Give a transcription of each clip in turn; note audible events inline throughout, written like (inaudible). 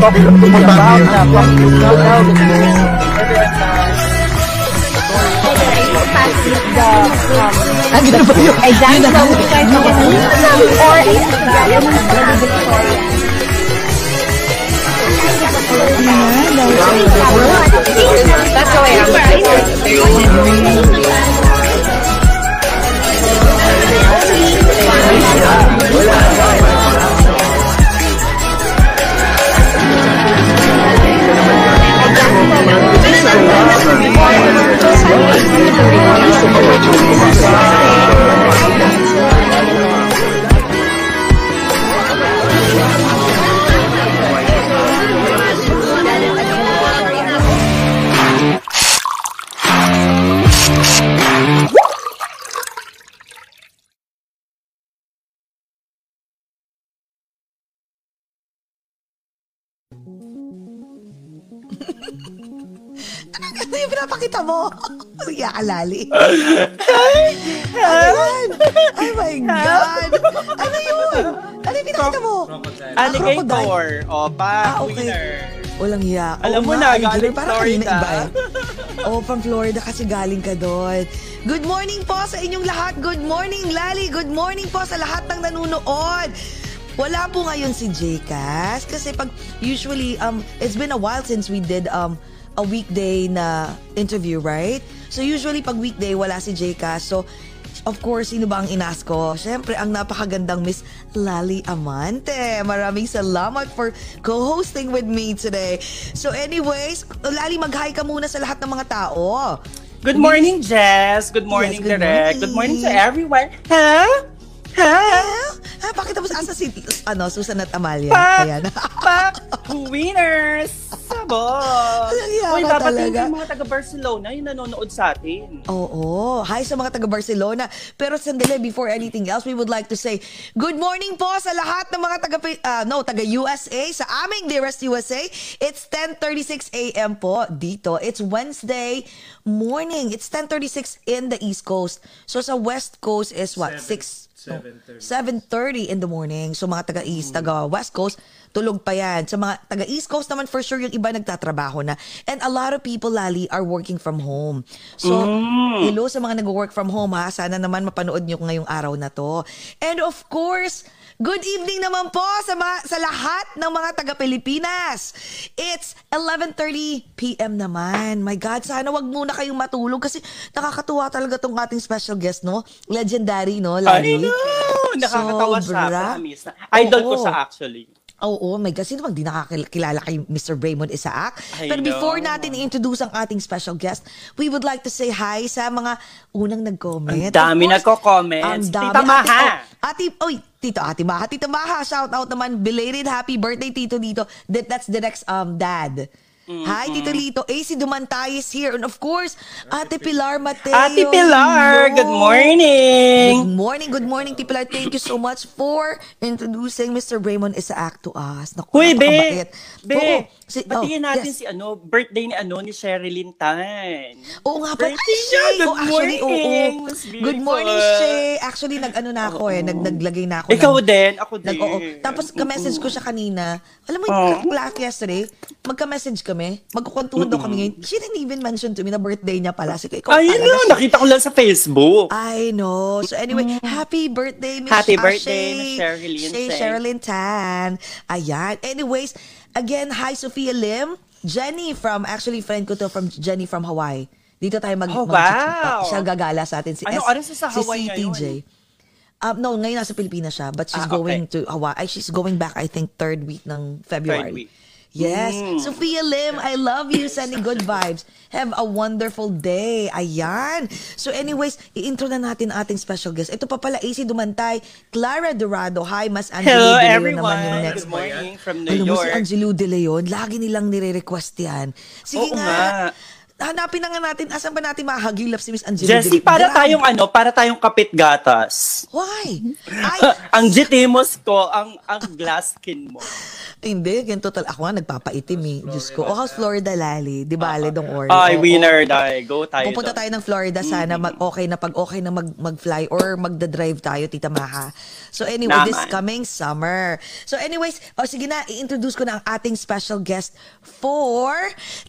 Ang ganda ba yun? Example of or That's the way Ano 做朋友就不会样 Sige, alali. ano (laughs) yan? Oh my God. Ano yun? Ano yung pinakita mo? Alligator. O, pa, Ah, okay. winner. Walang hiya. Alam mo na, galing. Parang kanina Florida. iba eh. Oh, from Florida kasi galing ka doon. Good morning po sa inyong lahat. Good morning, Lali. Good morning po sa lahat ng nanonood. Wala po ngayon si Jcas kasi pag usually um it's been a while since we did um a weekday na interview, right? So usually pag weekday wala si Jcas. So Of course, sino ba ang inas ko? Siyempre, ang napakagandang Miss Lali Amante. Maraming salamat for co-hosting with me today. So anyways, Lali, mag-hi ka muna sa lahat ng mga tao. Good morning, Jess. Good morning, Yes, good Direk. morning. Good morning to everyone. Ha? Ha? Bakit tapos asa si ano, Susan at Amalia? Pa! Ayan. Pa! Winners! Sabot! Walang hiya Uy, dapat talaga. yung mga taga-Barcelona yung nanonood sa atin. Oo. Hi sa mga taga Barcelona. Pero sandali, before anything else, we would like to say good morning po sa lahat ng mga taga ah, no, taga USA sa aming Dearest USA. It's 10:36 a.m. po dito. It's Wednesday morning. It's 10:36 in the East Coast. So sa West Coast is what? 6 7.30 in the morning. So mga taga-East, taga-West Coast, tulog pa yan. Sa mga taga-East Coast naman, for sure, yung iba nagtatrabaho na. And a lot of people, Lali, are working from home. So, hello sa mga nag-work from home, ha? Sana naman mapanood nyo ngayong araw na to. And of course, Good evening naman po sa, mga, sa lahat ng mga taga-Pilipinas. It's 11.30 p.m. naman. My God, sana wag muna kayong matulog kasi nakakatuwa talaga tong ating special guest, no? Legendary, no? I Lali? know! Nakakatawa siya. Sobra. Promise. Idol ko Oo. siya actually. Oo, oh, my God. Sino bang di nakakilala kay Mr. Raymond Isaac? I Pero before natin i-introduce ang ating special guest, we would like to say hi sa mga unang nag-comment. Ang dami nagko-comments. Ang dami. Tita Maha. Ate, oh, ate, oy, Tito, Ate Maha. Tito Maha, shout out naman. Belated happy birthday, Tito Dito. That, that's the next um dad. Hi, Tito Lito. AC Dumantay is here. And of course, Ate Pilar Mateo. Ate Pilar, good morning! Good morning, good morning, Ate Pilar. Thank you so much for introducing Mr. Raymond Isaac to us. Naku, Huy, be! Be! Oo, si, oh, Batiin natin yes. si ano, birthday ni ano, ni Sherilyn Tan. Oo nga pala. Birthday Ay, niya. Good Oh, actually, oo. morning. Mas Good beautiful. morning, Shay. Actually, nag-ano na ako eh. Nag naglagay na ako. Ikaw ng- din, ako din. Nag, oo. Tapos, ka-message ko siya kanina. Alam mo, Oo. yung last yesterday, magka-message kami. Magkukuntuhan daw kami ngayon. She didn't even mention to me na birthday niya pala. Sige, ikaw Ay, talaga, no, Shay. nakita ko lang sa Facebook. I know. So anyway, happy birthday, Miss Happy ah, birthday. Miss. Sherilyn Tan. Ayan. Anyways, again, hi Sophia Lim. Jenny from, actually friend ko to from Jenny from Hawaii. Dito tayo mag, Oh, mag- wow. siya gagala sa atin. Si, Ano S- na sa si Hawaii CTJ. Um, no, ngayon nasa Pilipinas siya, but she's Ah, okay. going to Hawaii. She's going back, I think, third week ng February. Third week. Yes. Mm. Sophia Lim, I love you. Sending good (laughs) vibes. Have a wonderful day. Ayan. So anyways, i-intro na natin ating special guest. Ito pa pala, AC Dumantay, Clara Dorado. Hi, Mas Angelo Hello, De Leon everyone. naman yung next. Good morning from New Alam mo si York. Angelo De Leon, lagi nilang nire-request yan. Sige Oo nga. nga. Hanapin na nga natin, asan ba natin mahagilap si Miss Angela? Jessie, Dili- para Grabe. tayong ano, para tayong kapit gatas. Why? Ay, (laughs) ang jitimos ko, ang ang glass skin mo. hindi, ganito tal. Ako nga nagpapaitim eh. Diyos ko. O, how's Florida Lali? Di ba, Ale, dong orange? Ay, Oo. winner, dai. Go tayo. Pupunta doon. tayo ng Florida sana mag okay na pag okay na mag mag-fly or magda-drive tayo Tita Maha. So anyway, this coming summer. So anyways, oh sige na i-introduce ko na ang ating special guest for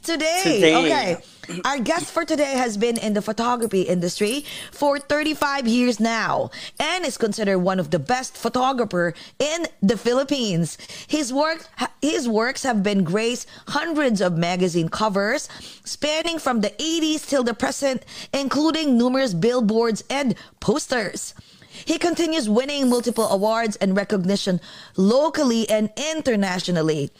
today. Today. Okay. Our guest for today has been in the photography industry for 35 years now and is considered one of the best photographer in the Philippines. His work his works have been graced hundreds of magazine covers spanning from the 80s till the present including numerous billboards and posters. He continues winning multiple awards and recognition locally and internationally.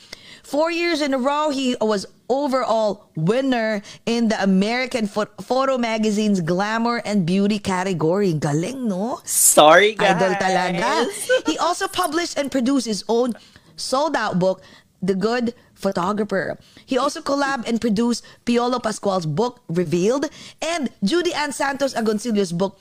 Four years in a row, he was overall winner in the American Pho- Photo Magazine's Glamour and Beauty category. Galing, no? Sorry, guys. Idol talaga. He also published and produced his own sold-out book, The Good Photographer. He also collabed and produced Piolo Pascual's book, Revealed, and Judy Ann Santos Agoncillo's book,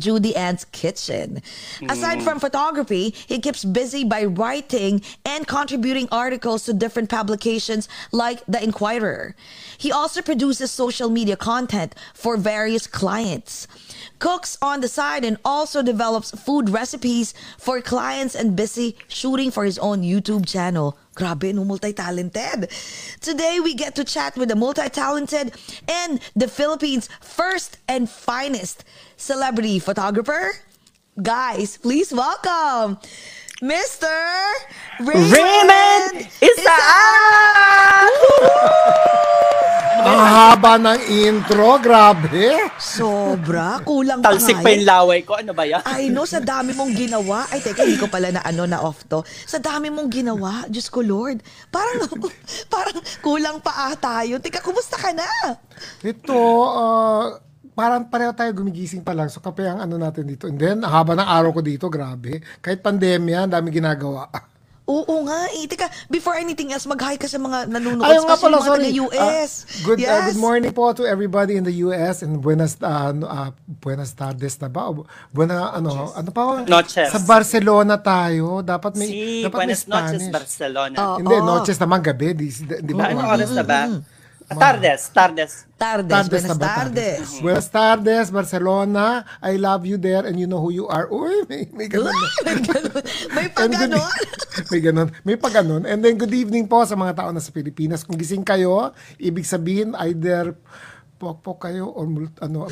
Judy Ann's Kitchen. Aside from photography, he keeps busy by writing and contributing articles to different publications like The Inquirer. He also produces social media content for various clients, cooks on the side, and also develops food recipes for clients and busy shooting for his own YouTube channel. Grabe, no, multi-talented. Today, we get to chat with the multi-talented and the Philippines' first and finest celebrity photographer. Guys, please welcome Mr. Raymond, Raymond Isaac! Ang haba ng intro, grabe. Sobra, kulang pa Talsik nga pa yung laway ko. Ano ba yan? I know, sa dami mong ginawa. Ay, teka, hindi ko pala na ano na off to. Sa dami mong ginawa, Diyos ko Lord. Parang, (laughs) parang kulang pa ata yun. Teka, kumusta ka na? Ito, ah, parang pareho tayo gumigising pa lang. So, kape ang ano natin dito. And then, haba ng araw ko dito, grabe. Kahit pandemya, ang dami ginagawa. Oo nga eh. Teka, before anything else, mag-hi ka sa mga nanonood, Ayun nga pala, mga sorry. taga-US. Ah, good, yes. ah, good morning po to everybody in the US and buenas uh, uh, buenas tardes na ba? O Buena ano, ano pa? Noches. Sa Barcelona tayo, dapat may Si dapat may Buenas noches, Spanish. Barcelona. Oh. Hindi, Oo. noches naman gabi, di, di ba? Ba, anong oras na ba? Ah, Tardes, tardes. Tardes, Tardes buenas na ba? tardes. Buenas tardes, Barcelona. I love you there and you know who you are. Uy, may, may ganun. May ganun. May pag (laughs) And good- ganon. (laughs) may ganun. May pag ganun. And then good evening po sa mga tao na sa Pilipinas. Kung gising kayo, ibig sabihin either pokpok kayo or mul- ano,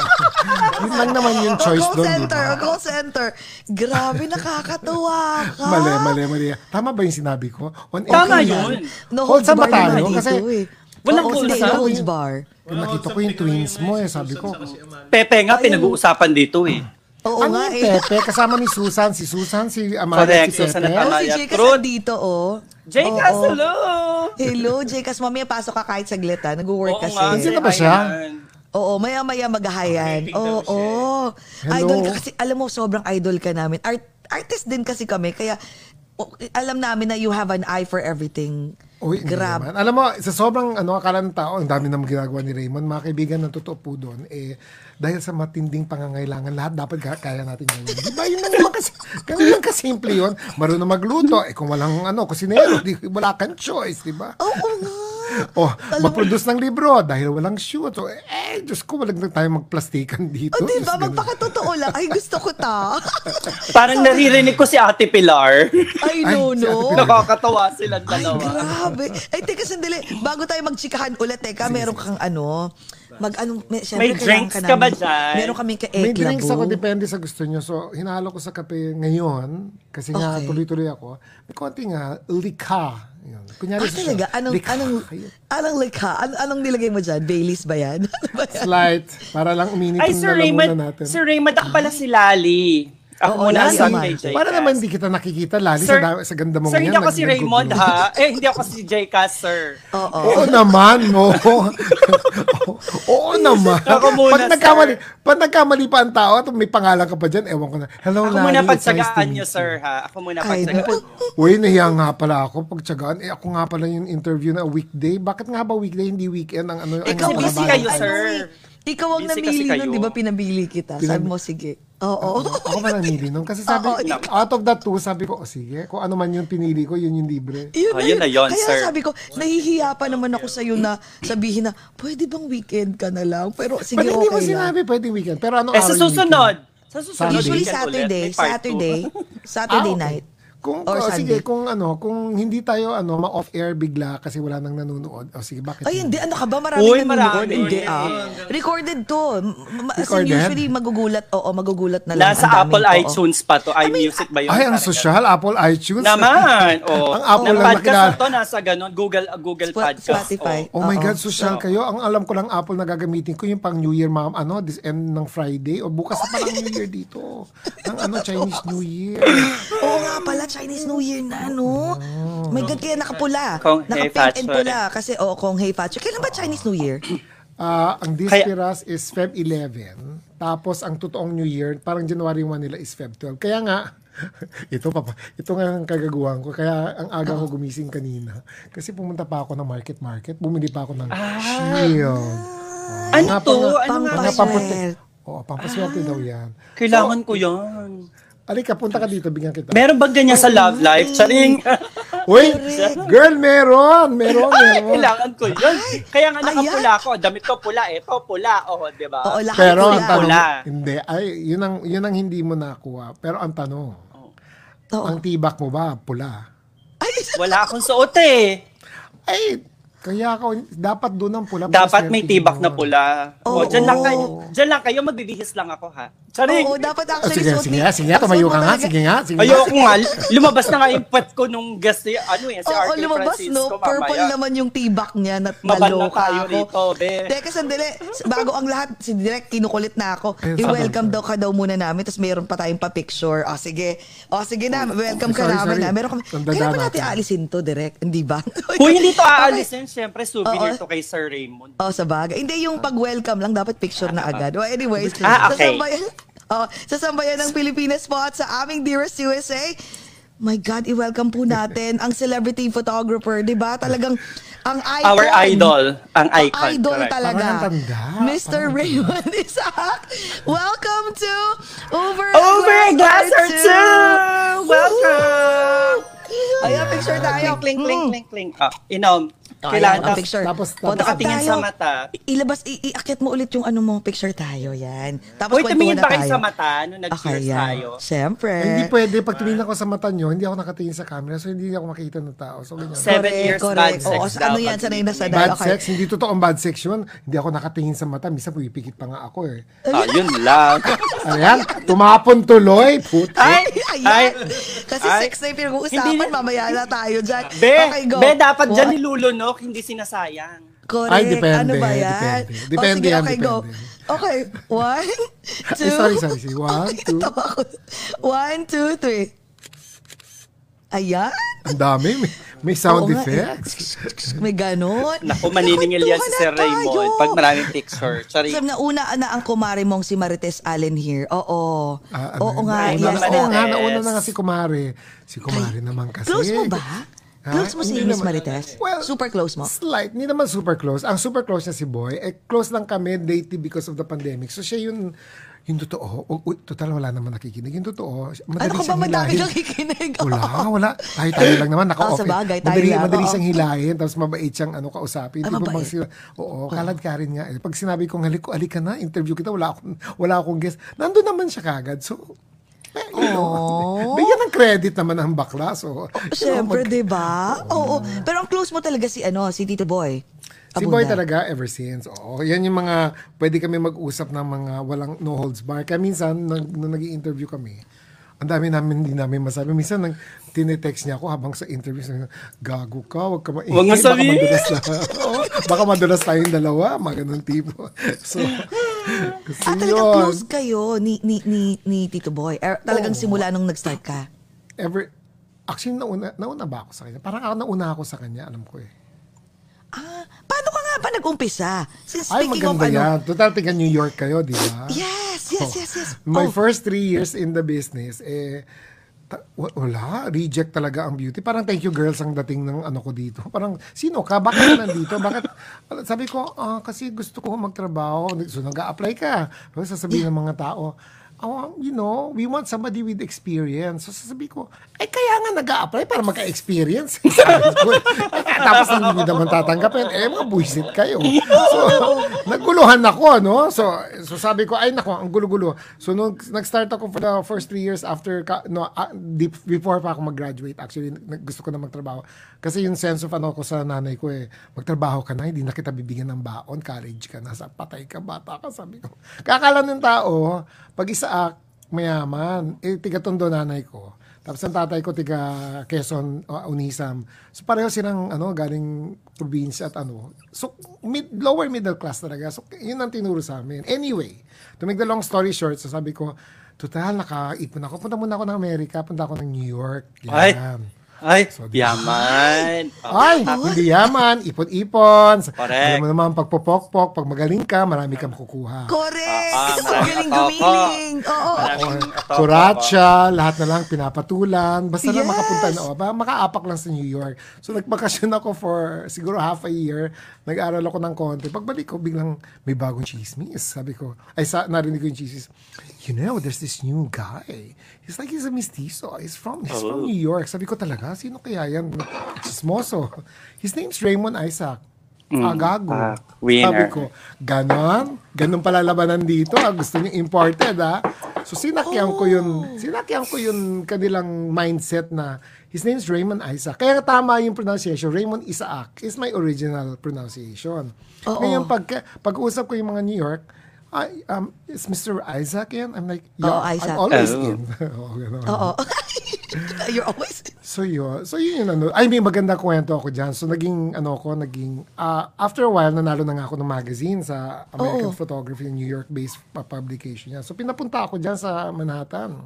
(laughs) yun lang naman yung choice call doon, di center, ba? call center. Grabe, nakakatuwa ka. Mali, mali, mali. Tama ba yung sinabi ko? On Tama yun. No Hold ba tayo? Kasi eh. Walang Oo, bar. no holds bar. nakita ko yung twins mo eh. Sabi ko, Pepe nga, pinag-uusapan dito eh. Oo ano nga yung eh. Pepe? Kasama ni Susan. Si Susan, si Amalia, Correct, si Susan Pepe. at Oh, si Jcas Truth. nandito, oh. Jay Oo. Casalo! Hello, Jcas. Mamaya pasok ka kahit saglit, ha? Nag-work Oo kasi. nga, Sino ba siya? Oo, maya-maya maghahayan. Oo, oo. Hello. Idol ka kasi, alam mo, sobrang idol ka namin. Art, artist din kasi kami, kaya alam namin na you have an eye for everything. Uy, Grab. naman. Alam mo, sa sobrang ano, akala ng tao, ang dami naman ginagawa ni Raymond, mga kaibigan ng totoo po doon, eh, dahil sa matinding pangangailangan, lahat dapat ka- kaya natin gawin. Di ba? Yun lang kasi, ganun lang kasimple yun. Marunong magluto, eh kung walang ano, kusinero, di, wala kang choice, di ba? Oo nga. Oh, mag-produce ng libro dahil walang shoot. Oh, eh, Diyos ko, walang na tayo magplastikan dito. O, Diyos, diba? Magpakatotoo lang. Ay, gusto ko ta. (laughs) Parang naririnig ko si Ate Pilar. Ay, Ay, no, si Ate no. Pilar. Nakakatawa silang Ay, dalawa. grabe. Ay, teka, sandali. Bago tayo magchikahan ulit, teka, meron kang ano, mag ano, may, syempre, May drinks ka ba namin- dyan? Meron kaming ka May drinks ako, depende sa gusto nyo. So, hinalo ko sa kape ngayon, kasi nga Okay. tuloy-tuloy ako, may konti nga, lika. Yun. Kunyari Ah, sa talaga? Anong, lika. anong, anong likha? An anong nilagay mo dyan? Baileys ba yan? (laughs) Ano ba yan? Slight, para lang uminit Ay, yung Sir Raymond, natin. Sir Raymond, ako pala si Lali. Ako Oo, muna sa. Para naman hindi kita nakikita, lali Sir, sa, sa ganda mong Sir, yan. hindi ako si Raymond ha. Eh, hindi ako si J-Cast, sir. Oo. Oo naman, mo. (laughs) (laughs) Oo naman. Ako muna, pag nagkamali, sir. pag nagkamali pa ang tao at may pangalan ka pa dyan, ewan ko na. Hello, Ako Lali. muna nice to pagsagaan you. sir, ha? Ako muna pagsagaan. Uy, nahiya nga pala ako pagtsagaan. Eh, ako nga pala yung interview na weekday. Bakit nga ba weekday, hindi weekend ang ano? Ikaw ang busy kayo, ano sir. eh, Ikaw ang Busy kasi namili nun, kayo. di ba pinabili kita? Sabi mo, sige. Oo. Ako pa namili nun. Kasi sabi, Oo, out of the two, sabi ko, oh, sige, kung ano man yung pinili ko, yun yung libre. Yun Oh, yun na yun, Kaya sir. sabi ko, nahihiya pa naman ako sa'yo na sabihin na, pwede bang weekend ka na lang? Pero sige, Pero hindi mo okay lang. sinabi pwedeng weekend. Pero ano Eh, sa susunod. Sa susunod, Usually weekend Saturday, ulit. May part two. Saturday, Saturday Ah, okay. night. Kung, Or oh, sige, Sunday. kung ano, kung hindi tayo ano, ma-off-air bigla kasi wala nang nanonood. O sige, bakit? Ay, hindi. Ano ka ba? Maraming Uy, nanonood. marami. Hindi, ah. Recorded to. Ma- as in, Recorded? usually, magugulat. Oo, magugulat na lang. Nasa Apple to, oo. iTunes pa to. iMusic ba yun? Ay, ang social, Apple iTunes. Naman. (laughs) Oh. Ang Apple Ng lang podcast nakilala. na to, nasa ganun. Google, uh, Google Spo- Podcast. Spotify. Oh. Oh my. God, social kayo. Ang alam ko lang Apple na gagamitin ko yung pang New Year, ma'am. Ano, this end ng Friday. O bukas na parang New Year dito. Ang ano, Chinese New Year. (laughs) Oo nga pala, Chinese New Year na, no? My God, kaya nakapula. Kung Hey Naka-pink and pula. Kasi, oo, kung Hey Fatso. Kailan ba Chinese New Year? Ah, ang Kaya- Dispiras is Feb 11. Tapos ang totoong New Year, parang January 1 nila is Feb 12. Kaya nga, ito pa ito nga ang kagaguhan ko. Kaya ang aga ko gumising kanina. Kasi pumunta pa ako ng market market. Bumili pa ako ng shield. Ano Nga to? pa- Ano nga? Nga Pampaswerte. Oo, pampaswerte daw yan. Kailangan ko yan. Alika, punta ka dito, bigyan kita. Meron bang ganyan sa love life? Charing. (laughs) Uy, girl, meron. Meron, meron. Kailangan ko yun. Kaya nga nakapula ako. Damit ko pula. Ito pula. Oh, di ba? Oo, lahat Pero pula. ang tanong, Pula. hindi, ay, yun ang, yun ang hindi mo nakuha. Pero ang tanong, Oo. ang tibak mo ba, pula? Ay, (laughs) Wala akong suot eh. Ay, kaya ako, dapat doon ang pula. Dapat may tibak na pula. Oo. Oh, dyan lang kayo. Dyan lang kayo. Magbibihis lang ako ha. Charing. Oo, dapat Oh, actually sige, suot sige ni- sige tumayo ka nga, sige nga, sige nga. Ayoko nga. Lumabas na nga yung pet ko nung guest ni, ano yan, si Oo, RK lumabas, Francisco. no? Purple mamaya. naman yung tibak niya na Maban na naloka tayo ako. rito, be. Teka, sandali. Bago ang lahat, si Direk, kinukulit na ako. Eh, I-welcome daw ka daw muna namin, tapos meron pa tayong pa-picture. O, sige. O, sige na. Welcome ka Sorry, namin sorry. na. Meron kami. Tandaan Kaya ba natin aalisin to, Direk? Hindi ba? Kung hindi to (laughs) aalisin, syempre souvenir Oo. to kay Sir Raymond. Oh, sa bagay. Hindi yung pag-welcome lang, dapat picture na agad. Well, anyways, Ah, okay. sa sambayan, (laughs) oh, sa sambayan ng Pilipinas po at sa aming Dearest USA, my God, i-welcome po natin ang celebrity photographer, di ba? Talagang ang icon. Our idol. Ang Ang icon. idol correct. talaga. Parang ang tanda. Mr. Raymond (laughs) Isaac. Welcome to Over, Over a glass or two. Welcome! Ayan, picture tayo. Clink, clink, clink, clink. Ah, inom. Oh, Kailangan ayan, ang picture. Tapos- tapos- Photocop Nakatingin tayo. sa mata. I- Ilabas, i- iakyat mo ulit yung ano mo, picture tayo, yan. Tapos Uy, kwentuhan tumingin na pa kayo tayo. sa mata nung Okay, nag-cheers yan. tayo. Siyempre. Hindi pwede, pag tumingin ako sa mata nyo, hindi ako nakatingin sa camera, so hindi ako makita ng tao. So, ganyan. Seven Correct, years correct. bad sex Oo, daw. ano yan, pag sanay na sanay. Bad Okay. sex, hindi totoo ang bad sex yun. Hindi ako nakatingin sa mata, minsan pumipikit pa nga ako eh. Ah, yun lang. Ayan, tumapon tuloy, puti. Ay, Ayan. ay. Kasi Ay. sex na yung pinag-uusapan, Hindi- mamaya na tayo dyan. Be, okay, go. be, dapat dyan What? Nilulunok, hindi sinasayang. Correct. Ay, depende, Ano ba yan? depende. O, Depende sige, yan, okay, go. depende. Okay, one, (laughs) two. Ay, sorry, sorry, sorry. One, Ay, two. One, two, three. Ayan. Ang dami, may, may sound Oo nga, effects. (laughs) May ganon. Naku, maniningil yan si Sir Raymond tayo. pag maraming picture. Sorry. Sabi na una na ang kumare mong si Marites Allen here. Oo. Ah, Oo ano, nga. Ay, yes, Nauna, oo oo. nga, nauna na nga si Kumare. Si Kumare naman kasi. Close mo ba? Ha? Close mo si Miss. Marites? Well, Super close mo? Slight, hindi naman super close. Ang super close niya si Boy, eh, close lang kami lately because of the pandemic. So siya yun, yung totoo, o, o, total wala naman nakikinig. Yung totoo, madali Ano ka ba siyang madami hilahin. nakikinig? Wala, wala. Tayo tayo lang naman, naka-off. Oh, sa bagay, tayo madali, lang, madali siyang hilahin, tapos mabait siyang ano, kausapin. Ah, ba mabait. sila, oo, kalad ka rin nga. Eh. Pag sinabi kong, halik ko, alika na, interview kita, wala akong, wala akong guest. Nandun naman siya kagad. So, eh, you know, bigyan ng credit naman ang bakla. So, Siyempre, mag- di ba? Oo. Pero ang close mo talaga si ano, si Tito Boy. Si Abunda. Boy talaga ever since. Oo, yan yung mga pwede kami mag-usap ng mga walang no holds bar. Kaya minsan nag, nung nag-interview kami, ang dami namin hindi namin masabi. Minsan nang tinetext niya ako habang sa interview, sabi gago ka, wag ka maingay. Wag mo Baka sabihin." madulas na. (laughs) Oo, baka madulas tayong dalawa, mga ganun tipo. (laughs) So, Kasi Ah, talagang yun, close kayo ni, ni, ni, ni Tito Boy. Er, talagang Oo. simula nung nag-start ka. ever, actually, nauna, nauna ba ako sa kanya? Parang ako nauna ako sa kanya, alam ko eh. Ah, paano ka nga ba nag-umpisa? Since Ay, speaking of maganda ano, yan. Total, taga New York kayo, di ba? Yes, yes, yes, yes. My Oh, first three years in the business, eh, wala, reject talaga ang beauty. Parang thank you girls ang dating ng ano ko dito. (laughs) Parang, sino ka? Bakit ka nandito? Bakit? Sabi ko, ah, kasi gusto ko magtrabaho. So, nag-a-apply ka. So, sasabihin ng mga tao, oh, you know, we want somebody with experience. So, sasabi ko, eh, kaya nga nag-a-apply para magka-experience. (laughs) Tapos hindi naman tatanggapin. Eh, mga buisit kayo. So, naguluhan ako, no? So, so sabi ko, ay nako, ang gulo-gulo. So, nung nag-start ako for the first three years after, no, ah, before pa ako mag-graduate, actually, nag- gusto ko na magtrabaho. Kasi yung sense of ano ko sa nanay ko eh, magtrabaho ka na, hindi na kita bibigyan ng baon, college ka na, sa patay ka, bata ka, sabi ko. Kakala ng tao, pag isaak, mayaman, eh, tiga-tondo nanay ko. Tapos ang tatay ko tiga Quezon, uh, Unisam. So pareho silang ano, galing probinsya at ano. So mid, lower middle class talaga. So yun ang tinuro sa amin. Anyway, to make the long story short, so sabi ko, total, nakaipon ako. Punta muna ako ng Amerika, punta ako ng New York. Yan. Ay, So, di- yaman. (laughs) Ay, hindi yaman, ipon-ipon. Correct. Alam mo naman, pag popok-pok, pag magaling ka, marami kang makukuha. Correct! Ah, ah, Magaling gumiling. Oo. Kuratsa, lahat na lang pinapatulan. Basta lang Yes. makapunta na, oh, ba, makaapak lang sa New York. So nagbakasyon ako for siguro half a year. Nag-aral ako ng konti. Pagbalik ko, biglang may bagong chismis. Sabi ko, ay sa, narinig ko yung chismis. You know, there's this new guy. He's like, he's a mestizo. He's from, he's from New York. Sabi ko talaga, sino kaya yan? Chismoso. His name's Raymond Isaac. Ah, gago. ah, winner. Sabi ko, ganon? Ganon pala labanan dito. Ah, gusto niyo imported, ah. So, sinakyan ko yun. Sinakyan ko yun kanilang mindset na his name's Raymond Isaac. Kaya tama yung pronunciation. Raymond Isaac is my original pronunciation. Oo. Ngayon, pag, pag-usap ko yung mga New York, I, um, is Mr. Isaac yan? I'm like, yeah, Oo, Isaac. I'm always Oh. in. Oo, ganon. Oo. You're always... So yun, so yun yung ano, ay may maganda kwento ako diyan. So naging ano ko, naging ah, after a while nanalo na nga ako ng magazine sa American Oo. Photography, New York-based pa- publication niya. So pinapunta ako diyan sa Manhattan.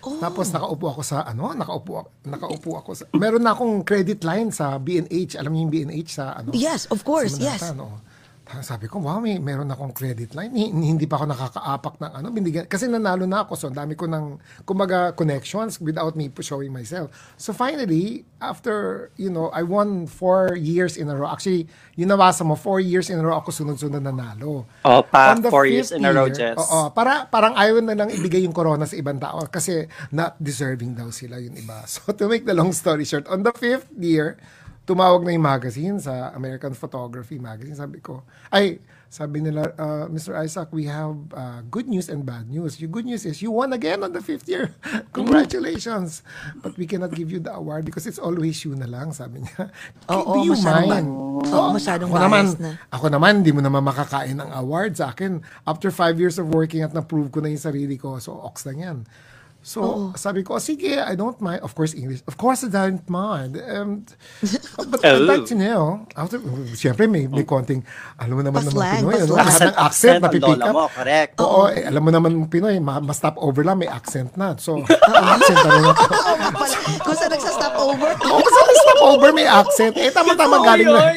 Tapos nakaupo ako sa ano, nakaupo ako, nakaupo ako sa Meron na akong credit line sa B&H. Alam niyo yung B&H sa ano? Yes, of course, sa yes. Manhattan, oo. Sabi ko, wow, may meron akong credit line. Hi- Hindi pa ako nakakaapak ng ano. Binigyan, kasi nanalo na ako. So, ang dami ko ng, kumbaga, connections without me showing myself. So, finally, after, you know, I won four years in a row. Actually, yung nabasa mo, four years in a row ako sunod-sunod nanalo. Oh, pa, four years in a row, Jess. Oo, para, parang ayaw na lang ibigay yung corona sa ibang tao kasi not deserving daw sila yung iba. (laughs) So, to make the long story short, on the fifth year, tumawag na yung magazine sa American Photography Magazine. Sabi ko, ay, sabi nila, uh, Mr. Isaac, we have uh, good news and bad news. Yung good news is you won again on the fifth year. (laughs) Congratulations. But we cannot give you the award because it's always you na lang, sabi niya. (laughs) Oo, Do you masyadong mind? Oo, masyadong ako naman, na. ako naman, hindi mo naman makakain ng award sa akin. After five years of working at na-prove ko na yung sarili ko, so ox lang yan. So, sabi ko, oh, sige, I don't mind. Of course, English. Of course, I don't mind. Um, but I'd like to know. After, siyempre, may, may konting, alam mo naman naman Pa-slang, Pinoy, ano? Lahat ng accent, lola up. mo, correct. Oo, eh, alam mo naman Pinoy, ma- ma-stop over lang, may accent na. So, accent na rin ako. (laughs) Oo pala. Kung saan nagsa-stop over. Oo, kasi may stop over, may accent. Eh, tama-tama Oo, galing na. yun.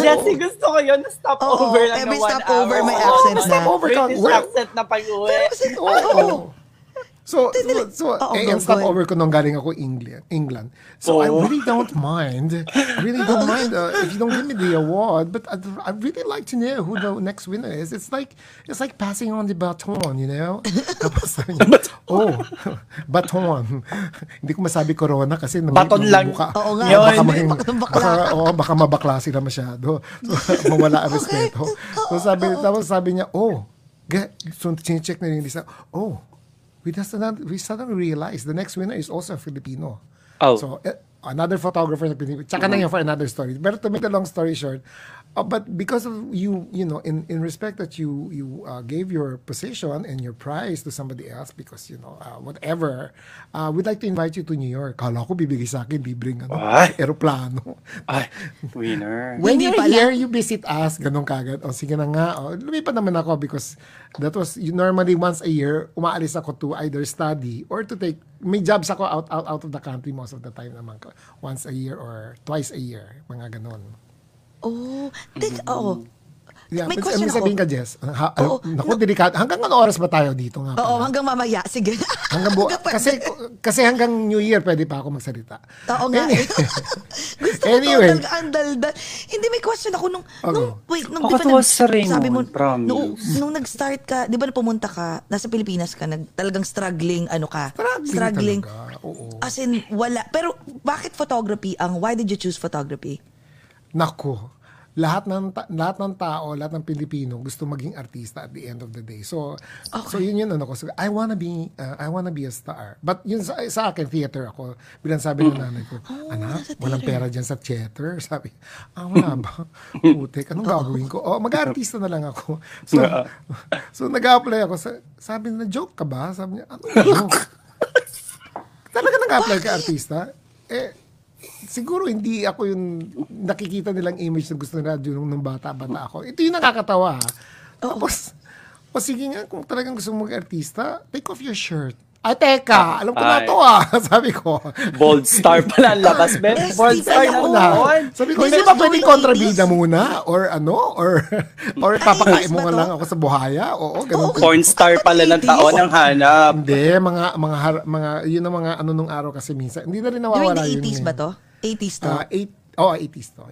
Jessie, gusto ko yun. Stop Oo, over lang every na one stop over hour. may Oo, accent na. Stop over ka. British accent na pag-uwi. Oo. So, so, so Oo, eh, ang stop go. over ko nung galing ako England. England. So, I Oo. really don't mind. I really don't mind uh, if you don't give me the award. But I'd, I'd really like to know who the next winner is. It's like, it's like passing on the baton, you know? (laughs) Tapos oh, baton. Hindi ko masabi corona kasi nang- Baton lang. Mukha, Oo nga. Baka, Yun. maging, Bakla. baka, oo, baka mabakla sila masyado. (laughs) So, mawala ang respeto. So, sabi, tapos sabi niya, oh, get, so, check na rin. Oh, we just we suddenly realized the next winner is also a Filipino. Oh. So, eh, another photographer na pinili. Tsaka na yun for another story. But to make the long story short, Uh, but because of you, you know, in, in respect that you you uh, gave your position and your prize to somebody else because, you know, uh, whatever, uh, we'd like to invite you to New York. Kala ko bibigay sa akin, libreng ano, aeroplano. Ay, winner. (laughs) When Hindi you're pala. here, you visit us, ganun kagad. O sige na nga, o, lumipat naman ako because that was, you, normally once a year, umaalis ako to either study or to take, may jobs ako out, out, out of the country most of the time naman. ko. Once a year or twice a year, mga ganun. Oh, tek, oo. Yeah, May question may sabihin ako. ka, Jess. Ha, Oo. naku, delikado. Hanggang ano oras ba tayo dito nga? Oo, pala? hanggang mamaya. Sige. Hanggang bu- (laughs) Hanggang kasi kasi hanggang New Year pwede pa ako magsalita. Oo nga. eh. (laughs) Gusto ko Anyway. talaga ang daldal. Hindi, may question ako nung, nung wait, nung Ako di ba to nag- sa Raymond, sabi mo, promise. nung, nung nag-start ka, di ba na pumunta ka, nasa Pilipinas ka, nag, talagang struggling, ano ka? Struggling talaga, oo. As in, wala. Pero, bakit photography ang, why did you choose photography? Nako, lahat ng ta- lahat ng tao, lahat ng Pilipino gusto maging artista at the end of the day. So so yun yun ano ko. So, I wanna be uh, I wanna be a star. But yun sa, sa akin theater ako. Bilang sabi ng nanay ko, anak, nasa walang theater." pera diyan sa theater. (laughs) Sabi, ah wala ba? Putik, anong (laughs) gagawin ko? Oh, mag-artista na lang ako. (laughs) So so nag-apply ako sa sabi na joke ka ba? Sabi niya, ano joke? Talaga nag-apply ka artista? Eh, siguro hindi ako yung nakikita nilang image na gusto nila nung, nung bata-bata ako. Ito yung nakakatawa. Tapos, o sige nga, kung talagang gusto mo mag-artista, take off your shirt. Ay, teka, alam ko na Ay. to ah. (laughs) Sabi ko. Bold star (laughs) pala ang labas, Ben. Yes, Bold di star ba na noon. Sabi ko, hindi ba pwedeng during kontrabida 80s? muna? Or ano? Or, (laughs) or papakain mo ba nga to? lang ako sa buhaya? Oo, ganun. Oo. Porn star pala ng taon ang hanap. Hindi, mga, mga, har- mga, yun ang mga ano nung araw kasi minsan. Hindi na rin During nawawala the yun. 80s eh. ba to? 80s to? Ah, eight, oh, 80s to.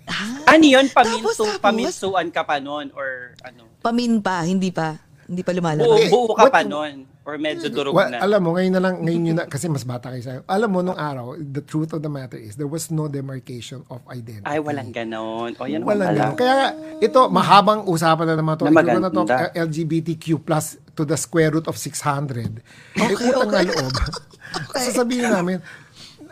Ano yun? Tapos, Paminsu, tapos? paminsuan ka pa noon? Or ano? Pamin pa, hindi pa. Hindi pa Buo, lumalabas. buo ka What- pa noon? Or medyo durog Well, na? alam mo, ngayon na lang, ngayon yun na, kasi mas bata kayo sa'yo. Alam mo, nung araw, the truth of the matter is, there was no demarcation of identity. Ay, walang ganon. O, yan Walang ganun. Kaya ito, mahabang usapan na naman to. Na Ito na to, LGBTQ plus to the square root of 600. eh, Okay, na okay. loob. (laughs) Sasabihin namin,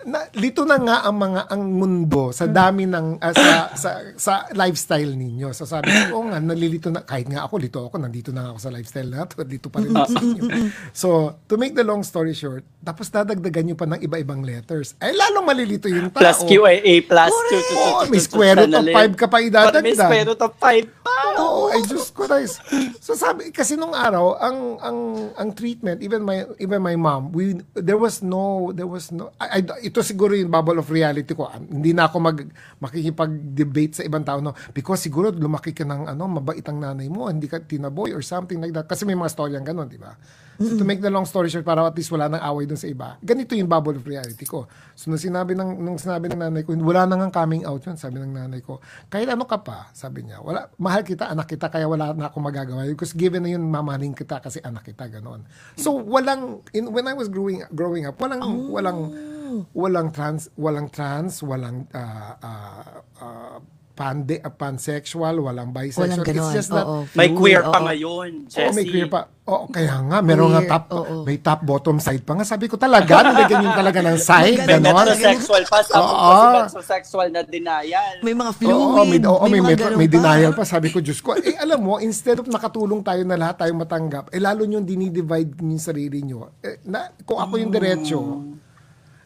na, lito na nga ang mga ang mundo sa dami ng ah, sa, sa sa lifestyle ninyo. So sabi ko, oo nga, nalilito na kahit nga ako lito ako, nandito na ako sa lifestyle na to, dito pa rin ako sa inyo. So, to make the long story short, tapos dadagdagan nyo pa ng iba-ibang letters. Ay lalong malilito yung tao. Plus QAA plus Correct. two, two, two, Oo, two, may two, square root of sanalin. five ka pa idadagdag. May square root of 5 pa. Oo, ay Diyos ko guys. So sabi kasi nung araw ang ang ang treatment even my even my mom we there was no there was no I, I- ito siguro yung bubble of reality ko. Ah, Hindi na ako mag makikipag-debate sa ibang tao no because siguro lumaki ka ng ano mabait ang nanay mo, hindi ka tinaboy or something like that kasi may mga storyang ganun, di ba? So to make the long story short para at least wala nang away dun sa iba. Ganito yung bubble of reality ko. So nung sinabi ng nung sinabi ng nanay ko, wala nang ang coming out yun, sabi ng nanay ko. Kahit ano ka pa, sabi niya, wala mahal kita, anak kita, kaya wala na akong magagawa. Because given na yun, mamahalin kita kasi anak kita, ganon. So walang in, when I was growing growing up, walang walang walang trans, walang trans, walang uh, uh, uh, pande, uh, pansexual, walang bisexual. Walang ganon. It's just that Oo, May queer pa oo. ngayon, Oo, Jessie. may queer pa. Oo, kaya nga, meron nga top, oo. may top bottom side pa nga. Sabi ko talaga, nilagyan yun talaga ng (laughs) side, May Ganon. pa. Tapos Oo. kasi metrosexual na denial. May mga fluid. Oo, may, oo, may, mga may, may pa. denial pa. Sabi ko, Diyos ko, eh alam mo, instead of nakatulong tayo na lahat tayo matanggap, eh lalo nyo dinidivide yung sarili nyo. Eh, na, kung ako yung diretso,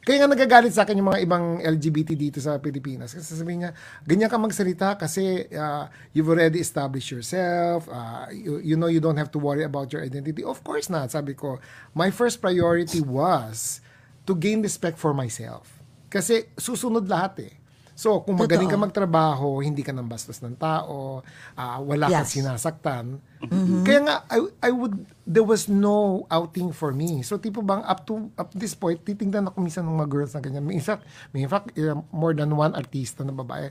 kaya nga nagagalit sa akin yung mga ibang LGBT dito sa Pilipinas. Kasi sasabihin niya, ganyan ka magsalita kasi uh, you've already established yourself. Uh, you, you know you don't have to worry about your identity. Of course not. Sabi ko, my first priority was to gain respect for myself. Kasi susunod lahat eh. So, kung magaling ka magtrabaho, hindi ka nang bastos ng tao, ah, wala kang Yes. sinasaktan. Kaya nga, I, I would, there was no outing for me. So, tipo bang, up to up this point, titingnan ako minsan ng mga girls na ganyan. May, fact, may in fact, uh, more than one artista na babae.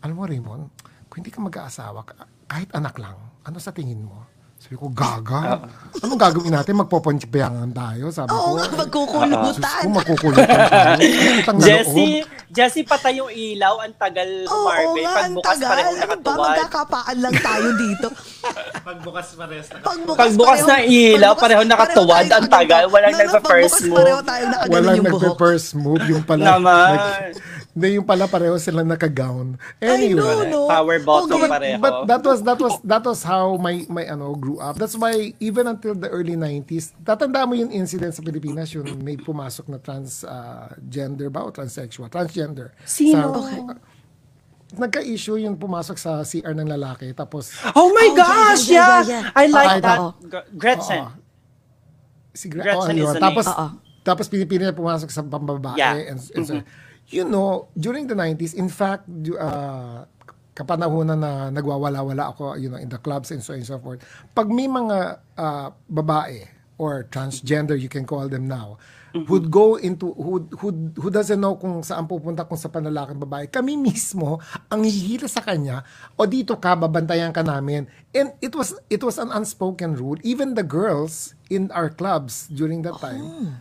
Alam mo, Raymond, kung hindi ka mag-aasawa, ka- kahit anak lang, ano sa tingin mo? Sabi ko, gaga. Anong gagawin natin? Magpoponchipayangan tayo, sabi Oo ko. nga, Diyos magkukulutan. ko, tayo. Utang na loob. Jessie, Jessie, patay yung ilaw. Ang tagal Oo Marvin. nga, ang Pagbukas tagal. pareho Ano ba, nakatuwad. magkakapaan lang tayo dito. Pagbukas pares na. Pagbukas, Pagbukas pareho- ng ilaw, pagbukas, pareho nakatuwad, ang tagal, walang nagpa-first pagbukas move. Pareho tayo nakaganon Walang yung buhok. nagpe-first move. Yung pala. Naman. Hindi, yung pala pareho silang naka-gown. I know, Anyway. no? Power bottom Okay. pareho. But that was that was that was how my my ano grew up. That's why even until the early 90s, tatanda mo yung incident sa Pilipinas yung may pumasok na trans uh, gender ba o transsexual, transgender. Sino? Sa, Nagka-issue yung pumasok sa CR ng lalaki tapos Oh my Oh, gosh, yeah, yeah, yeah. yeah. I like Okay, that. Gr- Gretchen. Oo. si Gra- Gretchen oh, is the Tapos name. Oo. tapos pinipili niya pumasok sa pambabae Yeah. Mm-hmm. and, and so, you know, during the 90s, in fact, uh, kapanahonan na nagwawala-wala ako, you know, in the clubs and so on and so forth. Pag may mga uh, babae or transgender, you can call them now, Mm-hmm. would go into who who who doesn't know kung saan pupunta kung sa panlalaking babae kami mismo ang hihila sa kanya o dito ka babantayan ka namin and it was it was an unspoken rule even the girls in our clubs during that time would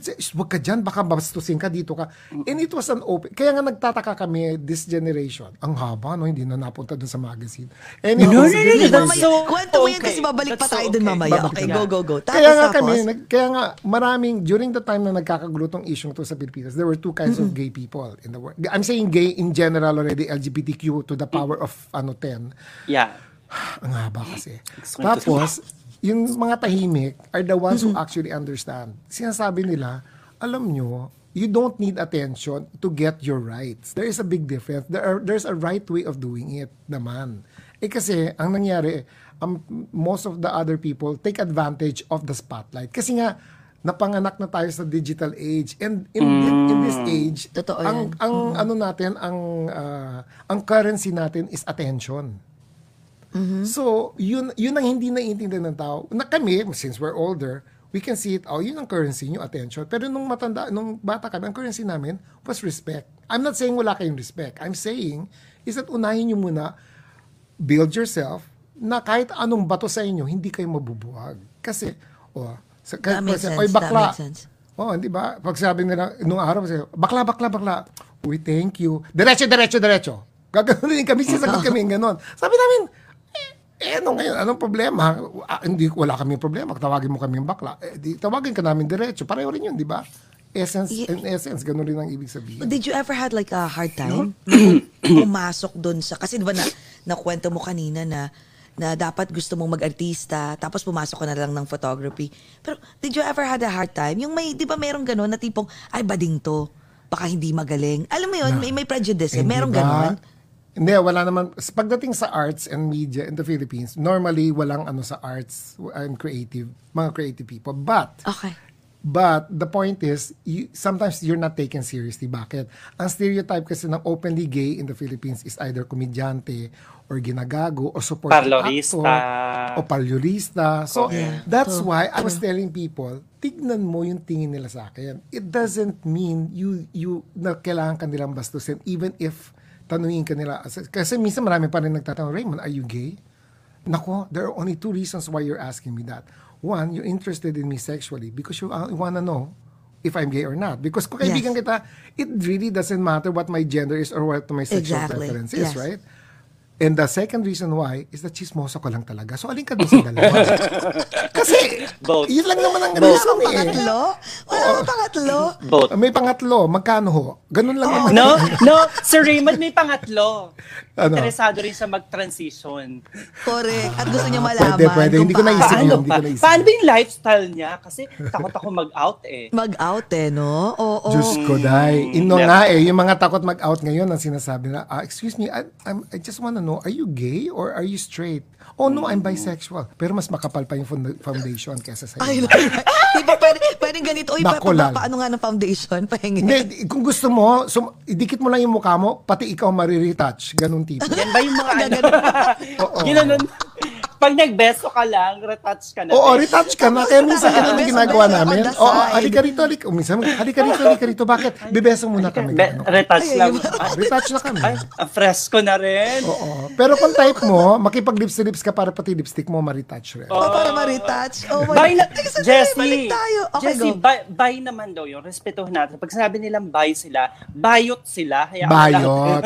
say, "Shh, wag ka dyan, baka bastusin ka dito ka. And it was an open, kaya nga nagtataka kami, this generation, ang haba, no, hindi na napunta dun sa magazine. Anyway, No, no, no, no, that's so kwento mo yan kasi babalik pa tayo dun okay. mamaya. Babalik Okay, go, go, go. Tapos, kaya nga tapos, kami, nag, kaya nga maraming, during the time na nagkakagulo tong issue to sa Pilipinas, there were two kinds of gay people in the world. I'm saying gay in general already, LGBTQ to the power of ano 10. Yeah. (sighs) Ang haba kasi. Tapos, yung mga tahimik are the ones who actually understand. Sinasabi nila, alam nyo, you don't need attention to get your rights. There is a big difference. There are, there's a right way of doing it naman. Eh kasi, ang nangyari, um, most of the other people take advantage of the spotlight. Kasi nga, napanganak na tayo sa digital age. And in, in, in this age, Totoo ang, yan. ang ano natin, ang, ah, ang currency natin is attention. So, yun, yun ang hindi naiintindihan ng tao. Na kami, since we're older, we can see it, oh, yun ang currency nyo, attention. Pero nung matanda, nung bata kami, ang currency namin was respect. I'm not saying wala kayong respect. I'm saying is that unahin nyo muna, build yourself, na kahit anong bato sa inyo, hindi kayo mabubuwag. Kasi, oh, sa, kahit sense, oy, that bakla. makes sense. Oh, di ba? Pag sabi nila, nung araw, sabi, bakla, bakla, bakla. Uy, thank you. Diretso, diretso, diretso. Gagano'n kami, sisagot (laughs) kami ganon. Sabi namin, eh, eh, ano ngayon, anong problema? Ah, hindi, wala kaming problema. Tawagin mo kaming bakla. Eh, di, tawagin ka namin diretso. Pareho rin yun, di ba? Essence, Ye- in essence, ganun rin ang ibig sabihin. Did you ever had like a hard time (coughs) pumasok doon sa kasi 'di ba na nakwento mo kanina na na dapat gusto mong mag-artista tapos pumasok ka na lang ng photography. Pero did you ever had a hard time? Yung may 'di ba merong gano'n na tipong ay bading to. Baka hindi magaling. Alam mo 'yun, may may prejudice, eh. Hindi merong ba? gano'n. Hindi, wala naman. Pagdating sa arts and media in the Philippines, normally walang ano sa arts and creative, mga creative people. But, Okay. But the point is, you, sometimes you're not taken seriously. Bakit? Ang stereotype kasi ng openly gay in the Philippines is either komedyante or ginagago or supporting Parlorista. actor o palyolista. So, Yeah. that's True. why I was telling people, tignan mo yung tingin nila sa akin. It doesn't mean you, you, na kailangan ka nilang bastusin even if tanungin ka nila. Kasi minsan marami pa rin nagtatanong, Raymond, are you gay? Nako, there are only two reasons why you're asking me that. One, you're interested in me sexually because you uh, wanna know if I'm gay or not. Because kung kaibigan Yes. kita, it really doesn't matter what my gender is or what my sexual Exactly. preference is, Yes. right? And the second reason why is that chismoso ko lang talaga. So, alin ka dun sa dalawa? (laughs) Kasi, Both. yun lang naman ang Wala reason eh. pangatlo? Bang pangatlo? Both. May pangatlo, magkano ho? Ganun lang naman. No, (laughs) no, Sir Raymond may pangatlo. Ano? Interesado rin sa mag-transition. Correct. At gusto niya malaman. Pwede, pwede. Hindi ko naisip paano yun. Paano hindi ko naisip. Paano ba yung lifestyle niya? Kasi takot ako mag-out eh. Mag-out eh, no? Oo. Diyos ko, dai. Ino Mm, nga eh, yung mga takot mag-out ngayon ang sinasabi na, ah, excuse me, I, I'm, I just wanna know, are you gay or are you straight? Oh no, I'm bisexual. Pero mas makapal pa yung foundation kesa sa Ay, iyo. (laughs) di ba pwede, pwedeng ganito? Uy, pa, Nako pa, lang. paano nga ng foundation? Pahingi. Hindi, kung gusto mo, sum, idikit mo lang yung mukha mo, pati ikaw mariretouch. Ganun tipo. Yan ba yung mga ano? (laughs) Oo. Ginanon. Pag nagbeso ka lang, retouch ka na. Oo, eh. retouch ka na. Kaya minsan ganun ang Beso, ginagawa namin. Oo, side. halika rito, halika. O, minsan, halika rito, halika rito. Bakit? Bebeso muna kami. Be- retouch lang. ay, Oh, retouch na kami. Ay, ang fresco na rin. Oo. Pero kung type mo, makipag-lips to lips ka para pati lipstick mo ma-retouch rin. Oh, para ma-retouch. Oh my Bye na, God. Jessie. balik tayo. Okay, Jessie, bye, bye naman daw yun. Respetuhin natin. Pag sinabi nilang bye sila, bayot sila. Kaya Bayot.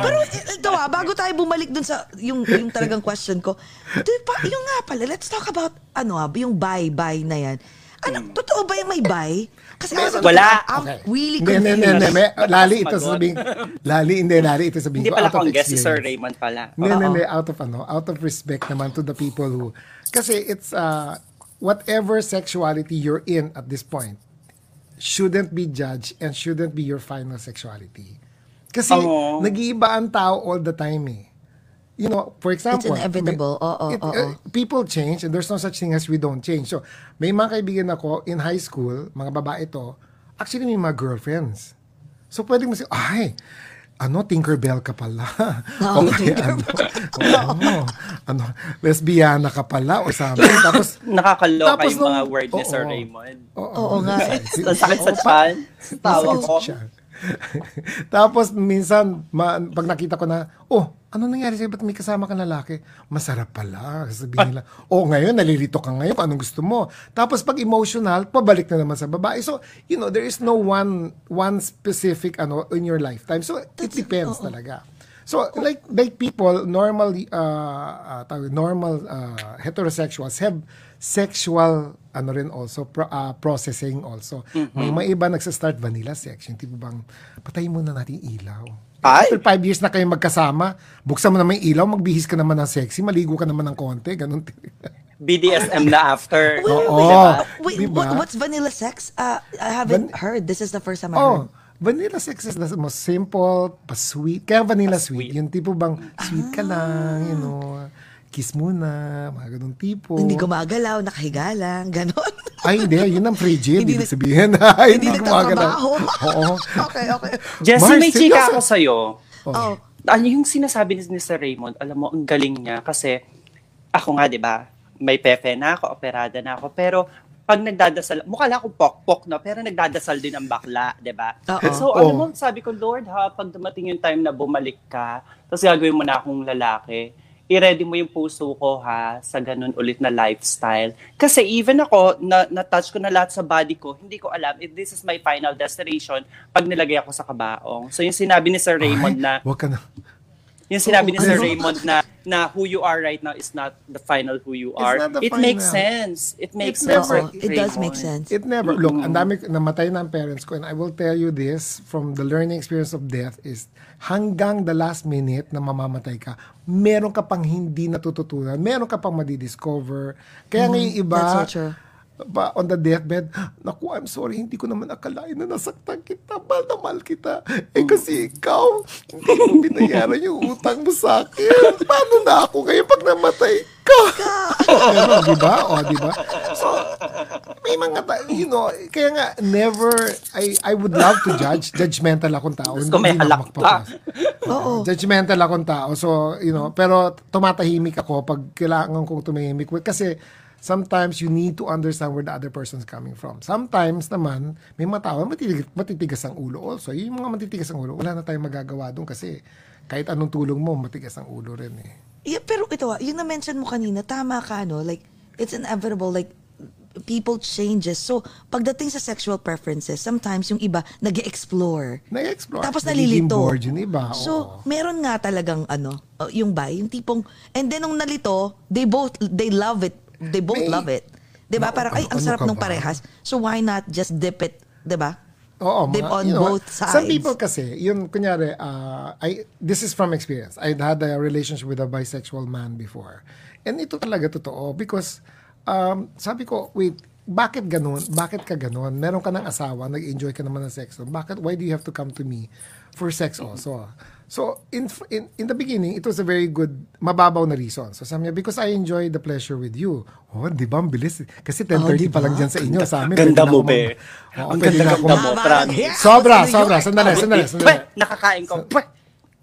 Pero eh, ito ah, bago tayo bumalik dun sa yung, yung talagang question ko, di (laughs) pa, yung nga pala, let's talk about ano ah, yung bye-bye na yan. Ano, totoo ba yung may bye? Kasi ako, Wala. I'm Okay. really Hindi, hindi, confused. hindi, hindi. Lali ito Sumagot. sabihin. Lali, hindi, lali ito sabihin Hindi ko. pala out of akong guest si Sir experience. Raymond pala. Hindi, Oo. hindi, out of ano, out of respect naman to the people who, kasi it's, uh, whatever sexuality you're in at this point, shouldn't be judged and shouldn't be your final sexuality. Kasi Oo. nag-iiba ang tao all the time eh. You know, for example, inevitable. may- Oo, it- oo. uh, people change and there's no such thing as we don't change. So, may mga kaibigan ako in high school, mga babae to, actually may mga girlfriends. So, pwede mo siya, ay, ano, Tinkerbell ka pala. (laughs) Oo, o kaya ano, o ano, ano, lesbiana ka pala or something. (laughs) Tapos, Nakakaloka Tapos yung mga nung- word ni Sir oo. Raymond. Oo nga. Ang sakit sa chan. (laughs) Tawa ko. (laughs) Tapos minsan, ma- pag nakita ko na, oh, ano nangyari sa'yo? Ba't may kasama ka lalaki? Masarap pala. Sabihin nila, oh, ngayon, nalilito ka ngayon. Anong gusto mo? Tapos pag emotional, pabalik na naman sa babae. So, you know, there is no one one specific ano in your lifetime. So, it depends talaga. So, like like people, normally, uh, uh, tawag- normal uh, heterosexuals have sexual ano rin also pro- uh, processing also. May mga iba nagsa-start vanilla sex, yung tipo bang patayin muna natin ilaw. Ay! After five years na kayo magkasama, buksan mo naman yung ilaw, magbihis ka naman ng sexy, maligo ka naman ng konti, ganun. (laughs) BDSM na after. Oo. Uh, wait, Diba? what- what's vanilla sex? Uh, I haven't Van- heard. This is the first time I Oh, heard. vanilla sex is the most simple, pa-sweet. Kaya vanilla sweet. Yung tipo bang sweet ka lang, you know, kiss muna, mga ganun tipo. Hindi gumagalaw, nakahiga lang, ganon. (laughs) Ay, hindi. Yun ang frigid. Hindi Ibig na- sabihin. (laughs) Ay, Hindi gumagalaw. nagtatrabaho. (laughs) Oo. okay, okay. Jessie, Mars, may chika ako sa'yo. Oh. Ano yung sinasabi ni Sir Raymond, alam mo, ang galing niya kasi ako nga, di ba, may pepe na ako, operada na ako, pero pag nagdadasal, mukha lang akong pokpok, no? Pero nagdadasal din ang bakla, di ba? So, alam mo, sabi ko, Lord, ha, pag dumating yung time na bumalik ka, tapos gagawin mo na akong lalaki, i-ready mo yung puso ko, ha, sa ganun ulit na lifestyle. Kasi even ako, na, na-touch ko na lahat sa body ko, hindi ko alam if this is my final destination pag nilagay ako sa kabaong. So, yung sinabi ni Sir Raymond Ay, na, Huwag ka na. Yung sinabi ni Oo, Sir ano? Raymond na na who you are right now is not the final who you are. It makes final. sense. It makes It sense. never- it does Raymond. make sense. It never, look, ang dami, namatay na ang parents ko and I will tell you this from the learning experience of death is hanggang the last minute na mamamatay ka, meron ka pang hindi natututunan, meron ka pang madidiscover. Kaya ngayon iba, Mm-hmm. That's so true. Pa, on the deathbed, naku, I'm sorry, hindi ko naman akalain na nasaktan kita, mahal na mahal kita. Eh kasi ikaw, hindi mo binayaran yung utang mo sa akin. Paano na ako ngayon pag namatay ka? Pero, di ba? O, di ba? So, may mga, ta- you know, kaya nga, never, I I would love to judge. Judgmental akong tao. Gusto may halak ako ka. Oo. Judgmental akong tao. So, you know, pero tumatahimik ako pag kailangan kong tumahimik. Kasi sometimes you need to understand where the other person's coming from. Sometimes naman, may mga tao matitigas, matitigas ang ulo also. Yung mga matitigas ang ulo, wala na tayong magagawa doon kasi kahit anong tulong mo, matigas ang ulo rin eh. Yeah, pero ito, ah, yung na-mention mo kanina, tama ka, no? Like, it's inevitable, like, people changes. So, pagdating sa sexual preferences, sometimes yung iba nag explore Na-explore. Tapos nalilito. bored yung iba. So, oo. meron nga talagang ano, uh, yung ba, yung tipong, and then nung nalito, they both, they love it. They both May- love it. 'Di ba? Parang, ay, ang ano sarap nung parehas. So, why not just dip it, 'di ba? Oo, Dip mga- on you know, both sides. Some people kasi, yun, kunyari, uh, I, this is from experience. I had a relationship with a bisexual man before. And ito talaga totoo because, um, sabi ko, wait, bakit ganun? Bakit ka ganun? Meron ka ng asawa, nag-enjoy ka naman ng sex. Bakit, why do you have to come to me for sex also? So, in, in, in the beginning, it was a very good, mababaw na reason. So, sabi niya, because I enjoy the pleasure with you. Oh, di ba? Ang bilis. Kasi 10.30 pa lang dyan sa inyo. Sa amin, Ganda mo, be. Oo, Ang ako mag- mo, promise. Sobra, sobra. Sandali, sandali, Pwe, sandali. nakakain ko. Pwe.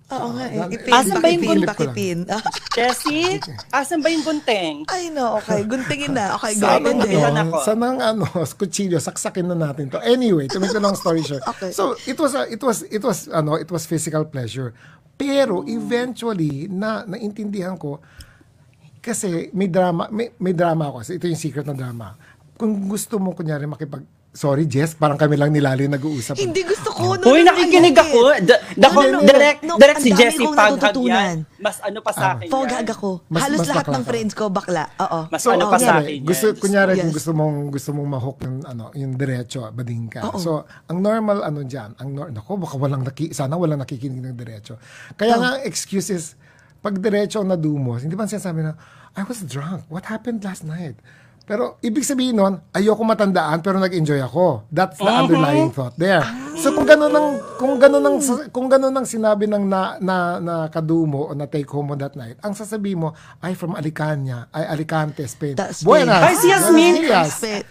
Oo nga eh. Ah, Ipin, Asan ba yung pakipin. (laughs) Jessie, asan ba yung gunting? Ay no, okay. Guntingin na. Okay, go. Sana And then, Ilan ako? Sa nang ano, (laughs) kutsilyo, saksakin na natin to. Anyway, to make the long story short. Okay. So, it was a, it was it was ano, it was physical pleasure. Pero eventually na naintindihan ko kasi may drama, may, may drama ako. So, ito yung secret na drama. Kung gusto mo kunyari makipag Sorry, Jess, parang kami lang nilali nag-uusap. hindi gusto ko. No, no, nakikinig ako. Da- No, Dako, no, no. direct, No, direct si Jessie Paghag yan. Mas ano pa sa akin yan. Foghag ako. Mas- Halos mas lahat ng friends ko bakla. Oo. Mas So, ano pa sa akin yan. Gusto, kunyari, kung Yes. gusto mong, gusto mong mahok yung, ano, yung diretso, bading ka. Oo. So, ang normal, ano dyan, ang nor- nako, baka walang, naki, sana walang nakikinig ng diretso. Kaya nga, ang excuse is, pag diretso ang nadumos, hindi ba sinasabi na, I was drunk. What happened last night? Pero, ibig sabihin nun, ayoko matandaan, pero nag-enjoy ako. That's the underlying thought there. So, kung gano'n ang, kung gano'n ang, kung gano'n ang sinabi ng na, na, na kadumo o na take home mo that night, ang sasabihin mo, ay from Alicante, ay Alicante, Spain. Spain. Buenas. Ay, si Yasmin.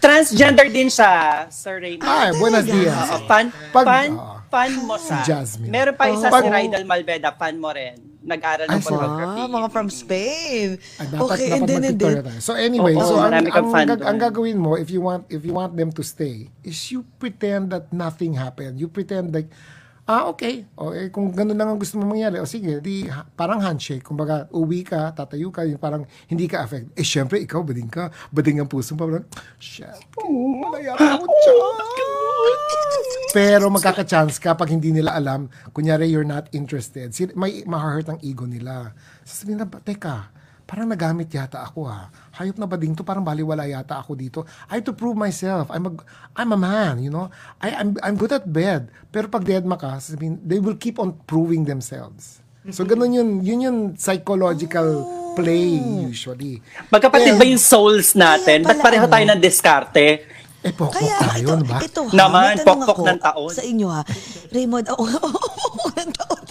Transgender din siya, Sir Raymond. Ay, buenos dias. Oo, fan, Pag- fan, oo. Fan mo sa. Jasmine. Meron pa isa Pag- si Rydal Malveda, fan mo rin. Nag-aral ng photography. Ah, mga from Spain. Ay, dapat, okay, dapat and then, and then. tayo. So anyway, Oo, so ang, ang, doon. ang gagawin mo if you want if you want them to stay is you pretend that nothing happened. You pretend like ah okay, o eh, kung ganun lang ang gusto mo mangyari, o sige, di ha- parang handshake. Kumbaga, uwi ka, tatayo ka, yung parang hindi ka affect. Eh syempre ikaw bading ka, bading ang puso mo, parang shit. Malaya ako dyan. Pero magkaka-chance ka pag hindi nila alam, kunyari you're not interested, may mahahurt ang ego nila. Sasabihin na, teka, parang nagamit yata ako ha. Hayop na ba din to? Parang baliwala yata ako dito. I have to prove myself. I'm a, I'm a man, you know? I, I'm, I'm good at bed. Pero pag dead ka, sasabihin, they will keep on proving themselves. So ganun yun, yun yung psychological play usually. Magkapatid Eh, ba yung souls natin? Ba't pareho tayo ng diskarte? Eh, pokpok Kaya tayo, ito, ba? ito ha, Naman, may tanong pokpok ako ng taon. Sa inyo ha. Raymond, (laughs) oo, oh, ng taon.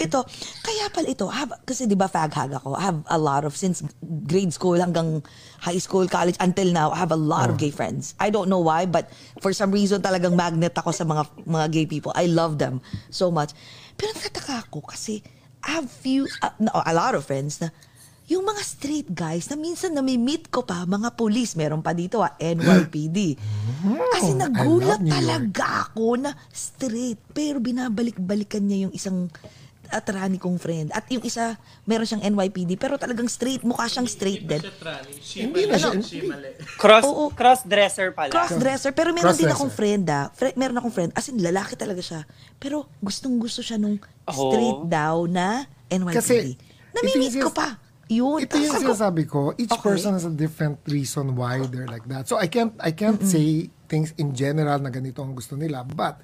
ito, kaya pala ito, have, kasi di ba fag-hag ako, I have a lot of, since grade school hanggang high school, college, until now, I have a lot of gay friends. I don't know why, but for some reason talagang magnet ako sa mga mga gay people. I love them so much. Pero nagtataka ako kasi I have few, uh, no, a lot of friends na yung mga straight guys na minsan na-meet ko pa, mga police, meron pa dito ah, NYPD. Kasi I nagulat talaga ako na straight, pero binabalik-balikan niya yung isang atrani kong friend. At yung isa, meron siyang NYPD, pero talagang straight, mukha siyang straight din. Hindi na siya. Cross, Oo. cross-dresser pala. Cross-dresser. Pero meron din Cross-dresser. akong friend ah. Fre- meron akong friend. As in, lalaki talaga siya. Pero gustong-gusto siya nung straight Oh. daw na NYPD. Kasi, yung ko pa. Yun. Ito yung sinasabi ko, each Okay. person has a different reason why they're like that. So I can't I can't say things in general na ganito ang gusto nila. But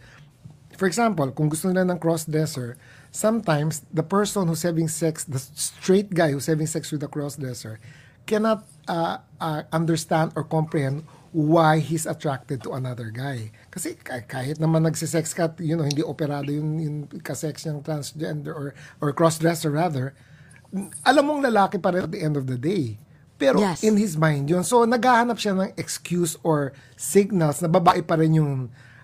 for example, kung gusto nila ng cross-dresser, sometimes the person who's having sex, the straight guy who's having sex with the cross-dresser cannot uh, uh, understand or comprehend why he's attracted to another guy. Kasi ka- kahit naman nagsisex ka, you know, hindi operado yung, yung kasex ng transgender or, or cross-dresser rather, alam mong lalaki pa rin at the end of the day. Pero Yes. in his mind yun. So naghahanap siya ng excuse or signals na babae pa rin yung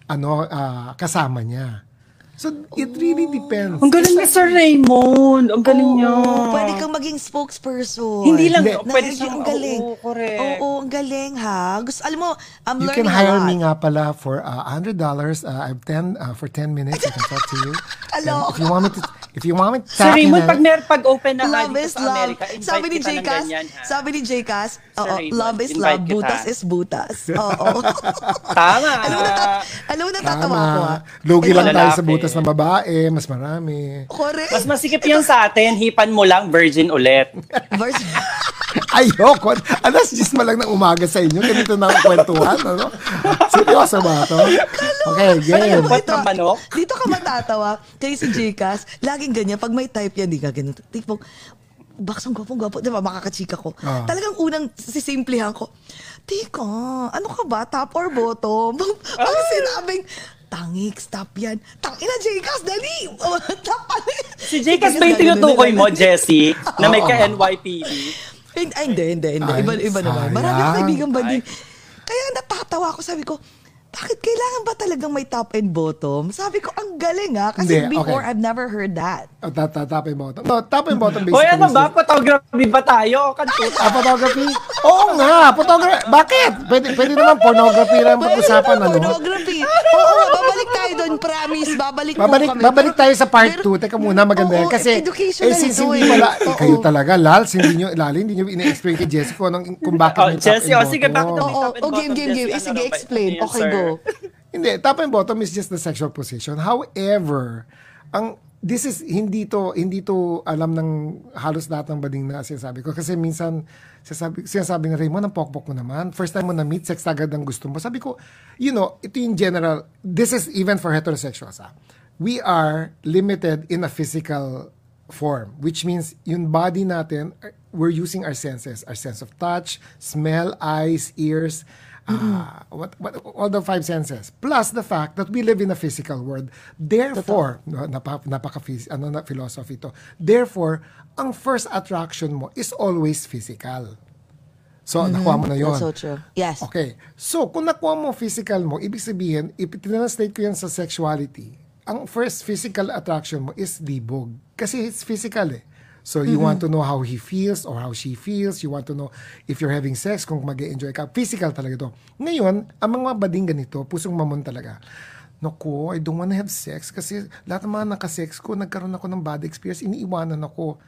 ano ah, kasama niya. So it really depends. Ang galing ni Sir Raymond. Ang galing niya. Oo, pwede kang maging spokesperson. Hindi lang, Hindi. pwede Na- siyang, ang galing. oo, correct. Oo, ang galing ha. Gusto, alam mo, I'm You learning can hire a lot. me nga pala for uh, $100. Uh, I have 10 uh, for 10 minutes I can talk to you. (laughs) And Hello. if you want me to if you want me to Sir Raymond, pag, na- mer pag open na Love is sa love. Invite Sabi ni ng Jcas, ganyan, ha? sabi ni Jcas, oo, Raymond, love is invite love, kita. butas is butas. (laughs) Oo. Tama. (laughs) alam mo, nata- alam mo, natatawa Tama. ko ah. Lugi lang tayo sa butas ng babae, mas marami. Correct. Mas masikip yan sa atin, hipan mo lang, virgin ulit. Verse- (laughs) (laughs) Ayoko. Alas 10 ma lang ng umaga sa inyo. Ganito na ang kwentuhan. Ano? Seryoso ba ito? Okay, game. Ba't ng manok? Dito ka matatawa. Kaya si Jcas, laging ganyan. Pag may type yan, di ka ganun. Tipong, baksang gwapong gwapo. Di ba, makakachika ko. Ah. Talagang unang sisimplihan ko, Tika, ano ka ba? Top or bottom? (laughs) Ang sinabing, tangik, stop yan. Tangina, Jcas, dali! (laughs) Top pala. Si Jcas ba yung tinutukoy mo, Jessie, na may ka-NYPD? Hindi, ay, hindi, hindi, hindi. Iba, iba naman. Marami akong kaibigan ba din. Kaya natatawa ako, sabi ko, bakit kailangan ba talagang may top and bottom? Sabi ko, ang galing ah. Kasi Hindi, before, okay. I've never heard that. Oh, ta- ta- top and bottom. No, top and bottom basically. Hoy, ano is- ba? Photography ba tayo? Kantuta? Ah, photography? Oo nga, photography. Bakit? Pwede, pwede naman pornography lang pag-usapan, ano? Pornography. Oo, babalik tayo doon, promise. Babalik, Babalik, kami. babalik tayo sa part Pero- 2. Teka muna, maganda yan. Kasi, educational eh, since hindi eh. pala, Oo. kayo talaga, Lals, hindi nyo, lalo, hindi nyo ina-explain kay Jessie kung, bakit Oh, may top and oh, sige, bakit bottom. may top and oh, game, bottom, game, game. Eh, sige, Ano explain. Okay, sir? Go. (laughs) Hindi, top and bottom is just the sexual position. However, ang this is hindi to hindi to alam ng halos lahat ng bading na sinasabi ko kasi minsan sinasabi, sinasabi na Raymond ang pokpok mo naman first time mo na meet sex agad ang gusto mo sabi ko you know ito yung general this is even for heterosexuals ah. we are limited in a physical form which means yung body natin we're using our senses our sense of touch smell eyes ears Ah, what, what, all the five senses. Plus the fact that we live in a physical world. Therefore, no, napa, napaka ano na philosophy to. Therefore, ang first attraction mo is always physical. So, nakuha mo na yon. That's so true. Yes. Okay. So, kung nakuha mo physical mo, ibig sabihin, ipitranslate ko yan sa sexuality. Ang first physical attraction mo is libog. Kasi it's physical eh. So, you want to know how he feels or how she feels. You want to know if you're having sex, kung mag enjoy ka. Physical talaga to. Ngayon, ang mga bading ganito, pusong mamon talaga. Naku, I don't wanna have sex kasi lahat ng mga nakasex ko, nagkaroon ako ng bad experience, iniiwanan ako.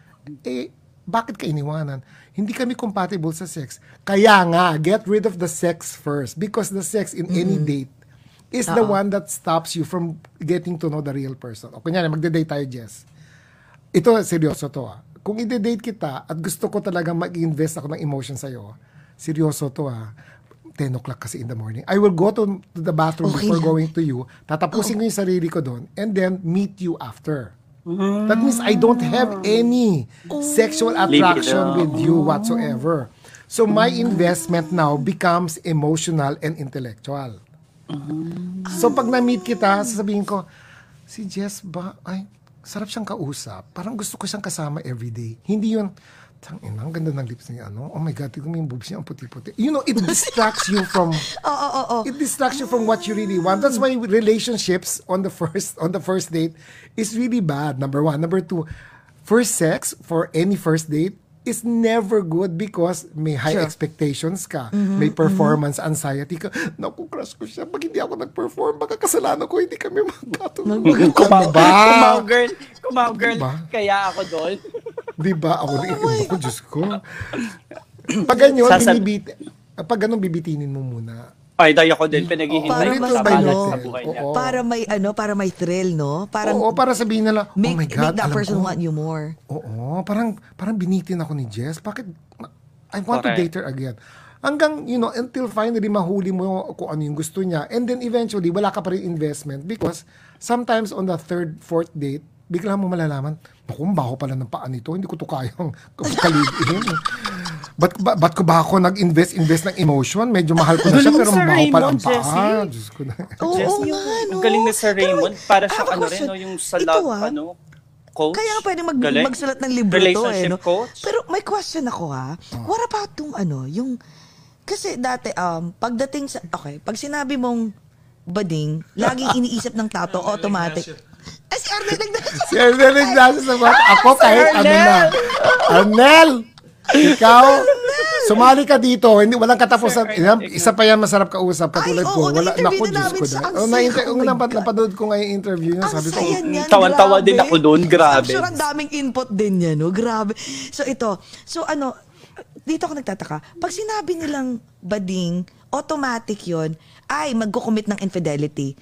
Eh, bakit ka iniwanan? Hindi kami compatible sa sex. Kaya nga, get rid of the sex first because the sex in any date is the one that stops you from getting to know the real person. O kunyari, magde-date tayo, Jess. Ito, seryoso to ah. Kung i-date kita at gusto ko talaga mag-invest ako ng emotion sa'yo, seryoso to ah. 10 o'clock kasi in the morning. I will go to, to the bathroom Okay before lang. going to you. Tatapusin ko yung sarili ko doon and then meet you after. That means I don't have any sexual attraction Libido. with you whatsoever. So my investment now becomes emotional and intellectual. So pag na-meet kita, sasabihin ko, si Jess ba, ay, sarap siyang kausap. Parang gusto ko siyang kasama everyday. Hindi yun, tang ina, ang ganda ng lips niya, ano? Oh my God, tignan mo yung boobs niya, ang puti-puti. You know, it (laughs) distracts you from, Oo, oo, oo. it distracts you from what you really want. That's why relationships on the first, on the first date is really bad, number one. Number two, first sex for any first date is never good because may high Sure. expectations ka. Mm-hmm, May performance anxiety ka. Naku, crush ko siya. Pag hindi ako nag-perform, baka kasalanan ko, hindi kami magkatuloy. Kumaw, Diba? kumaw girl, kumaw girl, Diba? kaya ako doon. Di ba? Ako, (laughs) oh ako, (laughs) Diyos ko. Pag ganyan, Sasab- binibit, pag ganun, bibitinin mo muna. Ay, dahil ako din, pinaghihintay Para ko mas sa ano, balat sa buhay niya. Oo. Para may ano, para may thrill, no? Parang Oo, para sabihin nila, oh make, my God, make that alam person ko. want you more. Oo, parang parang binitin ako ni Jess. Bakit? I want to Correct. date her again. Hanggang, you know, until finally mahuli mo kung ano yung gusto niya. And then eventually, wala ka pa rin investment because sometimes on the third, fourth date, bigla mo malalaman, naku, baho pala ng paa nito, hindi ko to kayang (laughs) kaligin. Ba't, ba, ba't ko ba ako nag-invest invest ng emotion? Medyo mahal ko na siya, pero Sir baho pala ang Raymond, paa. Jessie. Diyos ko na. Oo Jess, nga, yung- no? Ang galing ni Sir Pero Raymond, para I siya have a ano rin, no, yung sa Ito, love, ah. ano, coach. Kaya nga pwede mag, Galing. magsulat ng libro to eh. Relationship No? coach. Pero may question ako ha. What about yung ano, yung... Kasi dati, um, pagdating sa... Okay, pag sinabi mong bading, laging (laughs) iniisip ng tato, automatic. Ay, si Arnel Ignacio. Si Arnel Ignacio sa mga, ako kahit ano na. Arnel! Ikaw, sumali ka dito. Hindi, walang katapusan. Isa pa yan masarap kausap katulad Ay, ko. oo, Wala, na-interview naku, na Diyos namin ko siya. na. Ang Oh, saya. na-inter- Oh oh, my napad, God. napanood ko nga yung interview niya. Ang Sabi ko, saya niyan, Tawan-tawa din ako doon, grabe. I'm sure ang daming input din niya, no? Grabe. So ito, so ano, dito ako nagtataka. Pag sinabi nilang bading, automatic yon ay magkukumit ng infidelity.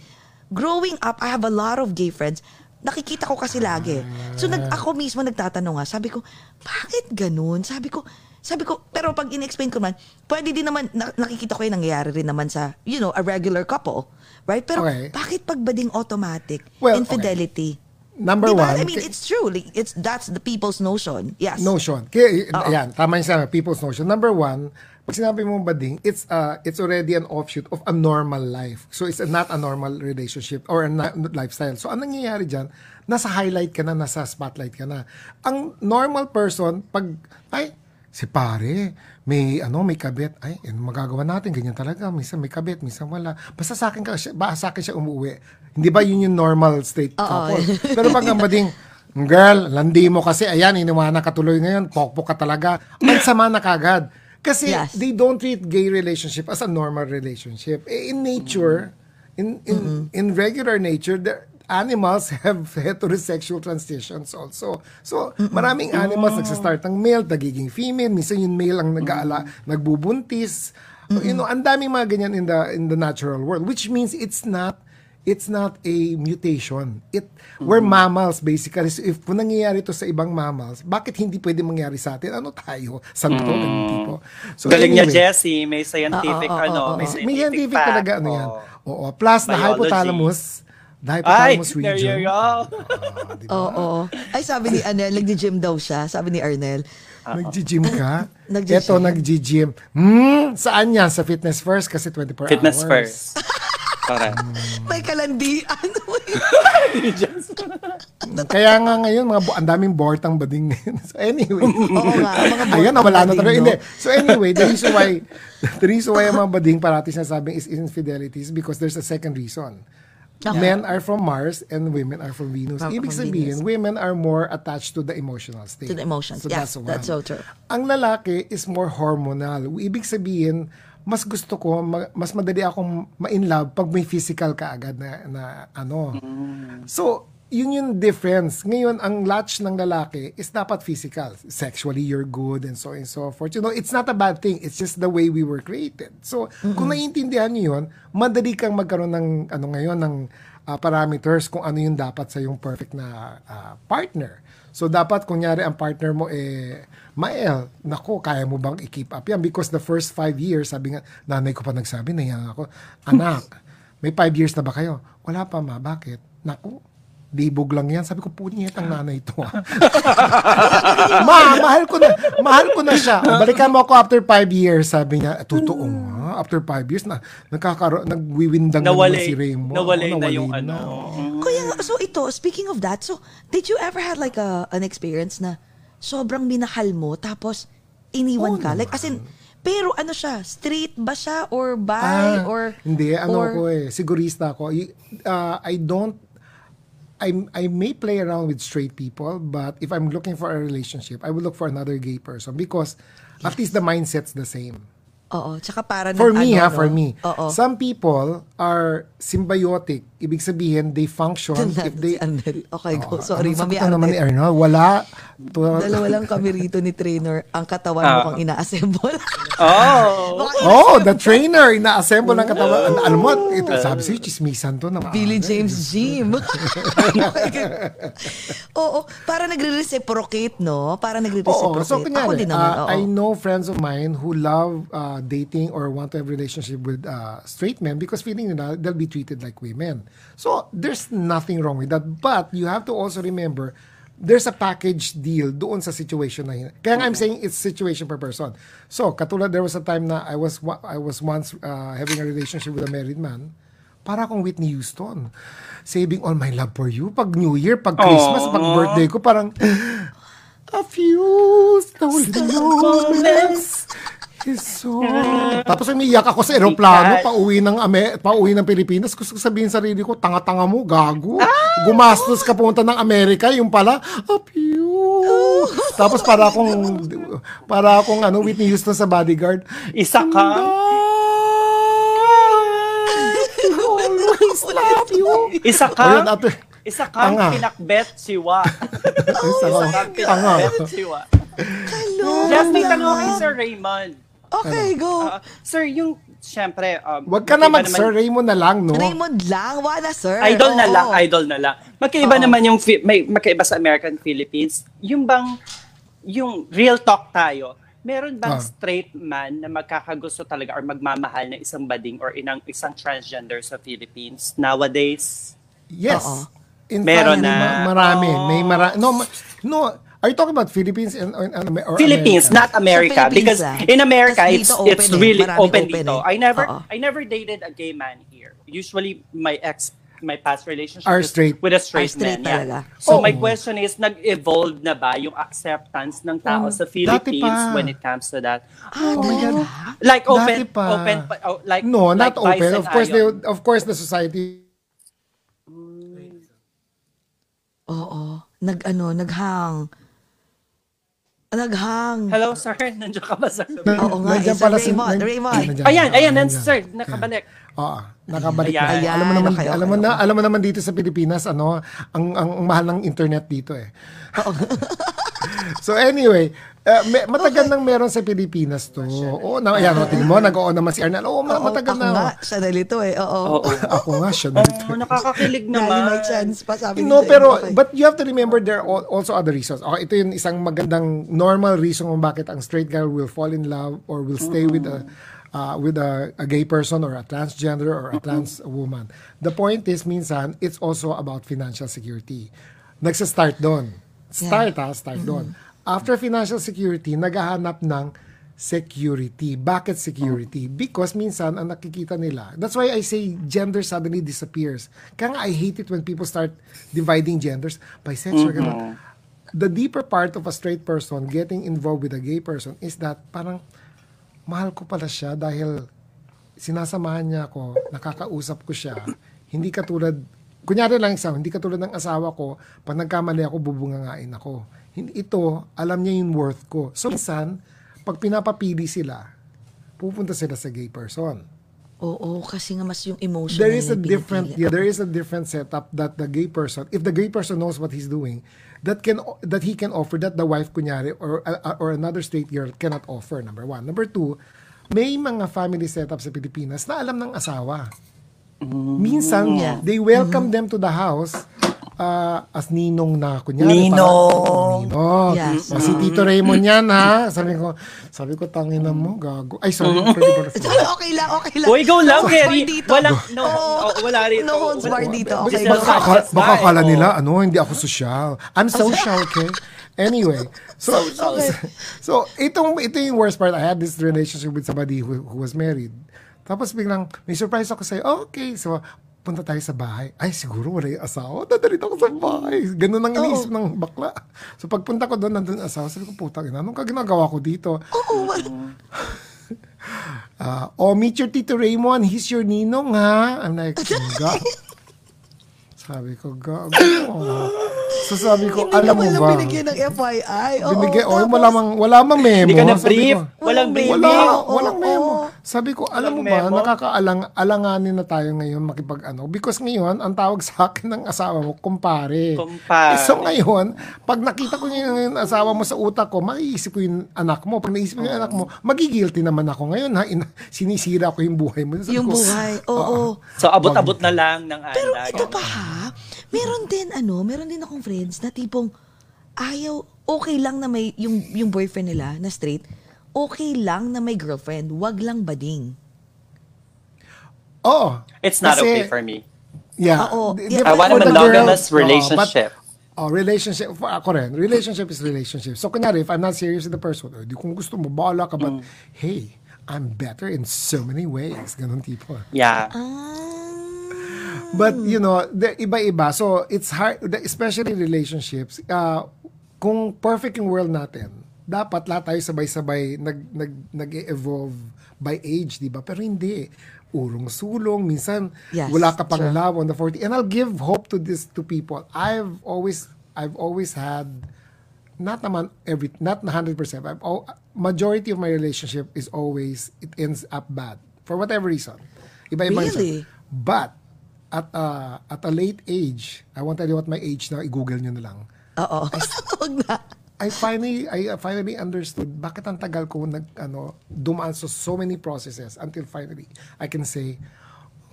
Growing up, I have a lot of gay friends. Nakikita ko kasi lagi. So nag, ako mismo nagtatanong nga. Sabi ko, bakit ganun? Sabi ko, sabi ko, pero pag in-explain ko man, pwede din naman, na- nakikita ko yung nangyayari rin naman sa, you know, a regular couple. Right? Pero Okay. bakit pag bading automatic, Well, okay. infidelity? number Diba? one, I mean, it's true. Like, It's that's the people's notion. Yes. notion. Kaya, Oo. ayan, tama yung sinabi, people's notion. Number one, pag sinabi mo bading, it's uh, it's already an offshoot of a normal life. So it's a, not a normal relationship or a na- lifestyle. So ang nangyayari dyan, nasa highlight ka na, nasa spotlight ka na. Ang normal person, pag, ay, si pare, may ano, may kabit. Ay, ano magagawa natin? Ganyan talaga. Minsan may kabit, minsan wala. Basta sa akin, ka, siya- ba, sa akin siya umuwi. Hindi ba yun yung normal state couple? Pero pag ang bading, girl, landi mo kasi, ayan, iniwanan ka tuloy ngayon, pokpok ka talaga. Ang sama na kagad. Kasi Yes. they don't treat gay relationship as a normal relationship. Eh, In nature, in in in regular nature, the animals (laughs) have heterosexual transitions also. So, maraming animals nagsastart ng male, nagiging female, minsan yung male ang nag-aala, nagbubuntis. So, You know, ang daming mga ganyan in the in the natural world, which means it's not it's not a mutation. It we're mammals basically. So if kung nangyayari to sa ibang mammals, bakit hindi pwede mangyari sa atin? Ano tayo? Santo ganun tipo. So Galing niya, anyway, Jessie. May scientific, Oo, oo, ano, oo, may may, scientific, may scientific fact. talaga ano yan. Oo. Plus, the Biology. hypothalamus, the Ay, hypothalamus there region. you go. Oo. Ay, sabi ni Arnel, nagdi-gym daw siya. Sabi ni Arnel. Nag-gym ka? (laughs) Nag-gym. Eto, nag-gym. Hmm, saan yan? Sa Fitness First kasi 24 Fitness hours. first. (laughs) Correct. (laughs) May kalandian. (laughs) (laughs) Kaya nga ngayon, mga bu- ang daming bortang bading ngayon. So anyway. Oo nga, mga bortang Ayan, nawala na bading, no? Hindi. So anyway, the reason why, the reason why ang mga bading parati sinasabing is infidelities because there's a second reason. Men are from Mars and women are from Venus. From- Ibig from sabihin, women are more attached to the emotional state. To the emotions. So Yes, that's one. that's so true. Ang lalaki is more hormonal. Ibig sabihin, mas gusto ko, ma- mas madali akong ma-in love pag may physical ka agad na, na ano. So, yun yung difference. Ngayon, ang latch ng lalaki is dapat physical. Sexually, you're good and so and so forth. You know, it's not a bad thing. It's just the way we were created. So, kung naiintindihan nyo yun, madali kang magkaroon ng, ano ngayon, ng ah, parameters kung ano yung dapat sa yung perfect na ah, partner. So, dapat, kunyari, ang partner mo, eh, Mael, nako, kaya mo bang i-keep up yan? Because the first five years, sabi nga, nanay ko pa nagsabi, naiyak ako, anak, (laughs) may five years na ba kayo? Wala pa, ma. Bakit? Naku, libog lang yan. Sabi ko, punyet ang nanay ito. ah." (laughs) Ma, mahal ko na, mahal ko na siya. O, balikan mo ako after five years, sabi niya. "Eh, Totoo nga, after five years, na, nagkakaro, nagwiwindang na Nawalay, si Raymond. nawalay Oo, na nawalay yung na. ano. Kuya, so ito, speaking of that, so did you ever had like a, an experience na sobrang minahal mo tapos iniwan ka? Like as in, pero ano siya, straight ba siya or bi Ah, or hindi ano or- ko eh sigurista ako uh, I don't I I may play around with straight people but if I'm looking for a relationship I will look for another gay person because at least the mindset's the same Oo, tsaka para for me ano, ha no? for me Oo. some people are symbiotic ibig sabihin they function if they Si Arnel. Okay, go. Oh, Sorry, anong mami na naman ni Arnel. Wala To- Dalawa lang kami (laughs) rito ni trainer. Ang katawan mo Ah. kang ina-assemble. (laughs) Oh! Oh, the trainer, ina-assemble ng katawan. Al- Alam mo, ito, sabi sa'yo, chismisan to na Billy. James Gym. (laughs) Oo, para nagre-reciprocate, no? Para Oo, nagre-reciprocate. so Ako kunyari, din naman, uh, oo. I know friends of mine who love uh, dating or want to have relationship with uh, straight men because feeling nila they'll be treated like women. So, there's nothing wrong with that. But, you have to also remember, there's a package deal doon sa situation na yun. Kaya nga I'm saying it's situation per person. So, katulad there was a time na I was wa- I was once uh, having a relationship with a married man, para akong Whitney Houston. Saving all my love for you. Pag New Year, pag Christmas, pag birthday ko, parang, a few stolen moments is so... Tapos umiyak ako sa eroplano, pauwi ng, Ame, pauwi ng Pilipinas. Gusto ko sabihin sa sarili ko, tanga-tanga mo, gago. Gumastos ka punta ng Amerika, yung pala, a few. Tapos para akong, para akong ano, Whitney Houston sa bodyguard. Isa ka? (laughs) always love you. Isa ka? yun, ate. Isa kang Tanga. pinakbet siwa. Isa ka. Tanga. pinakbet siwa. Hello. Just may tanong kay Sir Raymond. Okay, go. Ah, sir, yung, syempre, um, Huwag ka na magkaiba mag-Sir Raymond na lang, no? Raymond lang, wala sir. Idol na Oo. lang, idol na lang. Magkaiba Oo. naman yung, fi- may magkaiba sa American Philippines. Yung bang, yung real talk tayo, meron bang Ah. straight man na magkakagusto talaga or magmamahal ng isang bading or inang isang transgender sa Philippines nowadays? Yes. Oo. In Meron fact, na. ma- marami. May mara- no, ma- no, are you talking about Philippines and, and or Philippines, America? not America. Because ah. in America, it's dito it's open eh. really Maraming open open dito. eh. I never Oo. I never dated a gay man here. Usually, my ex my past relationship Are straight. with a straight, Are straight man. yeah. talaga. So Oh. my question is, nag-evolve na ba yung acceptance ng tao sa Philippines when it comes to that? Oh my God. Like Dati open, pa. open, oh, like No, like not open. Of course, they, of course, the society Oo. Nag, ano, naghang. Naghang. Hello, sir. (laughs) Nandiyan ka ba, sir? Oo nga, Nandiyan eh, Sir pala si- Raymond, nan- Raymond. Ayan, ayan, Nandiyan. nandiyan, sir. Nakabalik. Oo, nakabalik na. Ayan. alam mo naman, Okay, okay, alam mo na, okay. alam mo naman dito sa Pilipinas, ano, ang ang, ang mahal ng internet dito eh. (laughs) so anyway, uh, may, matagal nang meron sa Pilipinas to. Oo, na, ayan, oh, tingnan mo, nag-oo naman si Arnel. Oo, ma- Oo, matagal ako na. nga, siya nalito eh. Oo. Oo. Ako nga, siya dito. Oh, nakakakilig naman. may chance pa, sabi No, pero, Okay. but you have to remember there are al- also other reasons. Okay, ito yung isang magandang normal reason kung bakit ang straight guy will fall in love or will stay with a uh, with a, a gay person or a transgender or a trans woman. The point is, minsan, it's also about financial security. Nagsa-start doon. Start ha, start doon. After financial security, naghahanap ng security. Bakit security? Because minsan, ang nakikita nila, that's why I say gender suddenly disappears. Kaya nga, I hate it when people start dividing genders by sex or ganun. The deeper part of a straight person getting involved with a gay person is that parang mahal ko pala siya dahil sinasamahan niya ako, nakakausap ko siya. Hindi katulad, kunyari lang isa, hindi katulad ng asawa ko, pag nagkamali ako, bubungangain ako. Hindi, ito, alam niya yung worth ko. So, minsan, pag pinapapili sila, pupunta sila sa gay person. Oo, kasi nga mas yung emotion There is a different, yeah, there is a different setup that the gay person, if the gay person knows what he's doing, that can that he can offer that the wife kunyari or uh, or another straight girl cannot offer number one. Number two may mga family setup sa Pilipinas na alam ng asawa. Minsan Yeah. they welcome them to the house uh, as ninong na kunyari Ninong. parang- ninong Yes. O, si Tito Raymond yan ha sabi ko sabi ko tangina mo gago ay (laughs) sorry okay lang, okay lang. Uy, go lang, Kerry. Walang, no, oh, wala rito. No holds barred dito. Okay, baka, baka akala Oh. nila, ano, hindi ako social. I'm social, okay? Anyway, so, so, so, itong, ito yung worst part. I had this relationship with somebody who, who was married. Tapos biglang, may surprise ako sa'yo. Oh, okay, so, punta tayo sa bahay. Ay, siguro wala yung asawa. Dadalit ako sa bahay. Ganun ang iniisip ng bakla. So, pagpunta ko doon, nandun asawa. Sabi ko, putang ina, anong ka ginagawa ko dito? Oo, Uh, (laughs) oh, meet your Tito Raymond. He's your ninong, ha? I'm like, ga. (laughs) Sabi ko, ga. So sabi ko, hindi alam ka mo lang ba? binigyan ng FYI. Oo, Binigay, oh, tapos- wala mang, wala mang memo. Hindi ka na brief. ko, Walang brief. wala, Oo, walang oo. memo. Sabi ko, alam mo Walang ba, memo? nakakaalang alanganin na tayo ngayon makipag ano because ngayon ang tawag sa akin ng asawa mo kumpare. Kumpare. Eh, So ngayon, pag nakita ko yung, yung asawa mo sa utak ko, maiisip ko yung anak mo. Pag naisip ko yung anak mo, magigilty naman ako ngayon ha. In, sinisira ko yung buhay mo. Sabi Yung ko, buhay, (laughs) oo. So, abot-abot na lang ng Pero anak. ito pa ha, meron din ano, meron din akong friends na tipong ayaw, okay lang na may, yung, yung boyfriend nila na straight, okay lang na may girlfriend, wag lang bading. Oo. It's not Kasi- okay for me. Yeah. Di- I want a monogamous girl- relationship. but- Oh, relationship. For ako rin. Relationship is relationship. So, kunyari, if I'm not serious with the person, oh, di kung gusto mo, bahala ka. But, hey, I'm better in so many ways. Ganon tipo. Yeah. Ah, But, you know, the, iba-iba. So, it's hard, the- especially relationships, uh, kung perfect yung world natin, dapat lahat tayo sabay-sabay nag, nag, nag-evolve by age, di ba? Pero hindi. Urong-sulong. Minsan, Yes, wala ka pang true. love on the 40. And I'll give hope to this to people. I've always, I've always had, not naman every, not 100%, I've, al- majority of my relationship is always, it ends up bad. For whatever reason. Iba-iba Really? But, at uh, at a late age, I won't tell you what my age na, i-google nyo na lang. oo. (laughs) Wag na. I finally I finally understood bakit ang tagal ko nag ano dumaan sa so many processes until finally I can say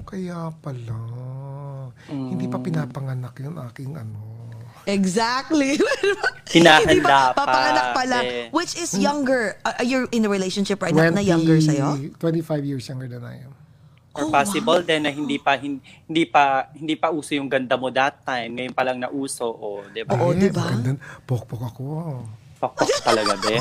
kaya pala hindi pa pinapanganak yung aking ano Exactly. (laughs) Hinahanda pa, Papanganak pa lang. eh. Which is younger. Uh, you're in a relationship right now na younger sa'yo? 25 years younger than I am. Or Oh, possible din na hindi pa hin- hindi pa hindi pa uso yung ganda mo that time, ngayon pa lang nauso o, 'di ba? Oo, di ba? Pokpok ako. Pakpak talaga, be.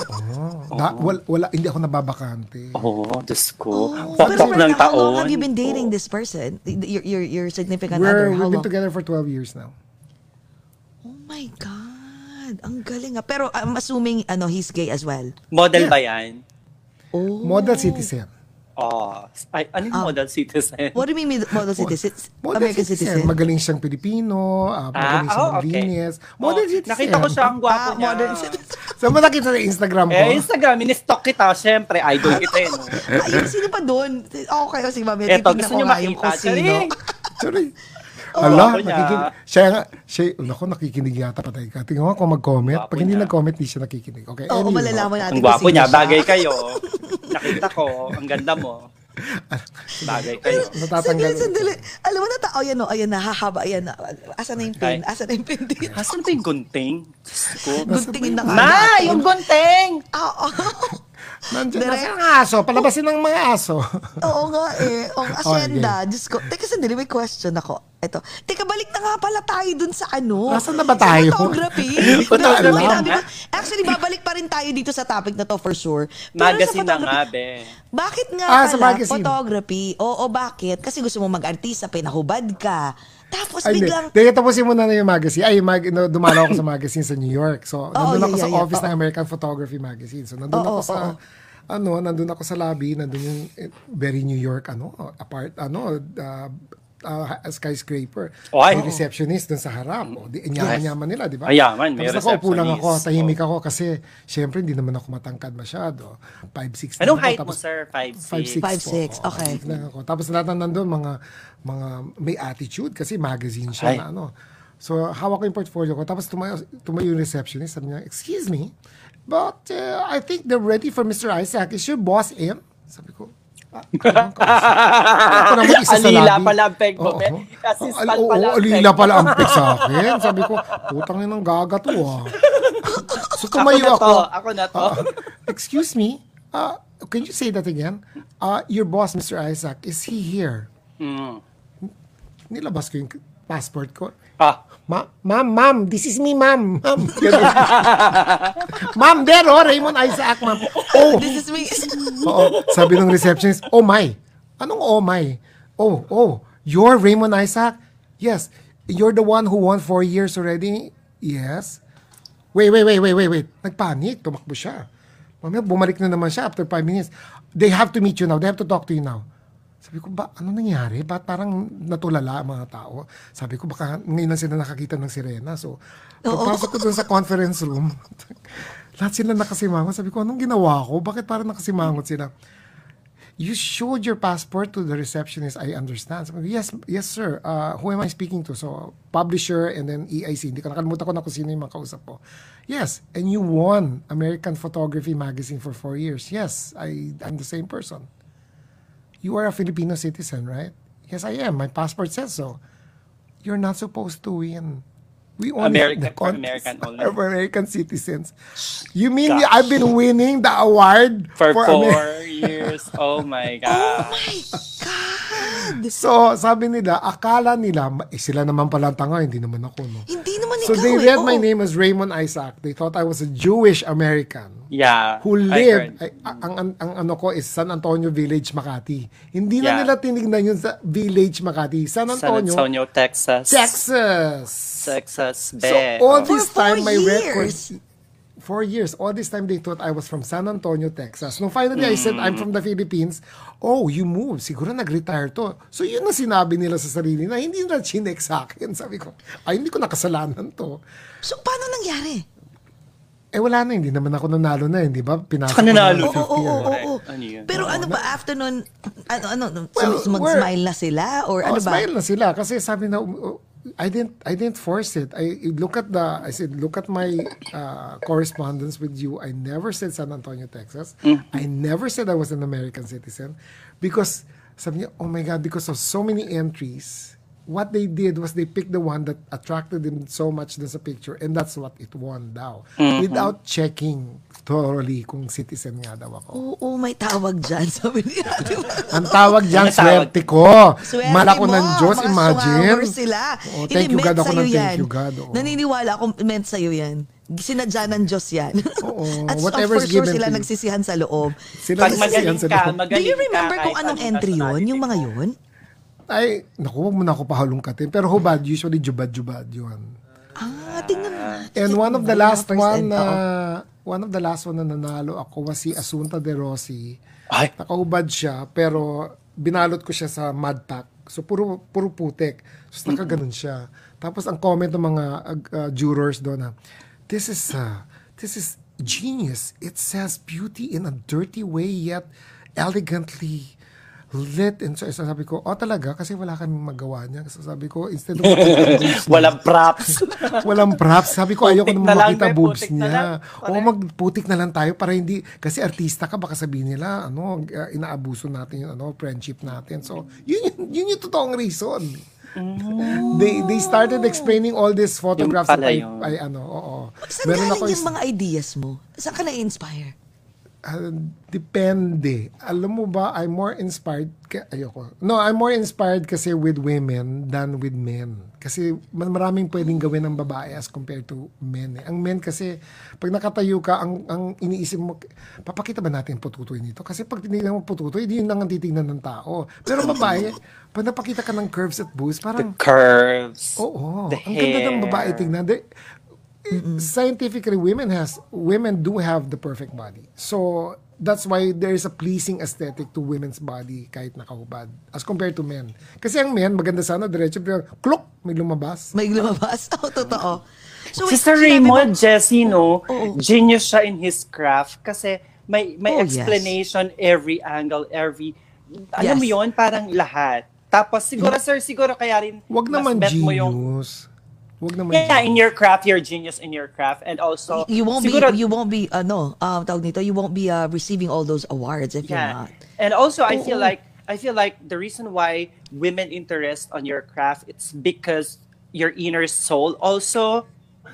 Da, wala, wala, hindi ako nababakante. Oo, oh, Diyos ko. Pero Pakpak ng now, how long taon. have you been dating this person? Your, your, your significant We're, other? How we've been long? together for 12 years now. Oh my God. Ang galing ah. Pero I'm assuming ano, he's gay as well. Model Yeah. ba yan? Oh. Model citizen. Oh, ay, ano yung Ah. model citizen? What do you mean with model citizen? Model American citizen? Magaling siyang Pilipino, ah, magaling Ah, siyang oh, okay. maglinis. Model Oh, citizen. Nakita ko siya, ang gwapo Ah, niya. modern citizen. (laughs) Saan mo nakita sa Instagram ko? Eh, Instagram, in-stalk kita. Siyempre, idol kita eh. No? Ayun, sino pa doon? Okay, o sige, mami. Eto, titignan gusto ko niyo nga yung makita. kung sino. Charing! Sorry. Oh, Ala, nakikinig. Siya, nga- siya, naku, nakikinig yata patay ka. Tingnan mo kung mag-comment. Pag hindi nag-comment, di siya nakikinig. Okay, Oo, anyway. malalaman natin Ang kung gwapo sino niya, siya. bagay kayo. Nakita ko, ang ganda mo. Bagay kayo. Natatanggal. Sandali, sandali. Alam mo na, ta- oh, yan o, ayan na, hahaba, ayan na. Asa na yung pin? Asa na yung pin dito? Asan ba yung gunting? Diyos ko. Guntingin na ka. Ma, yung gunting! Oo. (laughs) Nandiyan na Direct. ang aso. Palabasin ng mga aso. Oo nga eh. Ang (laughs) asyenda. Diyos ko. Teka, sandali, may question ako. Ito. Teka, balik na nga pala tayo dun sa ano. Nasaan na ba tayo? Sa photography. (laughs) Photography. Sabi ko, Actually, babalik pa rin tayo dito sa topic na to for sure. Pero Magazine na nga, photography- be. Bakit nga Ah, pala photography? Oo, bakit? Kasi gusto mo mag-artista, pinahubad ka. Tapos Ay, hindi. biglang... Teka, tapusin mo na na yung magazine. Ay, mag, no, dumalaw ako sa magazine sa New York. So, nandun yeah, ako sa yeah, yeah. office ng Oo. American Photography Magazine. So, nandun Oo, ako sa, oo. ano, nandun ako sa lobby, nandun yung eh, very New York, ano, apart, ano, uh, uh, skyscraper. Oh, ay. May receptionist dun sa harap. O, di, yaman-yaman nila, di ba? Ayaman, may Tapos nakaupo lang ako, tahimik ako kasi, syempre, hindi naman ako matangkad masyado. 5'6 Anong ako, height mo, sir? 5'6"? 5'6 5'6", po. okay. Lang ako. Tapos lahat ng nandun, mga, mga may attitude kasi magazine siya Ay. na ano. So, hawak ko yung portfolio ko. Tapos tumayo, tumayo yung receptionist. Sabi niya, excuse me, but uh, I think they're ready for Mr. Isaac. Is your boss in? Sabi ko, ah? Ako naman isa sa Alila lobby. pala ang peg mo. Assistant Al- oo, pala ang alila pala ang peg sa akin. Sabi ko, putang yun ang gaga to ah. So, Ako tumayo na ako. to, ako na to. Uh, excuse me, uh, can you say that again? Uh, your boss, Mr. Isaac, is he here? Mm. Nilabas ko yung passport ko. Ah, Ma ma'am, ma'am, this is me, ma'am. Ma'am, (laughs) ma'am, there, oh, Raymond Isaac, ma'am. Oh, This is me. (laughs) oo. Sabi ng receptionist, oh my. Anong oh my? Oh, oh, you're Raymond Isaac? Yes. You're the one who won four years already? Yes. Wait, wait, wait, wait, wait, wait. Nagpanik. Tumakbo siya. Mamaya, bumalik na naman siya after five minutes. They have to meet you now. They have to talk to you now. Sabi ko, ba, ano nangyari? Ba't parang natulala ang mga tao? Sabi ko, baka ngayon lang sila nakakita ng sirena. So, pagpasok ko dun sa conference room, (laughs) lahat sila nakasimangot. Sabi ko, anong ginawa ko? Bakit parang nakasimangot sila? You showed your passport to the receptionist, I understand. Sabi ko, yes, yes sir. Uh, who am I speaking to? So, publisher and then EIC. Hindi ko nakalimutan ko na kung sino yung mga kausap ko. Yes, and you won American Photography Magazine for four years. Yes, I, I'm the same person. You are a Filipino citizen, right? Yes, I am. My passport says so. You're not supposed to win. We only American- the for contest American (laughs) only. American citizens. You mean Gosh. I've been winning the award for, Amer- four years. (laughs) Oh my God. God. So, sabi nila, akala nila, eh, sila naman pala ang tanga, hindi naman ako, no? Hindi So, ikaw they eh. read my Oo. name as Raymond Isaac. They thought I was a Jewish American Yeah. who I lived, ay, ang, ang, ang ano ko is San Antonio Village, Makati. Hindi na Yeah. nila tinignan yun sa Village, Makati. San San Antonio, Antonio, Texas. Texas. Texas, So, be. all For this four time, my record... Four years. All this time, they thought I was from San Antonio, Texas. Nung finally, I said, I'm from the Philippines. Oh, you moved. Siguro nag-retire to. So, yun ang sinabi nila sa sarili na hindi nila chinek sa akin. (laughs) Sabi ko, ay, hindi ko nakasalanan to. So, paano nangyari? Eh, wala na. Hindi naman ako nanalo na. Hindi ba? Pinasok ko na nanalo. Oo, 50 oo, oo, oo. Ano yun? Pero ano ba, after nun, ano, ano, Well, sum- mag-smile na sila? Or Oh, ano ba? smile na sila kasi sabi na I didn't I didn't force it. I look at the I said look at my uh, correspondence with you. I never said San Antonio, Texas. I never said I was an American citizen because sabi niya, oh my God, because of so many entries, what they did was they picked the one that attracted them so much dun sa picture and that's what it won daw. Without checking thoroughly kung citizen nga daw ako. Oo, may tawag dyan. (laughs) Sabi niya, di ba? Ang tawag dyan, Ano tawag? swerte ko. Swerte Malako mo, ng Diyos, mga imagine. sumabor sila. Oo, Hindi, thank you meant God ako sa'yo ng thank yan. you God. oo. Naniniwala ako, meant sa'yo yan. Sinadya ng Diyos yan. Oo, (laughs) At so, whatever's for sure given sila to you. nagsisihan sa loob. Sila Pag magaling nagsisiyan sa ka, loob. Do you ka remember kung kahit anong anong entry yun? nationality Yung mga mo. yun? Ay, naku, huwag mo na ako pahalungkatin. Pero hubad, usually jubad-jubad yun. Ah, tingnan mo. And one of the last one na oo. one of the last one na nanalo ako was si Asunta De Rossi. Ay, Nakahubad siya, pero binalot ko siya sa mud pack. So, puro, puro putik. So, nakaganon siya. Tapos, ang comment ng mga uh, uh, jurors doon na, this is, uh, this is genius. It says beauty in a dirty way, yet elegantly lit. And so, sabi ko, oh talaga? Kasi wala kaming magawa niya. So, sabi ko, instead of boobs (laughs) niya, walang props. (laughs) Walang props. Sabi ko, ayoko naman na lang, makita be, boobs putik na niya. lang. O magputik na lang tayo para hindi, kasi artista ka, baka sabihin nila, ano, uh, inaabuso natin yung ano, friendship natin. So, yun, yun, yun yung totoong reason. They they started explaining all these photographs Yung pala I, yun. I, ano, oo. Saan Meron galing ako yung mga ideas mo? Saan ka na-inspire? Ah, depende. Alam mo ba, I'm more inspired, ka, ayoko. No, I'm more inspired kasi with women than with men. Kasi mas maraming pwedeng gawin ng babae as compared to men. Eh. Ang men kasi, pag nakatayo ka, ang, ang iniisip mo, papakita ba natin pututoy nito? Kasi pag tinignan mo pututoy, hindi yun lang ang titignan ng tao. Pero babae, pag napakita ka ng curves at boobs, parang, Curves. Oo, the ang ganda ng hair. babae tingnan. De, scientifically, women has women do have the perfect body. So that's why there is a pleasing aesthetic to women's body kahit nakahubad as compared to men. Kasi ang men maganda sana diretso pero klok may lumabas. May lumabas? (laughs) Oo, totoo. So, Si wait, Sir sinabi Raymond, mo- Jesse, no, Oo. genius siya in his craft kasi may may Oh, yes. explanation every angle, every alam Yes. mo yon parang lahat. Tapos siguro sir, siguro kaya rin Wag mas naman bet mo yung genius. Wag naman Yeah, in your craft, you're genius in your craft and also you won't siguro, be you won't be ano um tawag nito you won't be uh, receiving all those awards if you're Yeah. not And also I feel Oo. like I feel like the reason why women interest on your craft it's because your inner soul also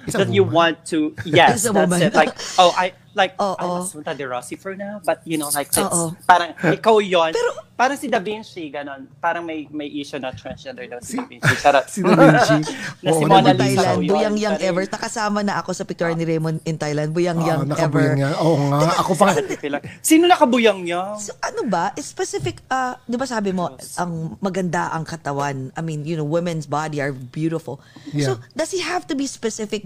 Is a that you want to (laughs) yes a that's woman. it like oh I like Oo. I'm Asunta De Rossi for now but you know like it's, Oo. parang ikaw yon Pero- parang si Da Vinci ganon parang may may issue na transgender daw si Da Vinci Charot. Si Da Vinci. (laughs) Na si Oo, Mona. Lisa Thailand raw yun. buyang yang Sorry. ever nakasama na ako sa picture ni Raymond in Thailand buyang Ah, yang ever nakabuyang nga. Oo nga. (laughs) Ako pa. Sino nakabuyang niya? So ano ba, specific, uh, di ba sabi mo, ang maganda ang katawan. I mean, you know, women's body are beautiful. So, Yeah. does he have to be specific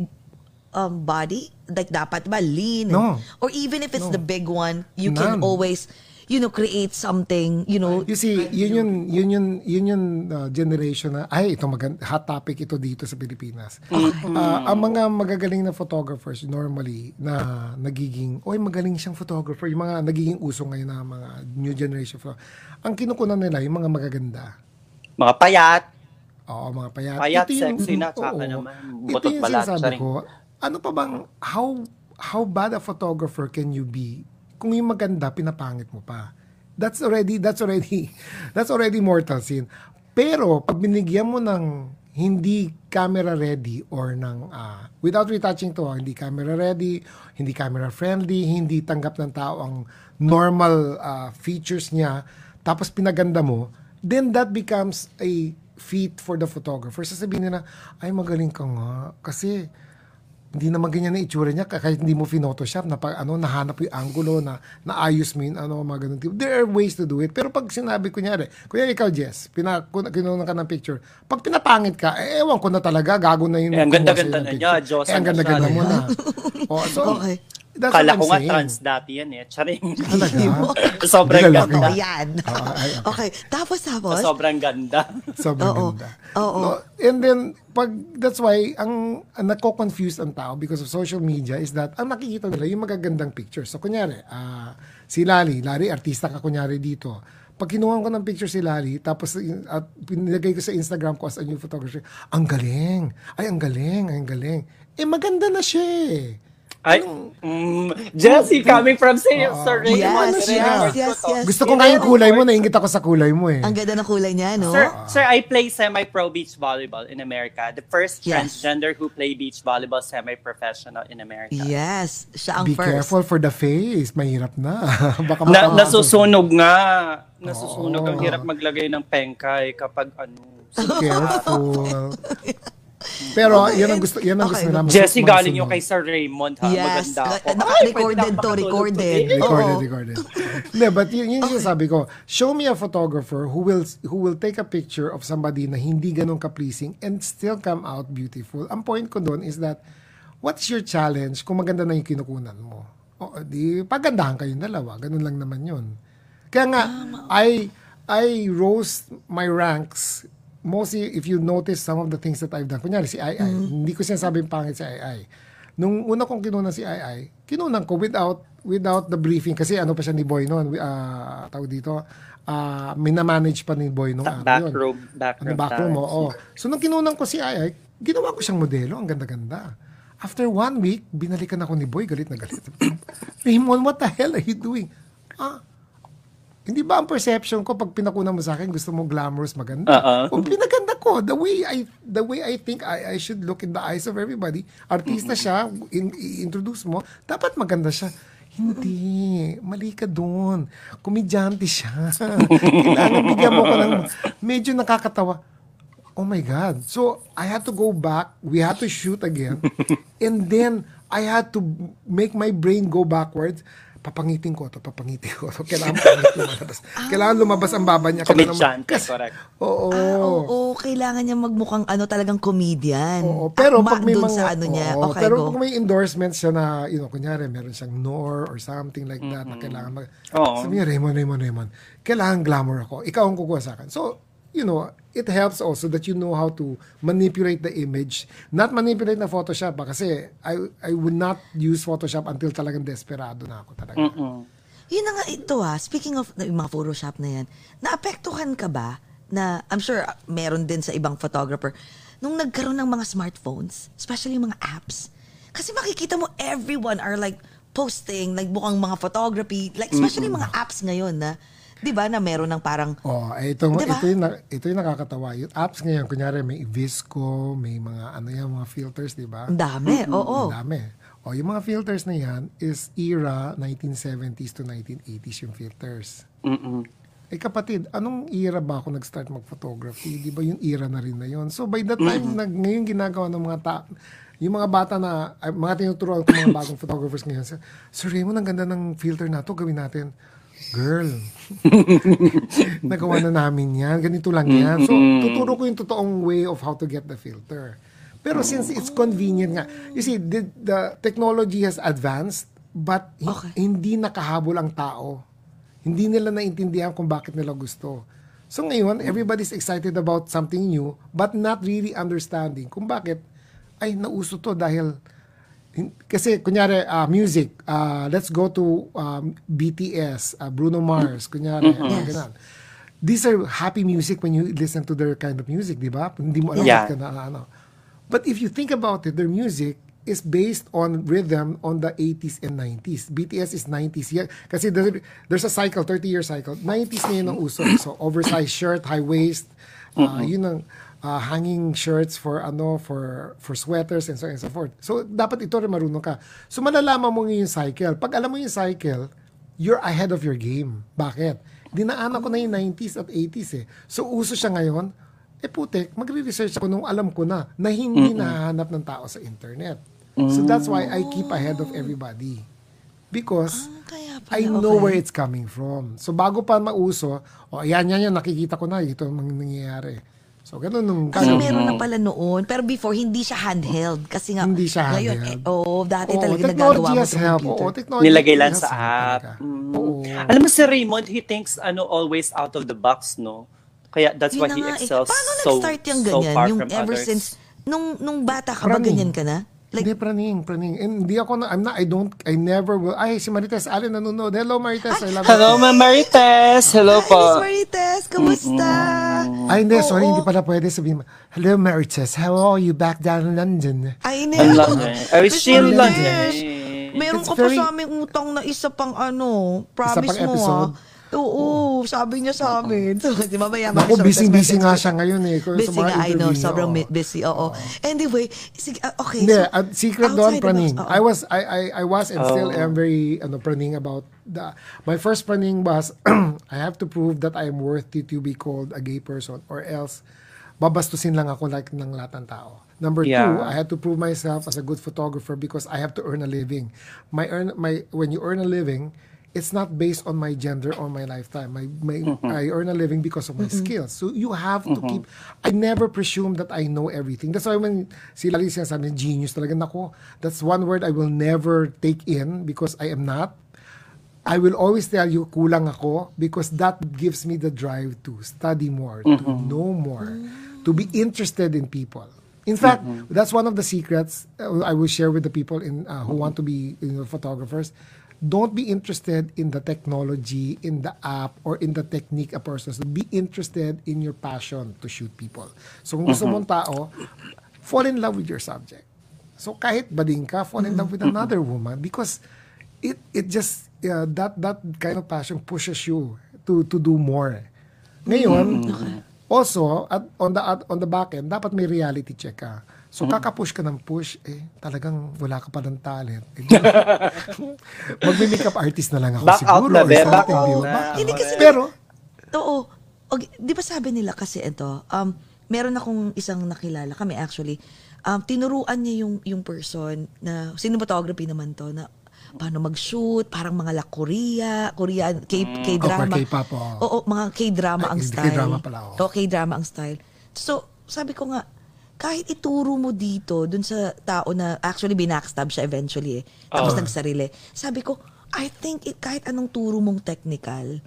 um, body? Like, dapat ba lean? No. Or even if it's No. the big one, you can None. always, you know, create something, you know. You see, yun yun, yun yun, yun yun uh, generation na, ay, ito magand- hot topic ito dito sa Pilipinas. Ah, ang mga magagaling na photographers normally na nagiging, oy magaling siyang photographer, yung mga nagiging uso ngayon na mga new generation ang kinukunan nila yung mga magaganda. Mga payat. Oo, mga payat. Payat, Ito yung- sexy na, tsaka naman, Ito butot yung balat, sinasabi ko. Ano pa bang, how, how bad a photographer can you be kung yung maganda, pinapangit mo pa? That's already, that's already, (laughs) that's already mortal sin. Pero, pag binigyan mo ng hindi camera ready or ng, ah, without retouching to, hindi camera ready, hindi camera friendly, hindi tanggap ng tao ang normal ah, features niya, tapos pinaganda mo, then that becomes a feat for the photographer. Sasabihin nila, ay magaling ka nga. Kasi hindi naman ganyan na itsura niya kahit hindi mo photoshop na pag ano nahanap yung angulo na naayos mo yung ano mga ganun tipo. There are ways to do it. Pero pag sinabi kunyari, kunyari ikaw Jess, pina, kinuha ka ng picture. Pag pinapangit ka, eh, ewan ko na talaga, gago na yun. Eh, ang kumuha ganda-ganda na niya, Diyos Eh, ang ganda-ganda mo na. oh, so, (laughs) Okay. That's Kala ko nga trans dati yan eh. Charing. (laughs) Talaga? (laughs) Sobrang ganda. Totoo yan. Ay, okay. okay. Tapos, tapos, Sobrang ganda. (laughs) Sobrang Oo. ganda. Oo. No, and then, pag, that's why, ang, ang nako-confuse ang tao because of social media is that, ang nakikita nila yung magagandang pictures. So, kunyari, ah, si Lali, Lali, artista ka kunyari dito. Pag kinuha ko ng picture si Lali, tapos at pinilagay ko sa Instagram ko as a new photographer, ang galing. Ay, ang galing, ay, ang galing. Eh, maganda na siya eh. Ay, mm, Jessie, coming from Sir, Sir Raymond. Yes, siya. yes, yes, yes. Gusto ko nga yung kulay mo, naingit ako sa kulay mo eh. ang ganda ng kulay niya, no? Sir, sir, I play semi-pro beach volleyball in America. The first Yes. transgender who play beach volleyball semi-professional in America. Yes, siya ang Be first. careful for the face. Mahirap na. (laughs) Baka Na, nasusunog nga. Nasusunog. Ang hirap maglagay ng pengkay kapag ano. Careful. (laughs) Pero Okay, yan ang gusto, yan ang gusto okay. nila. mas- Jessie, mas galing yung kay Sir Raymond, ha? Yes. Maganda ako. Naka-recorded na to, recorded. Recorded, recorded. Hindi, but yun, yun yung sabi ko, show me a photographer who will who will take a picture of somebody na hindi ganun ka-pleasing and still come out beautiful. Ang point ko doon is that, what's your challenge kung maganda na yung kinukunan mo? O, di, pagandahan kayong dalawa. Ganun lang naman yun. Kaya nga, I, I rose my ranks mostly if you notice some of the things that I've done. Kunyari si Ai Ai, hindi ko sinasabing pangit si Ai Ai. Nung una kong kinunan si Ai Ai, kinunan ko without without the briefing kasi ano pa siya ni Boy noon, ah tawag dito, ah minamanage pa ni Boy nung Sa araw yun. backroom, backroom Ano, backroom, talents. oo. So nung kinunan ko si Ai Ai, ginawa ko siyang modelo, ang ganda-ganda. After one week, binalikan ako ni Boy, galit na galit. (laughs) Raymond, what the hell are you doing? Ah, hindi ba ang perception ko pag pinakunan mo sa akin gusto mo glamorous maganda? Oo. O pinaganda ko the way I the way I think I I should look in the eyes of everybody. Artista siya, in, i-introduce mo, dapat maganda siya. Hindi, mali ka doon. Komedyante siya. (laughs) Kailangan bigyan mo ko ng medyo nakakatawa. Oh my God. So, I had to go back. We had to shoot again. (laughs) and then, I had to make my brain go backwards. Papangitin ko to, papangitin ko to. Kailangan pangit lumabas. Kailangan lumabas ang baba niya. Kailangan- Komedyante, Kasi- correct. Oo. Ah, oo, kailangan niya magmukhang ano talagang comedian. Oo, pero Akma pag may mga sa ano niya. oo, okay, pero go. pag may endorsements siya na, you know, kunyari meron siyang NOR or something like that na kailangan mag Oo. Sabi niya, Raymond, Raymond, Raymond, kailangan glamour ako. Ikaw ang kukuha sa akin. So, you know, it helps also that you know how to manipulate the image. Not manipulate na Photoshop ba? Kasi I, I would not use Photoshop until talagang desperado na ako talaga. Yun na nga ito ah, speaking of yung mga Photoshop na yan, naapektuhan ka ba na, I'm sure ah, meron din sa ibang photographer, nung nagkaroon ng mga smartphones, especially yung mga apps, kasi makikita mo everyone are like posting, like mukhang mga photography, like especially mga apps ngayon na, di ba, na meron ng parang, Oh, eh, ito, Diba? ito, yung, na- ito yung nakakatawa. Yung apps ngayon, kunyari may Visco, may mga ano yan, mga filters, di ba? ang dami, oo. Ang dami. O, yung mga filters na yan is era 1970s to 1980s yung filters. Mm-mm. Eh kapatid, anong era ba ako nag-start mag-photography? Di ba yung era na rin na yun? So by the time nag, ngayon ginagawa ng mga ta yung mga bata na, ay, mga tinuturuan ko mga (coughs) bagong photographers ngayon, Sir, Sir Raymond, ang ganda ng filter na to, gawin natin. Girl, (laughs) nagawa na namin yan. Ganito lang yan. So, tuturo ko yung totoong way of how to get the filter. Pero since it's convenient nga, you see, the, the technology has advanced, but Okay. hindi nakahabol ang tao. Hindi nila naintindihan kung bakit nila gusto. So ngayon, everybody's excited about something new, but not really understanding kung bakit ay nauso to dahil kasi kunyari ah, music, ah, let's go to um, BTS, ah, Bruno Mars, kunyari, ah, ganun. These are happy music when you listen to their kind of music, di ba? Hindi mo alam Yeah. ka na ano. But if you think about it, their music is based on rhythm on the 80s and 90s. BTS is 90s. Yeah, kasi there's, there's a cycle, 30-year cycle. 90s na yun ang uso. So, oversized shirt, high waist, uh, yun ang uh, hanging shirts for ano for for sweaters and so on and so forth. So, dapat ito rin marunong ka. So, malalaman mo yung cycle. Pag alam mo yung cycle, you're ahead of your game. Bakit? Dinaanan ko na yung 90s at 80s eh. So, uso siya ngayon. Eh putek, magre-research ako nung alam ko na na hindi nahahanap ng tao sa internet. So that's why I keep ahead of everybody. Because Ah, kaya pala, I know okay. where it's coming from. So bago pa mauso, o oh, yan, yan, yan, nakikita ko na, ito ang nangyayari. So ganun nung Kasi ganun. meron na pala noon. Pero before, hindi siya handheld. Kasi nga, Hindi siya ngayon, handheld. eh, oh, dati Oo, talaga nagagawa mo sa help. computer. Oo, technology Nilagay lang sa app. Mm. Oo. Alam mo si Raymond, he thinks ano always out of the box, no? Kaya that's Yun why he eh. excels Paano so, nag-start yung so ganyan? far yung from ever others. since, nung, nung bata ka ba, Praning. ganyan ka na? Like, hindi, praning, praning. And hindi ako na, I'm not, I don't, I never will. Ay, si Marites Allen nanonood. Hello, Marites. I love you. Hello, Ma'am Marites! Hello Miss po! Marites, kamusta? Ay, hindi, Oo. sorry, hindi pala pwede sabihin. Hello, Marites. How are you back down in London? Ay, In no. London. I wish Miss you in London. Meron It's ka pa very- sa aming utang na isa pang ano, promise pang mo episode? ah. Oo, sabi niya sa amin. So, (laughs) di ba, maya mag- busy-busy nga siya ngayon eh. Kung sa Busy mga nga, I know. interview niya, Sobrang oo. mi- busy, oo. Anyway, sige, ah, okay. Hindi, so, at secret doon, outside the praning. oo. I was, I, I, I was and still Oh. am very, ano, praning about the, my first praning was, (clears throat) I have to prove that I am worthy to be called a gay person or else, babastusin lang ako like ng lahat ng tao. Number Yeah. two, I had to prove myself as a good photographer because I have to earn a living. My earn my when you earn a living, it's not based on my gender or my lifetime. My, my I earn a living because of my skills. So you have to keep. I never presume that I know everything. That's why when si Lali sinasabi genius talaga nako. That's one word I will never take in because I am not. I will always tell you kulang ako because that gives me the drive to study more, to know more, to be interested in people. In fact, that's one of the secrets uh, I will share with the people in uh, who want to be you know, photographers. Don't be interested in the technology, in the app, or in the technique a person. So be interested in your passion to shoot people. So kung gusto mong tao, fall in love with your subject. So kahit bading ka, fall in love with another woman because it it just uh, that that kind of passion pushes you to to do more. Ngayon, also at on the at, on the back end, dapat may reality check ka. So kakapush ka ng push, eh talagang wala ka pa ng talent. Eh, (laughs) Magme-makeup artist na lang ako Back out siguro. na, or be. Back something, out di ba? na. Back out. Hindi kasi Pero, Oo. Og, di ba sabi nila kasi ito, um, meron akong isang nakilala, kami actually, um, tinuruan niya yung, yung person na, cinematography naman to, na paano mag-shoot, parang mga La Korea, Korean, K, K-drama. Oh, K-pop, oo. Oo, mga K-drama Ay, ang hindi, style. K-drama pala, oo. Oo, K-drama ang style. So, sabi ko nga, kahit ituro mo dito, dun sa tao na actually binackstab siya eventually eh. Tapos nagsarili. Sabi ko, I think it, kahit anong turo mong technical,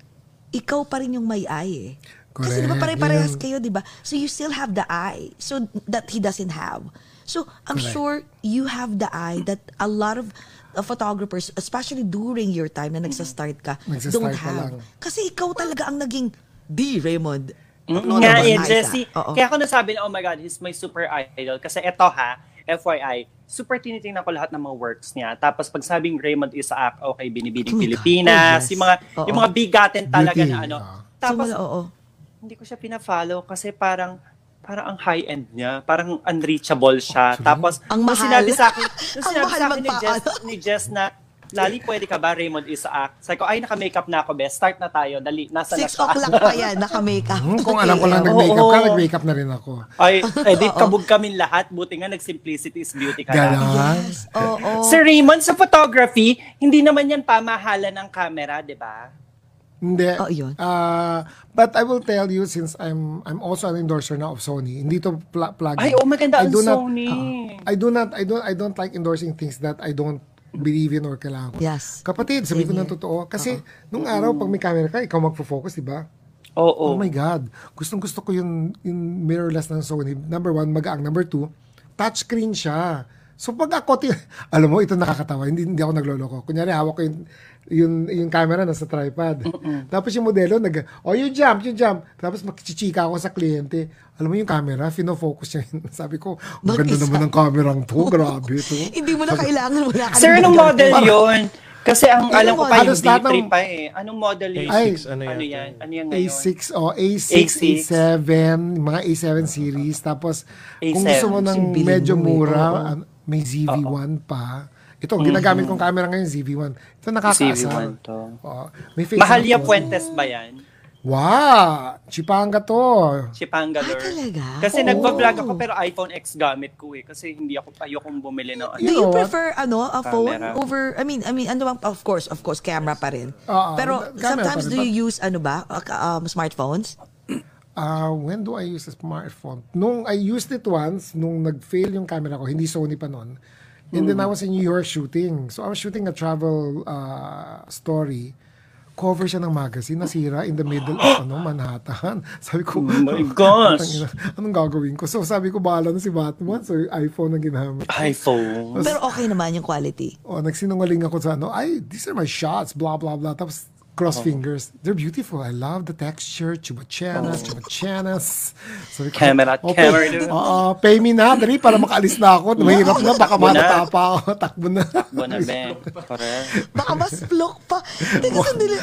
ikaw pa rin yung may eye eh. Kasi di ba Correct. pare-parehas kayo, di ba? So you still have the eye so that he doesn't have. So I'm Correct. sure you have the eye that a lot of uh, photographers, especially during your time na nagsa-start ka, Nagsastart don't have. lang. Kasi ikaw talaga ang naging di Raymond. Mm, nga eh, Nice, Jessie. Kaya ako nasabi na, oh my God, he's my super idol. Kasi eto ha, FYI, super tinitingnan ko lahat ng mga works niya. Tapos pag sabing Raymond Isaac, okay, Binibining Oh. Pilipinas, Oh, yes. yung mga Oo. yung mga bigatin talaga Beauty, na ano. ah. Tapos Simula, oo. hindi ko siya pina-follow kasi parang parang ang high-end niya. Parang unreachable siya. Tapos, Ang mahal. sinabi sa akin, (laughs) sinabi sa akin ni. Jess, ni Jess na, (laughs) Lali, pwede ka ba, Raymond Isaac? Sabi ko, ay, naka-makeup na ako, best. Start na tayo. Dali, nasa na Six siya? o'clock pa yan, naka-makeup. hmm, kung alam ko lang nag-makeup ka, Oo. nag-makeup na rin ako. Ay, edit (laughs) kabog kami lahat. Buti nga nag-simplicity is beauty ka lang. Ganon. Yes. Oo. Sir Raymond, sa photography, hindi naman yan pamahalan ng camera, di ba? Hindi. Oh, yun. Uh, but I will tell you since I'm I'm also an endorser now of Sony. Hindi to pl- plug. Ay, oh, maganda I ang do not- Sony. uh, I do not I don't I don't like endorsing things that I don't believe in or kailangan ko. Yes. Kapatid, sabi ko ng totoo. Kasi nung araw, pag may camera ka, ikaw magfo-focus, di ba? Oo. Oh my God. Gustong gusto ko yung, yung mirrorless ng Sony. Number one, magaang. Number two, touchscreen siya. So pag ako, (laughs) alam mo, ito nakakatawa. Hindi, hindi ako nagloloko. Kunyari, hawak ko yung, yung, yung camera nasa tripod. Tapos yung modelo, nag, oh, you jump, you jump. Tapos makichichika ako sa kliyente. Alam mo yung camera, fino-focus niya. yun. (laughs) Sabi ko, ang ganda Mag-isa. naman ng camera to. (laughs) Grabe to. Hindi mo na kailangan, wala ka Sir, anong model yun? Kasi ang Anong alam ko pa yung model? Halos lahat D3 ng- pa eh. Anong model yun? Ay, A6, ano, ano yan? yan? Ano yan ngayon? A6 o A6, A6. A7, mga A7 series. Tapos, kung A7. gusto mo ng medyo mo mura, may ZV-1 pa. Ito, ginagamit kong camera ngayon, ZV-1. Ito nakakaasar. CV1 to. Oo. May face Mahalia ako. Puentes ba yan? Wow! Chipanga to. Si Pangalore. Ah, talaga? Kasi Oo. nagpa-vlog ako pero iPhone X gamit ko eh. Kasi hindi ako ayokong bumili ng ano. Do You prefer ano a phone Camera. over I mean I mean ano bang of course of course camera pa rin. Oo, Pero camera sometimes pa rin. do you use ano ba uh, um, smartphones? Ah, when do I use a smartphone? Nung I used it once, nung nag-fail yung camera ko, hindi Sony pa noon. And then I was in New York shooting. So I was shooting a travel uh, story. Cover siya ng magazine, nasira in the middle of (gasps) ano, Manhattan. (laughs) Sabi ko, Oh my (laughs) gosh. "Tangina, anong gagawin ko? So sabi ko, bahala na si Batman. So iPhone ang ginamit. iPhone. Pero okay naman yung quality. O, nagsinungaling ako sa ano, ay, these are my shots, blah, blah, blah. Tapos, cross fingers. They're beautiful. I love the texture. Chubachanas, chubachanas. Sabi ko, Camera, "Oh, camera pay, doon." Oo, pay me na. Dali, para makaalis na ako. Mahirap na, baka Takbo na. matata pa ako. Takbo na. Bonabe. Correct. Baka mas vlog pa. Teka, sandali.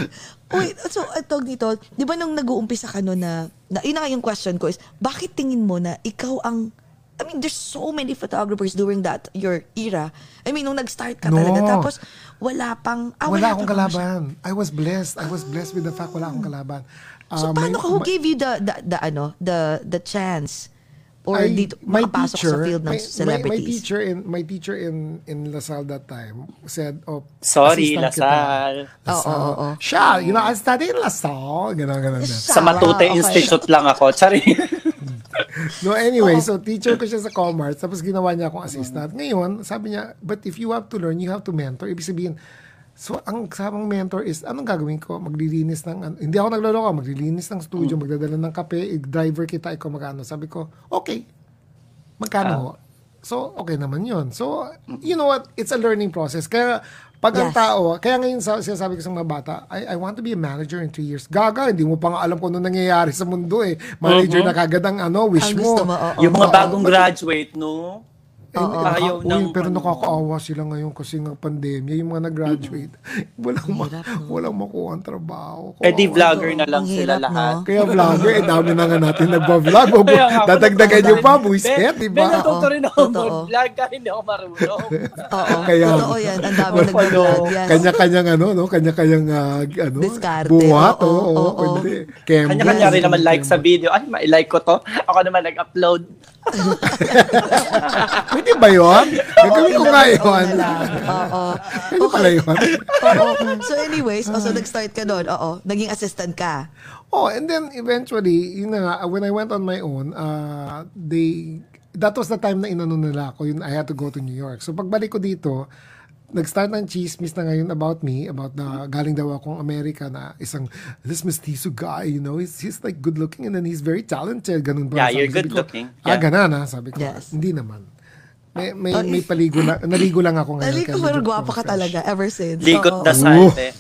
Wait, so, itog dito, di ba nung nag-uumpisa ka no na, na, yun na yung question ko is, bakit tingin mo na ikaw ang, I mean, there's so many photographers during that, your era. I mean, nung nag-start ka No. talaga, tapos wala pang, ah, wala akong kalaban. I was blessed. I was blessed with the fact wala akong kalaban. So, Ah, paano may- ka, who gave you the, the, the, ano, the, the chance Or I- dito, my makapasok sa field ng my- celebrities? My, my teacher in my teacher in in Lasal that time said, "Oh, Sorry, assistant kita." Lasal. Lasal. Oo, oo, oo. Siya, you know, I studied in Lasal. Ganun, ganun. Sa Matute okay. Institute lang ako. Sorry. (laughs) No, anyway, so teacher ko siya sa Commerce, tapos ginawa niya akong assistant. Ngayon, sabi niya, but if you have to learn, you have to mentor. Ibig sabihin, so ang sabang mentor is, anong gagawin ko? Maglilinis ng, ano, hindi ako nagloloko, maglilinis ng studio, magdadala ng kape, i-driver kita, ikaw magkano. Sabi ko, okay. Magkano ho? So, okay naman yun. So, you know what? It's a learning process. Kaya, pag ang Yes. tao, kaya ngayon sa, sinasabi ko sa mga bata, I, I want to be a manager in three years. Gaga, hindi mo pa nga alam kung ano nangyayari sa mundo eh. Manager na kagad ang ano, wish Ang mo. mo, yung mga bagong graduate, no? Eh, Ayaw Uy, ng- pero nakakaawa sila ngayon kasi ng pandemya, yung mga nag-graduate, (laughs) walang, ma- walang makuha ang trabaho. Eh di Kawawa. vlogger na lang Ang sila hirap, lahat. no? Kaya vlogger, eh dami na nga natin nagpa-vlog. (laughs) O, Kaya nga, Dadagdagan nyo pa, buwiset, di Ben, Ben, ba? natuto rin ako Totoo. mag-vlog kahit hindi ako marunong. (laughs) Oo, Kaya- totoo yan. Ang dami nag-vlog. Yes. Kanya-kanyang ano, no? Kanya-kanyang ah, ano, Diskarte, buhat. oo, Oo, oo, oo. Kanya-kanya rin naman like sa video. Ay, ma-like ko to. Ako naman nag-upload. Pwede ba yun? Gagawin ko nga Oo (laughs) yun. Oo. Pwede pala yun. (laughs) Oo. So anyways, oh, so nag-start ka doon. Oo. Naging assistant ka. Oh, and then eventually, yun na nga, when I went on my own, uh, they, that was the time na inano nila ako, yun, I had to go to New York. So pagbalik ko dito, nag-start ng chismis na ngayon about me, about na galing daw akong Amerika na isang, this mestizo guy, you know, he's, he's like good looking and then he's very talented, ganun ba? Yeah, Sabi- you're sabi good ko, looking. Ah, Yeah. ganan ha, sabi ko. Yes. Hindi naman. May, may, Oh, may paligo lang, naligo lang ako ngayon. Ko, pero gwapo ka talaga ever since. Ligot Oo. na sa Oo. ate.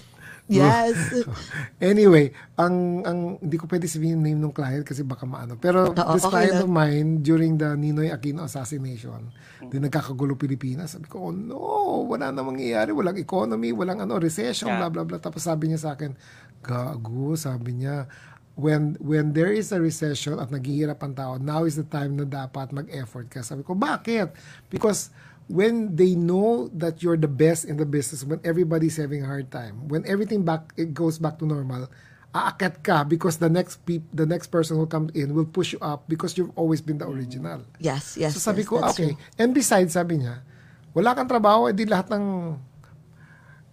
Yes. (laughs) Anyway, ang ang hindi ko pwede sabihin yung name ng client kasi baka maano. Pero Oo, this okay client lang. of mine during the Ninoy Aquino assassination, din nagkakagulo Pilipinas. Sabi ko, oh no, wala na mangyayari, walang economy, walang ano recession, Yeah. blah blah blah. Tapos sabi niya sa akin, gago, sabi niya, when when there is a recession at naghihirap ang tao, now is the time na dapat mag-effort ka. Sabi ko, bakit? Because when they know that you're the best in the business, when everybody's having a hard time, when everything back it goes back to normal, aakyat ka because the next peop, the next person who come in will push you up because you've always been the original. Yes, yes. so sabi yes, ko, okay. true. And besides, sabi niya, wala kang trabaho, edi lahat ng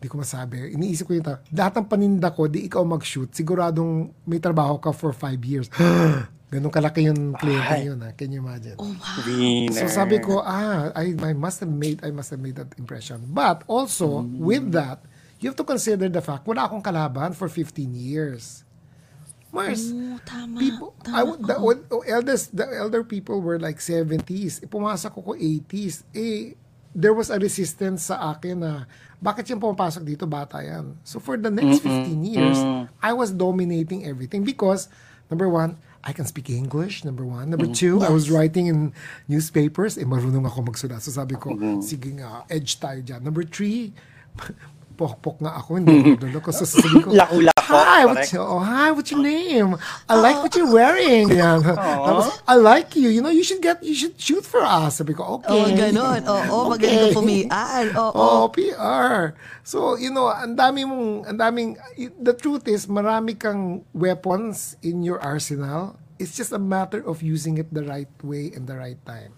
di ko masabi. Iniisip ko yung ta- lahat ng paninda ko, di ikaw mag-shoot, siguradong may trabaho ka for five years. (gasps) Ganun kalaki yung kliyente yun, ha? Can you imagine? Oh, Winner. So sabi ko, ah, I, I must have made I must have made that impression. But also, with that, you have to consider the fact, wala akong kalaban for 15 years. Mars, Oh, tama. people, I, would- the, oh, eldest, the elder people were like 70s. Eh, pumasok ko ko 80s. Eh, there was a resistance sa akin na, bakit yung pumapasok dito, bata yan. So for the next 15 years, I was dominating everything because, number one, I can speak English, number one. Number two, I was writing in newspapers. Eh, marunong ako magsulat. So sabi ko, sige nga, edge tayo dyan. Number three, pokpok nga ako, hindi ko ko. So sabi ko, Lako-lako, hi, what's your, oh, hi, what's your name? I like what you're wearing. Yan. Tapos, I like you. You know, you should get, you should shoot for us. Sabi ko, okay. Oh, ganon. Oo, (laughs) maganda pumian. Oo. Oh, PR. So, you know, ang dami mong, ang daming, the truth is, marami kang weapons in your arsenal. It's just a matter of using it the right way and the right time.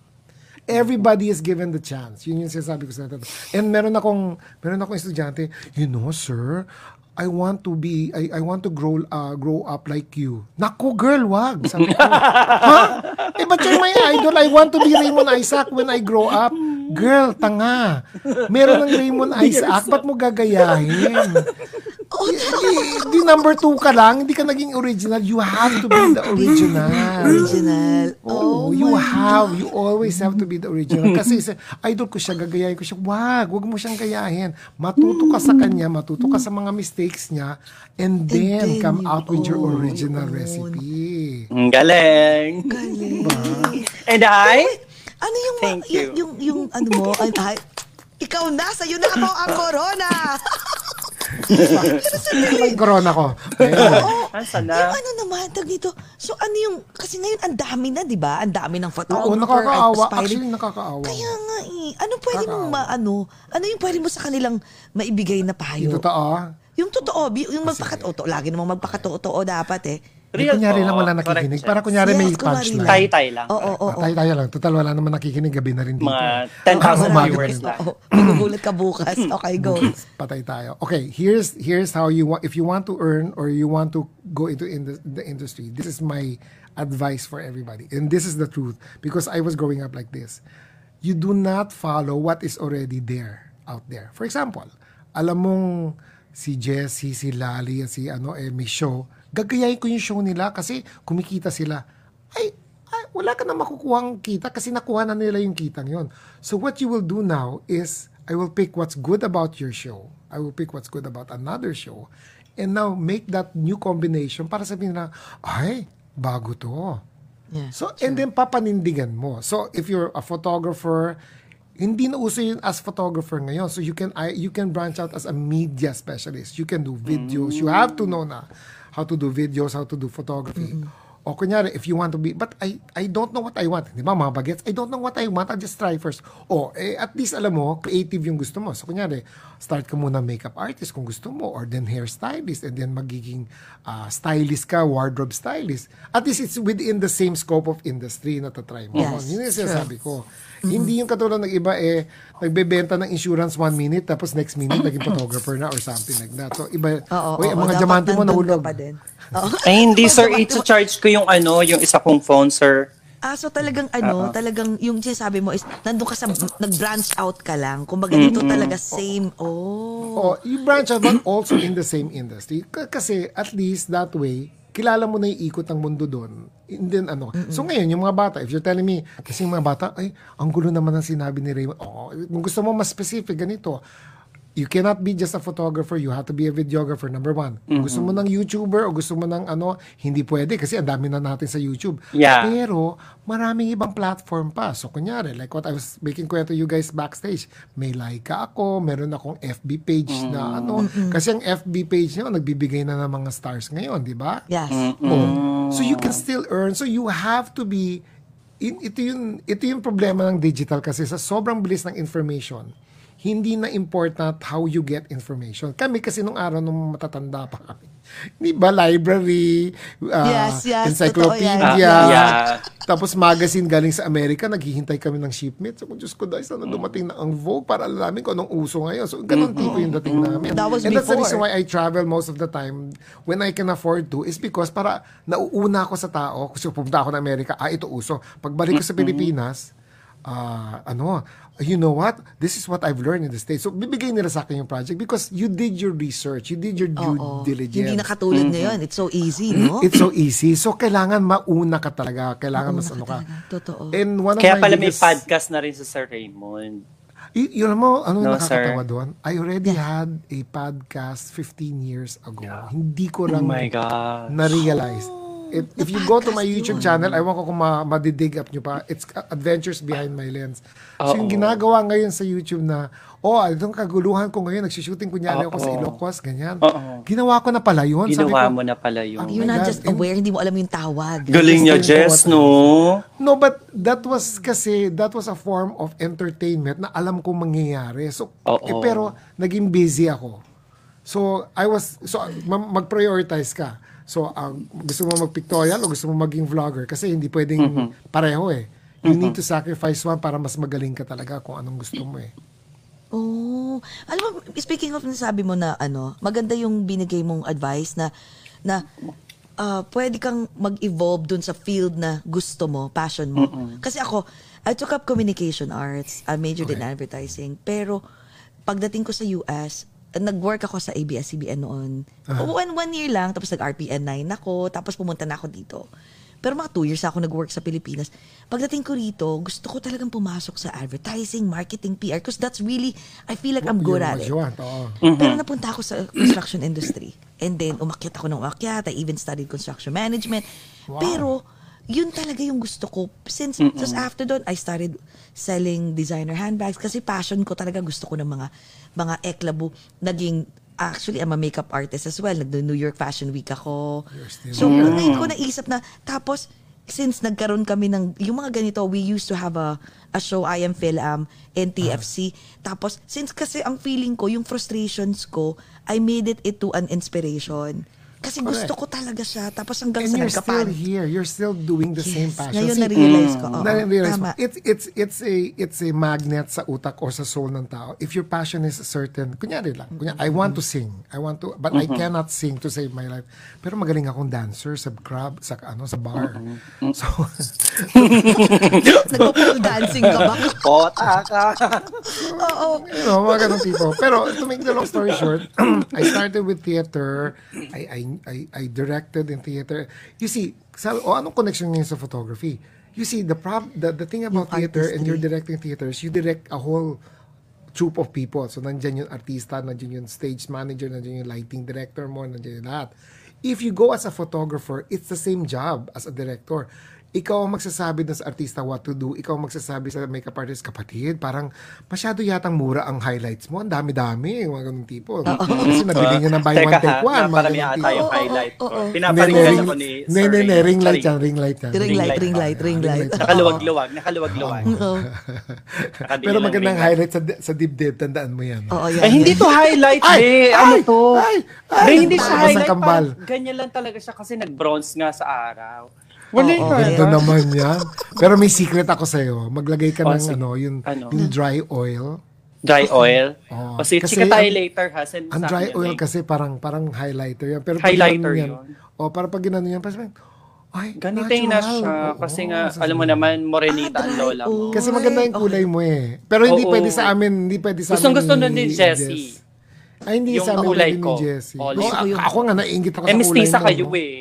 Everybody is given the chance. Yun yung sinasabi ko sa natin. And meron akong, meron akong estudyante, you know, sir, I want to be, I, I want to grow, uh, grow up like you. Naku, girl, wag. Sabi ko, ha? Eh, but you're my idol. I want to be Raymond Isaac when I grow up. Girl, tanga. Meron ng Raymond Isaac, ba't mo gagayahin? Di, di number two ka lang, hindi ka naging original. You have to be the original. Original. Oh, Oh, you have, you always have to be the original. Kasi sa, idol ko siya, gagayahin ko siya. Wag, wag mo siyang gayahin. Matuto ka sa kanya, matuto ka sa mga mistakes niya, and then, then come out with your own. original recipe. Ang galing. Galing. And I? Ano yung, Thank yung, you. yung, yung, ano mo, ay, ay, ikaw na, sa'yo na ako ang corona. (laughs) May corona ko. Ayun. Asa Yung na? ano naman, tag dito. So ano yung, kasi ngayon ang dami na, di ba? Ang dami ng Oo, photographer. nakakaawa. aspiring- Actually, nakakaawa. Kaya nga eh. Ano pwede mong Nakakaawa. maano? Ano yung pwede mo sa kanilang maibigay na payo? Yung totoo, Yung totoo, bi- yung magpakatotoo. Lagi namang magpakatotoo dapat eh. Real kunyari lang wala nakikinig. Para kunyari may Yes, punchline. lang. Tay-tay lang. Oo, oo, oo. tayo-tayo lang. Total, wala naman nakikinig. Gabi na rin dito. Mga Ah, 10,000 umaga viewers lang. Oo. (clears throat) Magugulat ka bukas. Okay, go. patay tayo. Okay, here's here's how you want if you want to earn or you want to go into in the, the industry. This is my advice for everybody. And this is the truth because I was growing up like this. You do not follow what is already there out there. For example, alam mong si Jessie, si Lali, si ano eh may show, gagayahin ko yung show nila kasi kumikita sila. Ay, ay, wala ka na makukuhang kita kasi nakuha na nila yung kitang yon. So what you will do now is I will pick what's good about your show. I will pick what's good about another show. And now make that new combination para sabihin na, ay, bago to. Yeah, so, and then papanindigan mo. So, if you're a photographer, hindi na uso yun as photographer ngayon. So, you can I, you can branch out as a media specialist. You can do videos. You have to know na how to do videos, how to do photography. O kunyari, if you want to be, but I I don't know what I want. Di ba, mga bagets? I don't know what I want. I'll just try first. O, eh, at least alam mo, creative yung gusto mo. So, kunyari, start ka muna makeup artist kung gusto mo, or then hairstylist, and then magiging ah, stylist ka, wardrobe stylist. At least it's within the same scope of industry na tatry mo. Yes, Yun yung sinasabi ko. Hindi yung katulad ng iba eh, nagbebenta ng insurance one minute, tapos next minute naging photographer na or something like that. So, iba, Oo, Uy, oo, ang mga dapat diamante mo nandun ka nahulog. pa din. Oo. (laughs) Ay, hindi, sir. Ito-charge ko yung ano, yung isa kong phone, sir. Ah, so talagang ano, talagang yung sinasabi mo is nandun ka sa nag-branch out ka lang. Kumbaga dito talaga same. Oh. Oh, you branch out but also in the same industry. K- kasi at least that way, kilala mo na yung ikot ng mundo doon. And then ano. So ngayon, yung mga bata, if you're telling me, kasi yung mga bata, ay, ang gulo naman ang sinabi ni Raymond. Oh, kung gusto mo mas specific, ganito. You cannot be just a photographer. You have to be a videographer, number one. Kung gusto mo ng YouTuber o gusto mo ng ano, hindi pwede kasi ang dami na natin sa YouTube. Yeah. Pero maraming ibang platform pa. So kunyari, like what I was making kwento you guys backstage, may Laika ako, meron akong FB page na ano. Kasi ang FB page nyo, nagbibigay na ng mga stars ngayon, di ba? Yes. Oh. So you can still earn. So you have to be in, ito yung ito yung problema ng digital kasi sa sobrang bilis ng information hindi na important how you get information. Kami kasi nung araw nung matatanda pa kami. (laughs) Di ba library, uh, Yes, yes, encyclopedia, totoo yan. Yeah. tapos magazine galing sa Amerika, naghihintay kami ng shipment. So, Diyos ko, dahil sana dumating na ang Vogue para alamin ko anong uso ngayon. So, ganun tipo yung dating namin. That was And that's the before. reason why I travel most of the time when I can afford to is because para nauuna ako sa tao. Kasi pupunta ako ng Amerika, ah, ito uso. Pagbalik ko sa Pilipinas, ah, ano, you know what? This is what I've learned in the States. So, bibigay nila sa akin yung project because you did your research, you did your due Oo. diligence. Hindi na katulad ngayon. It's so easy, no? It's so easy. So, kailangan mauna ka talaga. Kailangan mas ano ka. Totoo. And one of Kaya my pala may biggest- podcast na rin sa Sir Raymond. Y- yun mo, ano No, nakakatawa sir. doon? I already had a podcast 15 years ago. Hindi ko Oh lang my God. na-realize. If, if you go to my YouTube channel, I want ko kung ma- madidig up nyo pa. It's Adventures Behind My Lens. So yung ginagawa ngayon sa YouTube na, oh, itong kaguluhan ko ngayon, nagsushooting kunyari ako sa Oo. Ilocos, ganyan. Oo. Ginawa ko na pala yun. Sabi Ginawa ko, mo na pala yun. You're my not God. just aware, hindi mo alam yung tawag. Galing niya, Jess, no? No, but that was kasi that was a form of entertainment na alam kong mangyayari. So Oo. eh, pero naging busy ako. So I was so ma- mag-prioritize ka. So um, gusto mo mag-pictorial o gusto mo maging vlogger kasi hindi pwedeng Mm-hmm. pareho eh. You need to sacrifice one para mas magaling ka talaga kung anong gusto mo eh. Oh, alam mo, speaking of nasabi mo na ano, maganda yung binigay mong advice na na ah, pwede kang mag-evolve dun sa field na gusto mo, passion mo. Kasi ako, I took up communication arts, I majored in Okay. advertising, pero pagdating ko sa US, nag-work ako sa ABS-CBN noon. One, one year lang, tapos nag-RPN 9 ako, tapos pumunta na ako dito. Pero mga two years ako nag-work sa Pilipinas. Pagdating ko rito, gusto ko talagang pumasok sa advertising, marketing, PR, because that's really, I feel like I'm good at it. oo. Pero napunta ako sa construction industry. And then, umakyat ako ng umakyat. I even studied construction management. Pero, yun talaga yung gusto ko. Since, just after doon, I started selling designer handbags kasi passion ko talaga. Gusto ko ng mga, mga eklabo. Naging, actually, I'm a makeup artist as well. Nag-New York Fashion Week ako. So, ngayon ko naisip na, tapos, since nagkaroon kami ng, yung mga ganito, we used to have a, a show, I Am Philam, and TFC. Tapos, since kasi ang feeling ko, yung frustrations ko, I made it into an inspiration. Kasi gusto ko talaga siya. Tapos hanggang And sa you're still nagkapan. here. You're still doing the same Yes. passion. Ngayon See, na-realize ko. Oo, Na-realize tama. mo, it's it's it's a it's a magnet sa utak or sa soul ng tao. If your passion is certain, kunyari lang, kunyari, I want to sing. I want to but I cannot sing to save my life. Pero magaling akong dancer sa club, sa ano, sa bar. So (laughs) Nagpo-pole dancing ka ba? Pota ka. Oo. you know, mga ganong tipo. Pero to make the long story short, (clears throat) I started with theater. I, I, I, I directed in theater. You see, sa, o anong connection niya sa photography? You see, the prob, the, the thing about Yung theater and you're artistry. directing theaters, you direct a whole troop of people. So, nandyan yung artista, nandyan yung stage manager, nandyan yung lighting director mo, nandyan yung lahat. If you go as a photographer, it's the same job as a director. Ikaw ang magsasabi dun sa artista what to do. Ikaw ang magsasabi sa makeup artist, kapatid, parang masyado yatang mura ang highlights mo. Ang dami-dami, mga ganun tipo. Kasi nabili niya ng buy one, Teka take ha, one. mga naparami ganun ata tipo. yung highlight. Pinaparinggan Hindi, ako ni Sir Ray. ring light yan, ring light yan. Ring light, ring light, ring light. Nakaluwag-luwag, nakaluwag-luwag. (laughs) Pero ng magandang ring light. highlight sa, sa dibdib, tandaan mo yan. Oo, yan. Ay, hindi to highlight, Ay! be. Ano Ay! to? Ay! Hindi siya highlight. ganyan lang talaga siya kasi nag-bronze nga sa araw. Wala yung okay. Ganda naman yan. Pero may secret ako sa'yo. Maglagay ka Oh, ng ano, yung, Ano? yung dry oil. Dry oil. Oo. O sige, Kasi chika tayo ang- later ha. Send Ang sa dry oil yung link. kasi parang parang highlighter yan. Pero Highlighter yun. O, para pag ginano yan, parang, ay, Ganitay na siya. Oo, Kasi nga, alam mo naman, morenita Ah, ang lola mo. oil. Kasi maganda yung kulay mo eh. Pero hindi Oo. pwede sa amin, hindi pwede sa Gustong amin gusto nun ni Jessie. Jess. Ay, hindi Yung sa amin kulay ko. ni Jessie. Oh, Gusto- ako nga, naiingit ako Eh, sa kulay mistisa mo. kayo eh.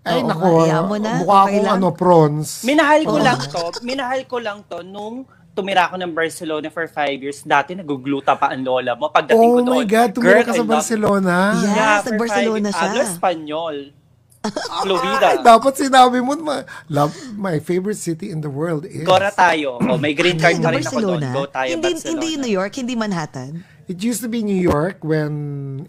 Ay, Oo nga, hayaan mo na. Mukha Okay akong lang. ano, prawns. Minahal ko lang to. Minahal ko lang to nung tumira ako ng Barcelona for five years. Dati nagugluta pa ang lola mo. Pagdating ko Oh doon, my God, tumira girl, ka I sa love- Barcelona. Yeah. Yeah, Yes, for five- siya. Hablo Espanyol. (laughs) Florida. Ay, dapat sinabi mo, ma, love, my favorite city in the world is... Gora tayo. Oh, may green card Hindi, pa rin ako doon. Barcelona. Go tayo, Hindi, Barcelona. hindi New York, hindi Manhattan. It used to be New York when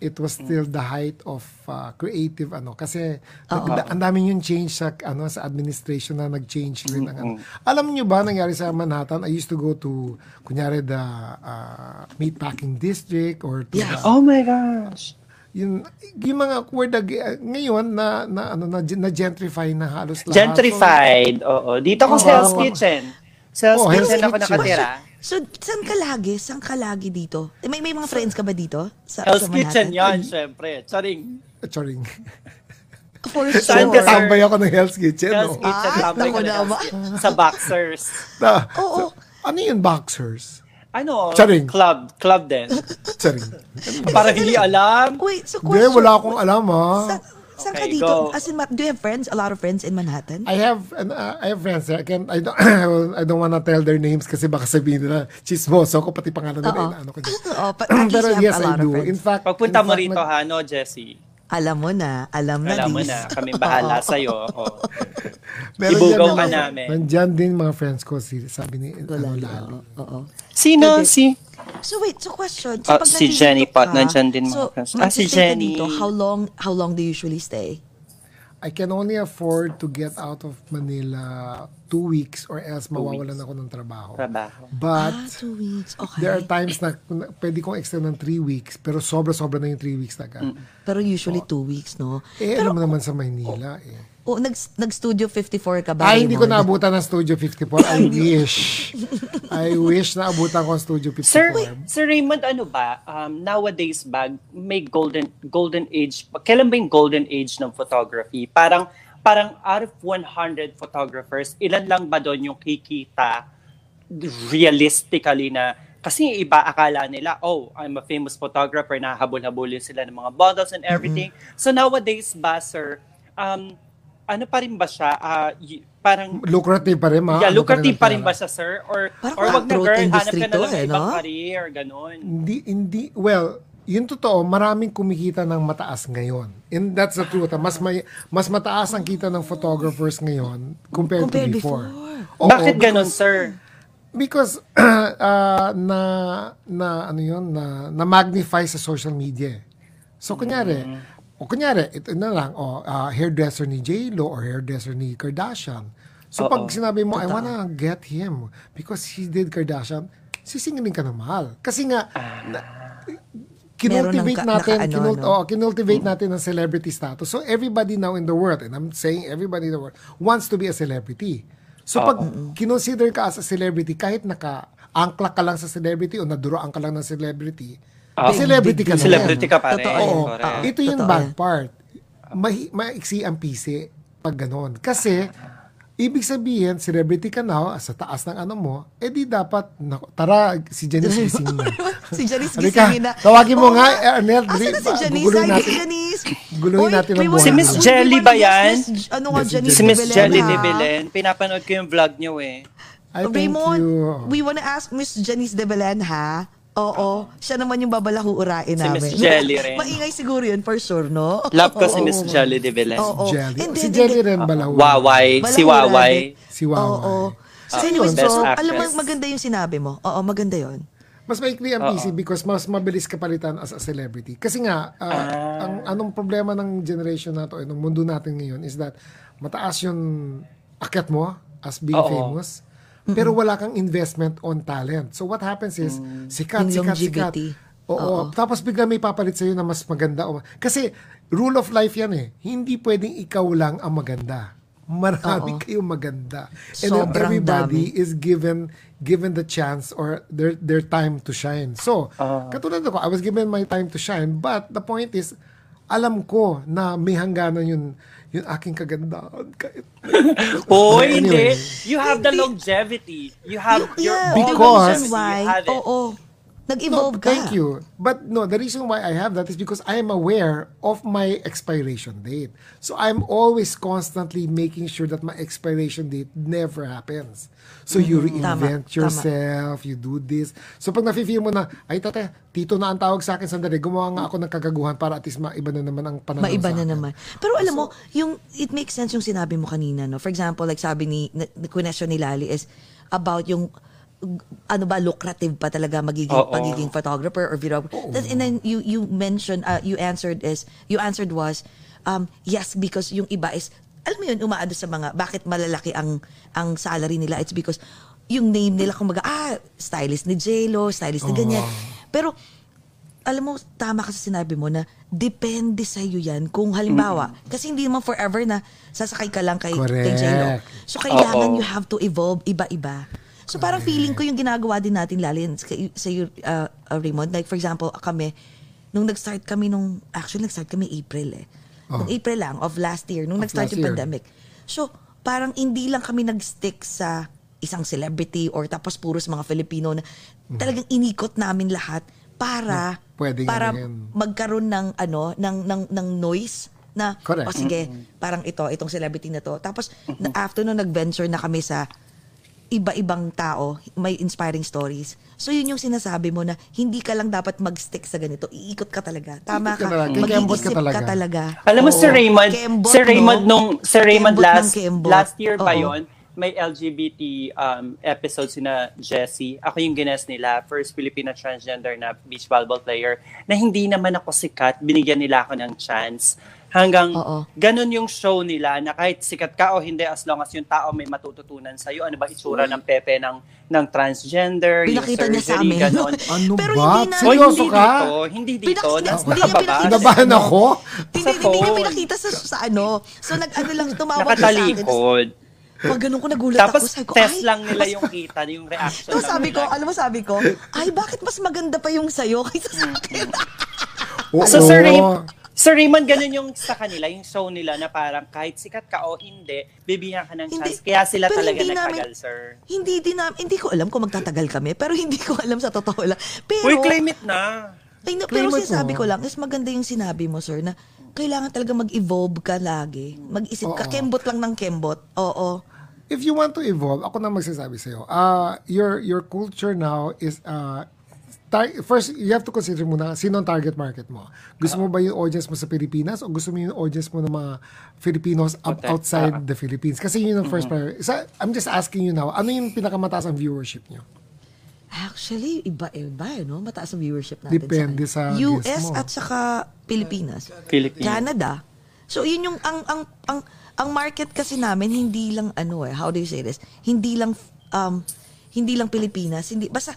it was still the height of uh, creative ano kasi nag- ang daming yung change sa ano sa administration na nag-change rin ang ano. Alam niyo ba nangyari sa Manhattan? I used to go to kunyari the uh, meatpacking district or to the, Oh my gosh. yung, yung mga where the, uh, ngayon na na ano na, na gentrify na halos lahat. Gentrified. Oo. Dito ako Oh. Kitchen. Sa Hell's Oh, Hell's Kitchen ako Kitchen. nakatira. So, saan ka lagi? Saan ka lagi dito? May, may mga friends ka ba dito? Sa, Hell's sa Kitchen yan, syempre. Charing. Charing. (laughs) For Saan sure. ka? Tambay ako ng Hell's Kitchen. Hell's no? Kitchen. Ah, tambay ko na Kitchen. Sa boxers. Na, Oo. ano yun boxers? Ano? Charing. Club. Club din. Charing. Para hindi alam. Wait, so Hindi, question. wala akong alam ah. Sa, saan ka dito? go. As in, do you have friends? A lot of friends in Manhattan? I have an, uh, I have friends. I can I don't (coughs) I don't wanna tell their names kasi baka sabihin nila chismoso ko pati pangalan nila Oo. ano ko. dyan. Oo, (coughs) but at least Pero you have yes, a I lot of do. friends. In fact, Pagpunta in mo fact, rito ha, no, Jessie? Alam mo na. Alam na, Alam mo na. (laughs) Kami bahala sa'yo. (laughs) Oh. meron Ibugaw ka namin. Nandyan din mga friends ko si sabi ni ano, Lalo. Lali. Oo, Oo. Sino? Si? So wait, so question. So Ah, si nandito Jenny ka, pa, nandyan din mga so, friends. Ah, si magsistay ka Jenny. Dito, how long how long do you usually stay? I can only afford to get out of Manila two weeks or else mawawalan ako ng trabaho. Trabaho. But ah, two weeks. Okay. there are times na, na pwede kong extend ng three weeks pero sobra-sobra na yung three weeks na ka. Pero usually two weeks, no? Eh, alam mo naman sa Maynila eh. Oh, nag, nag-studio 54 ka ba? Ay, hindi ko naabutan ng Studio 54. I (laughs) wish. I wish na abutan ko ang Studio 54. Sir, Sir Raymond, ano ba? Um, nowadays ba, may golden golden age. Kailan ba yung golden age ng photography? Parang parang out of 100 photographers, ilan lang ba doon yung kikita realistically na kasi iba akala nila, oh, I'm a famous photographer, nahabol-habulin sila ng mga models and everything. So nowadays ba, sir, um, ano pa rin ba siya? Y- parang lucrative pa rin, ma. Yeah, ano lucrative pa rin ba siya, sir? Or, Parang or wag na girl, hanap ka na to lang ng eh, ibang no? career, ganun. Hindi, hindi, well, yun totoo, maraming kumikita ng mataas ngayon. And that's the truth. Mas may mas mataas ang kita ng photographers ngayon compared, Compared to before. before. Oo, Bakit ganun, because- sir? Because uh, (clears throat) na na ano yun na na magnify sa social media. eh. So kunyari, o kunyari ito na lang o uh, hairdresser ni J-Lo or hairdresser ni Kardashian. So pag sinabi mo I wanna get him because he did Kardashian, sisingilin ka ng mahal. Kasi nga na- kinultivate ka- natin, naka- ano, kinul- no? oh, kinultivate natin ang celebrity status. So everybody now in the world, and I'm saying everybody in the world, wants to be a celebrity. So pag kinonsider ka as a celebrity, kahit naka-angkla ka lang sa celebrity o naduroan ka lang ng celebrity, Ah. celebrity ka na Celebrity ka pa rin. Totoo Oo. Correct. Ito yung Totoo bad part. Mahi, maiksi ang PC pag ganon. Kasi, ibig sabihin, celebrity ka na, sa taas ng ano mo, eh di dapat, naku, tara, si Janice (laughs) gising na. si Janice gisingin na. tawagin mo Oo nga, Arnel, Asan na si Janice? guguluhin Ay, natin. Janice. Guluhin Oy, natin ang we buhay. Si Miss we Jelly wanna ba yan? Miss- Ano nga, si Janice Si Miss de Jelly Belen, de? Belen, pinapanood ko yung vlog niyo eh. I thank Raymond, you. we wanna ask Miss Janice de Belen, ha? Oo. Siya naman yung babalahuurain Si namin. Miss Jelly (laughs) rin. Maingay siguro yun, for sure, no? Love ko si Oo. Miss Jelly de Belen. Oo. Jelly. Hindi, si hindi, Jelly rin balaw. Waway, si Balahura Waway. Si Waway. Oo. So, Ah, anyway, best so, actress. alam mo, maganda yung sinabi mo. Oo, maganda yon. Mas maikli ang PC because mas mabilis ka palitan as a celebrity. Kasi nga, uh, Ah. ang anong problema ng generation na to, eh, ng mundo natin ngayon is that mataas yung akyat mo as being Oo. famous, pero wala kang investment on talent. So what happens is, sikat, Yung sikat, sikat. longevity. Oo. Tapos bigla may papalit sa'yo na mas maganda. O, kasi rule of life yan eh. Hindi pwedeng ikaw lang ang maganda. Marami kayong maganda. And then Sobrang everybody dami. is given given the chance or their their time to shine. So, katulad ako, I was given my time to shine, but the point is alam ko na may hangganan yun yung aking kagandaan kahit (laughs) Hoy, Anyway. hindi. You have the longevity. You have your Yeah, the Because- reason why, You have it. oo, nag-evolve No, ka. Thank you. But no, the reason why I have that is because I am aware of my expiration date. So I'm always constantly making sure that my expiration date never happens. So you reinvent Tama, yourself, you do this. So pag nafe-feel mo na, ay tate, tito na ang tawag sa akin sandali, gumawa nga ako ng kagaguhan para at least maiba na naman ang pananaw Maiba sa na akin. naman. Pero alam mo, yung it makes sense yung sinabi mo kanina, no? For example, like sabi ni na, na question ni Lali is about yung ano ba lucrative pa talaga magiging Oo. pagiging photographer or videographer. Then- And then you you mentioned uh, you answered is you answered was um yes because yung iba is alam mo yun umaado sa mga bakit malalaki ang ang salary nila it's because yung name nila kumbaga ah stylist ni JLo, stylist ni ganyan. Pero alam mo, tama ka sa sinabi mo na depende sa iyo yan kung halimbawa, kasi hindi naman forever na sasakay ka lang kay, kay Correct. J-Lo. So, kailangan Oo. you have to evolve iba-iba. So, parang feeling ko yung ginagawa din natin, lalo yun sa, sa uh, uh, Raymond. Like, for example, kami, nung nag-start kami nung, actually, nag-start kami April eh. Nung April lang of last year, nung Of nag-start yung year. pandemic. So, parang hindi lang kami nag-stick sa isang celebrity or tapos puro sa mga Filipino na talagang inikot namin lahat para Hmm. Pwedeng para magkaroon ng ano ng ng ng noise na Correct. o sige parang ito itong celebrity na to tapos na, after nung nag-venture na kami sa iba-ibang tao may inspiring stories so yun yung sinasabi mo na hindi ka lang dapat mag-stick sa ganito iikot ka talaga tama Ikot ka ka talaga. Kikembot ka mag-iisip ka talaga. talaga Alam mo Oo. si Raymond, Kembot, si Raymond no? nung si Raymond Kembot last last year pa Oo. yon may LGBT um, episode sina Jessie. Ako yung guest nila, first Filipina transgender na beach volleyball player, na hindi naman ako sikat, binigyan nila ako ng chance. Hanggang Oo. ganun yung show nila na kahit sikat ka o hindi, as long as yung tao may matututunan sa'yo, ano ba itsura ng pepe ng ng transgender, Pinakita yung niya sa surgery, amin. ganon. (laughs) Ano Pero ba? hindi na- Seryoso hindi ka? dito, hindi dito. Pinakita- Nas- hindi niya pinakita sa Kinabahan ano. ako? hindi, Sa hindi niya phone. pinakita sa, sa ano. So, nag-ano lang, tumawag siya sa akin. Nakatalikod. Pag ganun ko nagulat Tapos ako, sabi ko, test ay, lang nila yung kita, yung reaction So lang sabi ko, nila. alam mo sabi ko, ay bakit mas maganda pa yung sa'yo kaysa sa akin? Oo. So Sir, Sir Raymond, ganun yung sa kanila, yung show nila na parang kahit sikat ka o hindi, bibigyan ka ng chance. Kaya sila talaga hindi nagtagal, namin- sir. Hindi din namin, hindi ko alam kung magtatagal kami, pero hindi ko alam sa totoo lang. Pero, Uy, claim it na. ay, no, claim pero it sinasabi mo. ko lang, is maganda yung sinabi mo, sir, na kailangan talaga mag-evolve ka lagi. Mag-isip ka, kembot lang ng kembot. Oo. if you want to evolve, ako na magsasabi sa'yo, uh, your, your culture now is, uh, tar- first, you have to consider muna, sino ang target market mo? Gusto mo ba yung audience mo sa Pilipinas o gusto mo yung audience mo ng mga Filipinos up- Protect- outside ah. the Philippines? Kasi yun ang first priority. Sa, I'm just asking you now, ano yung pinakamataas ang viewership nyo? Actually, iba-iba, eh, no? Mataas ang viewership natin. Depende sa US guest mo. at saka Pilipinas. Philippines. Canada. So, yun yung, ang, ang, ang, ang market kasi namin, hindi lang, ano eh, how do you say this? Hindi lang, um, hindi lang Pilipinas, hindi basta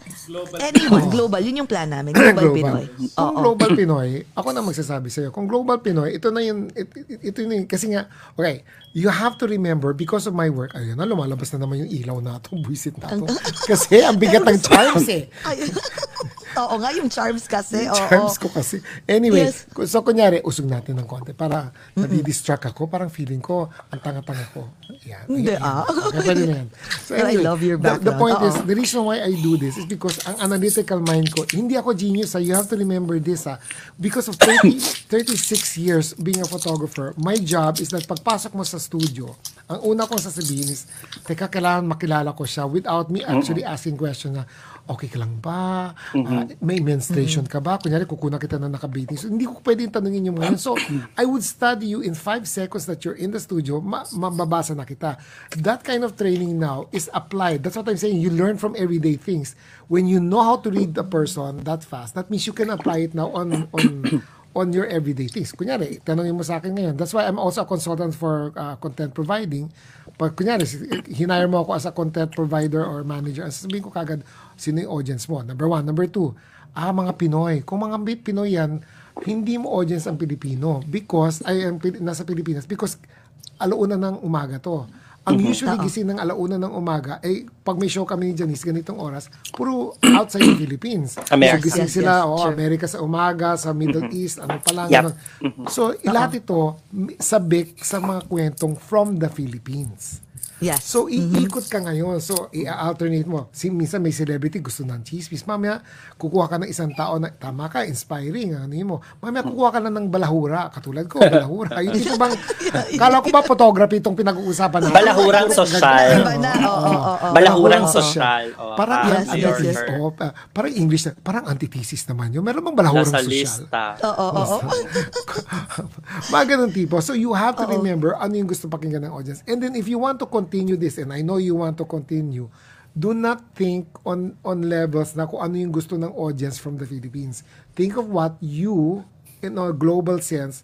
anyone, global, yun yung plan namin, (clears throat) global, Pinoy. Kung Oo. global (clears throat) Pinoy, ako na magsasabi sa'yo, kung global Pinoy, ito na yun, it- it- ito na yun, kasi nga, okay, you have to remember, because of my work, ayun na, lumalabas na naman yung ilaw na ito, buisit na ito. kasi ang bigat ng (laughs) charms (laughs) eh. Oo nga, yung charms kasi. Oo. charms ko kasi. Anyway, Yes. so kunyari, usog natin ng konti para nadidistract ako, parang feeling ko, ang tanga-tanga ko. Yan. Hindi, ah. Okay, pwede na yan. (laughs) So I love your the, the background. point is, Oo. the reason why I do this is because ang analytical mind ko, hindi ako genius. Ha? You have to remember this. Ha? Because of 30, 36 (coughs) years being a photographer, my job is that pagpasok mo sa studio, ang una kong sasabihin is, teka, kailangan makilala ko siya without me actually asking question na, okay ka lang ba? Ah, may menstruation ka ba? Kunyari, kukunan kita na naka-bathing. So, hindi ko pwedeng tanungin yung mga yun. So, (coughs) I would study you in five seconds that you're in the studio, ma- mababasa na kita. That kind of training now is applied. That's what I'm saying. You learn from everyday things. When you know how to read a person that fast, that means you can apply it now on on (coughs) on your everyday things. Kunyari, tanongin mo sa akin ngayon. That's why I'm also a consultant for uh, content providing. Pag kunyari, hinire mo ako as a content provider or manager, sasabihin ko kagad, sino yung audience mo? Number one. Number two, ah, mga Pinoy. Kung mga Pinoy yan, hindi mo audience ang Pilipino because, ay, ang nasa Pilipinas because alauna ng umaga to. Ang usually gising ng alauna ng umaga, eh, pag may show kami ni Janice, ganitong oras, puro outside the Philippines. America. So, gising Yes, sila, yes, oh, sure. Amerika sa umaga, sa Middle East, ano pa lang. Yep. ganun. So, lahat ito, sabik sa mga kwentong from the Philippines. Yes. So, iikot ka ngayon. So, i-alternate mo. Si, minsan may celebrity gusto ng chismis. Mamaya, kukuha ka ng isang tao na, tama ka, inspiring. Ano yun mo. Mamaya, kukuha ka na ng balahura. Katulad ko, balahura. Yung tipo bang, (laughs) kala ko ba photography itong pinag-uusapan natin? Balahurang sosyal. Iba na, oo, oo, oo. Balahurang sosyal. Oh, parang ah, Yes, yes, antithesis. yes. Oh, pa- parang English na, parang antithesis naman yun. Meron bang balahurang Nasa sosyal? lista. Oo, oo, oo. (laughs) Mga ganun tipo. So you have to remember ano yung gusto pakinggan ng audience. And then if you want to continue this, and I know you want to continue, do not think on on levels na kung ano yung gusto ng audience from the Philippines. Think of what you, in a global sense,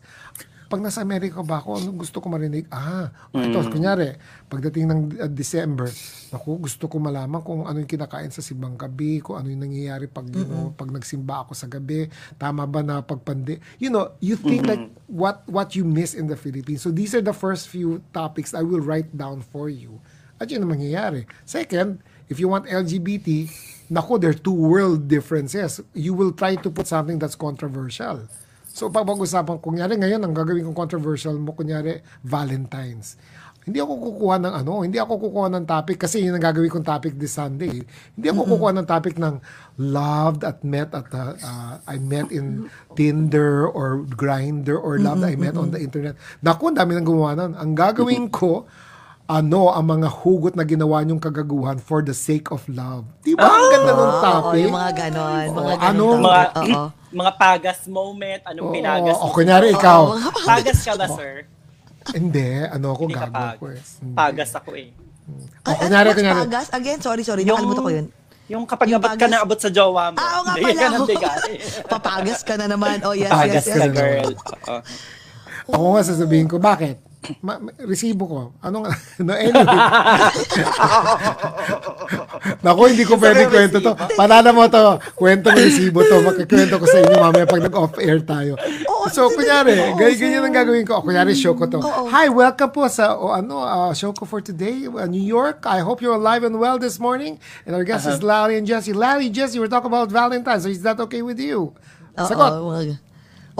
pag nasa Amerika ba ako, ano gusto ko marinig? Ah, ito, kunyari, pagdating ng uh, December, naku, gusto ko malaman kung ano yung kinakain sa simbang gabi, kung ano yung nangyayari pag, you know, pag nagsimba ako sa gabi, tama ba na pagpandi. You know, you think like what what you miss in the Philippines. So these are the first few topics I will write down for you. At yun ang mangyayari. Second, if you want LGBT, naku, there are two world differences. You will try to put something that's controversial. So, pag pag-usapan, kunyari ngayon, ang gagawin kong controversial mo, kunyari, Valentine's. Hindi ako kukuha ng ano, hindi ako kukuha ng topic kasi yun ang gagawin kong topic this Sunday. Hindi ako kukuha ng topic ng loved at met at uh, uh, I met in Tinder or Grinder or loved I met on the internet. Naku, ang dami nang gumawa nun. Ang gagawin ko, ano ang mga hugot na ginawa niyong kagaguhan for the sake of love. Di ba? Ang ganda ng Oo, topic. yung mga ganon. Mga Oo, ganon. ano? Mga. Oo. (clears throat) mga pagas moment. Anong Oo, pinagas o, kunyari ikaw. Pagas ka ba, sir? Hindi, ano ako, gago ko eh. pagas. Pagas ako eh. O, kunyari, ano, kunyari. Pagas? Again, sorry, sorry. Nakalimutan ko yun. Yung kapag Yung abot ka na abot sa jowa mo. Ah, oo nga (laughs) pala. ka. (laughs) Papagas ka na naman. Oh, yes, Pagas yes, ka, yes. girl. Oo. Ako nga sasabihin ko, bakit? Ma- resibo ko. Ano nga? No, anyway. (laughs) Naku, hindi ko pwede kwento to. Panala mo to. Kwento ng resibo to. Magkikwento ko sa inyo mamaya pag nag-off-air tayo. so, kunyari, ganyan, ganyan ang gagawin ko. O, kunyari, show ko to. Hi, welcome po sa o, ano, uh, show ko for today, uh, New York. I hope you're alive and well this morning. And our guest is Larry and Jesse. Larry, Jesse, we're talking about Valentine's. So, is that okay with you? Oo, Sagot. mga-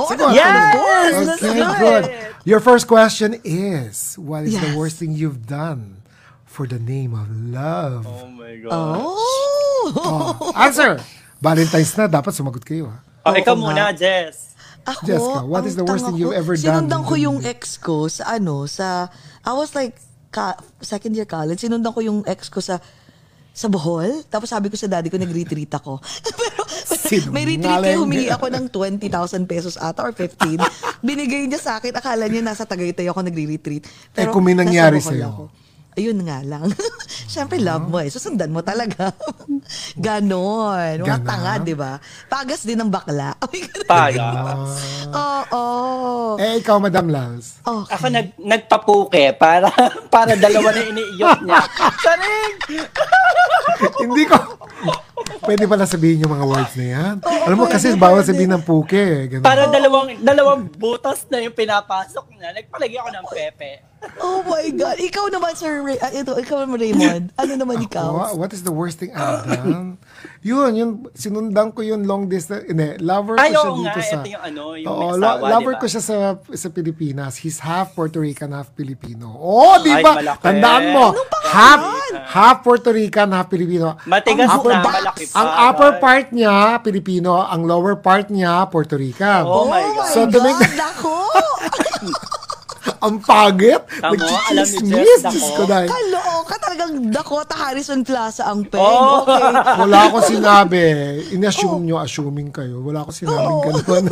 Oh, Sagot. Yes! Okay, good. Your first question is, what is the Yes. worst thing you've done for the name of love? Oh my God. Oh. Oh, answer! Valentine's na, dapat sumagot kayo. Ha? Oh, ikaw Oo muna. Jess. Ako, Jessica, what is the worst thing you've ever done? Sinundan ko yung ex ko sa ano, sa, I was like, ka, second year college, sinundan ko yung ex ko sa, sa Bohol. Tapos sabi ko sa daddy ko, nag-retreat ako. (laughs) pero, may retreat kayo, humingi ako ng 20,000 pesos ata or 15. (laughs) Binigay niya sa akin, akala niya nasa Tagaytay ako nagre-retreat. Eh, kung may nangyari sa'yo? ako. Ayun nga lang. (laughs) Siyempre, love mo eh. Susundan mo talaga. (laughs) Ganon. Mga Ganon. tanga, di ba? Pagas din ng bakla. (laughs) Pagas. Oo. Eh, ikaw, Madam Lals. Okay. Ako nag, nagpapuke para para dalawa na iniiyot niya. Saring! Hindi ko. Pwede pala sabihin yung mga words na yan. Alam mo, kasi bawal sabihin ng puke. eh. Ganun. Para dalawang dalawang butas na yung pinapasok niya. Nagpalagay ako ng pepe. Oh my God. Ikaw naman, Sir Ray. ah, ito, ikaw naman, Raymond. Ano naman ikaw? Wha- what is the worst thing I've done? Yun, yun, sinundan ko yun long distance. Hindi, lover ko Ay, siya oo dito nga, sa... ito yung ano, yung Oo, may lo- asawa, lover di ba? ko siya sa sa Pilipinas. He's half Puerto Rican, half Filipino. Oh, di Ay, ba? malaki. Tandaan mo, half half Puerto Rican, half Filipino. Matigas ang upper, na, malaki pa. ang upper part niya, Filipino. Ang lower part niya, Puerto Rican. Oh my God. So, to make God, nako. (laughs) (laughs) (laughs) ang pagit. Tamo, alam ni. Jess, Diyos ko dahil. Kalooka talagang Dakota Harrison Plaza ang peg. Oh. Okay. (laughs) Wala akong sinabi. In-assume nyo, assuming kayo. Wala akong sinabing Oo. ganun.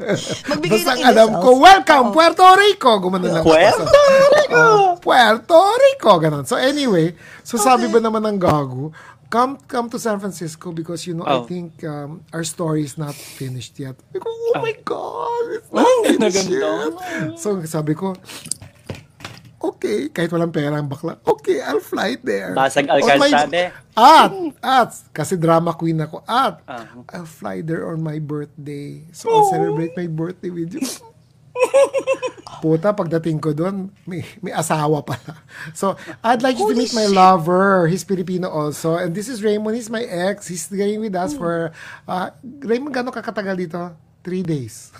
(laughs) Magbigay Basta ng ang alam ko, welcome, Puerto Rico! Gumano lang. Puerto Rico! Puerto Rico! Ganun. So anyway, so sabi ba naman ng gago, come come to San Francisco because you know I Oh. think um, our story is not finished yet. Sabi ko, oh my God, it's (laughs) not finished yet. So sabi ko, okay, kahit walang pera ang bakla, okay, I'll fly there. Basag alkalsade. At, at, kasi drama queen ako, at, Ah. I'll fly there on my birthday. So, I'll celebrate my birthday with you. Puta, pagdating ko doon, may, may asawa pala. So, I'd like you to Holy meet my shit. lover. He's Filipino also. And this is Raymond. He's my ex. He's staying with us for, uh, Raymond, gano'ng kakatagal dito? Three days.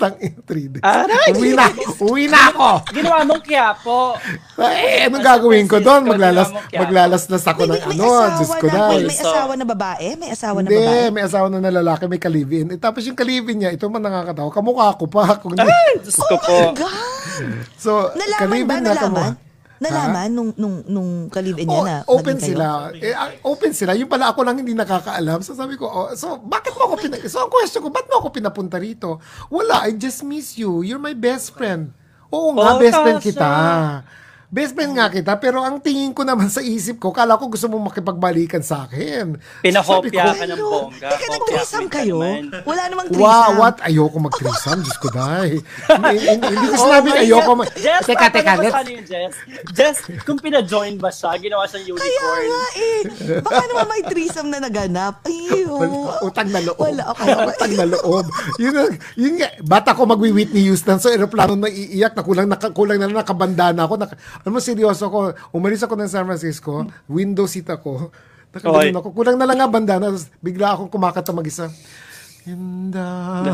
Tang three days. Aray! Uwi na, uwi na ako. Ginawa mong kaya po. Eh, anong gagawin ko doon? Maglalas, kaya. maglalaslas ako ng ano. Diyos ko na, may asawa na babae? May asawa na Hindi, babae? may asawa na na lalaki, may kalivin. Eh, tapos yung kalivin niya, ito man nakakatawa, kamukha ko pa. (laughs) Kung hindi. Diyos ko po. Oh my God! So, Nalaman ba? kalivin na Nalaman? kamukha. Nalaman nung, nung, nung kalibin niya Oh, na open sila. Eh, ah, open sila. Yung pala ako lang hindi nakakaalam. So sabi ko, oh, so bakit mo ako pina... So ang question ko, ba't mo ako pinapunta rito? Wala, I just miss you. You're my best friend. Oo nga, Oh, best friend kita. Best friend nga kita, pero ang tingin ko naman (laughs) sa isip ko, kala ko gusto mo makipagbalikan sa akin. Pinahopya ka ng bongga. Teka, nag-threesome kayo? Wala namang threesome. Wow, what? Ayoko mag-threesome. Diyos ko dahil. (laughs) hindi, ko sinabing my ayoko mag... Jess, Teka, teka. Let's, Jess. Jess, kung pina-join ba siya, ginawa siyang Kaya unicorn. nga eh. Baka naman may threesome na naganap. Ayaw. (laughs) Utang na loob. Wala, okay, okay. Utang na loob. Yun, yun nga, bata ko mag-Whitney Houston sa aeroplano na iiyak na kulang, naka, kulang na lang nakabandana ako. Naka, alam mo, seryoso ko. Umalis ako ng San Francisco, window seat ako. Nakaganon ako. Kulang na lang nga bandana. Tapos bigla akong kumakata mag-isa. Ganda. (laughs)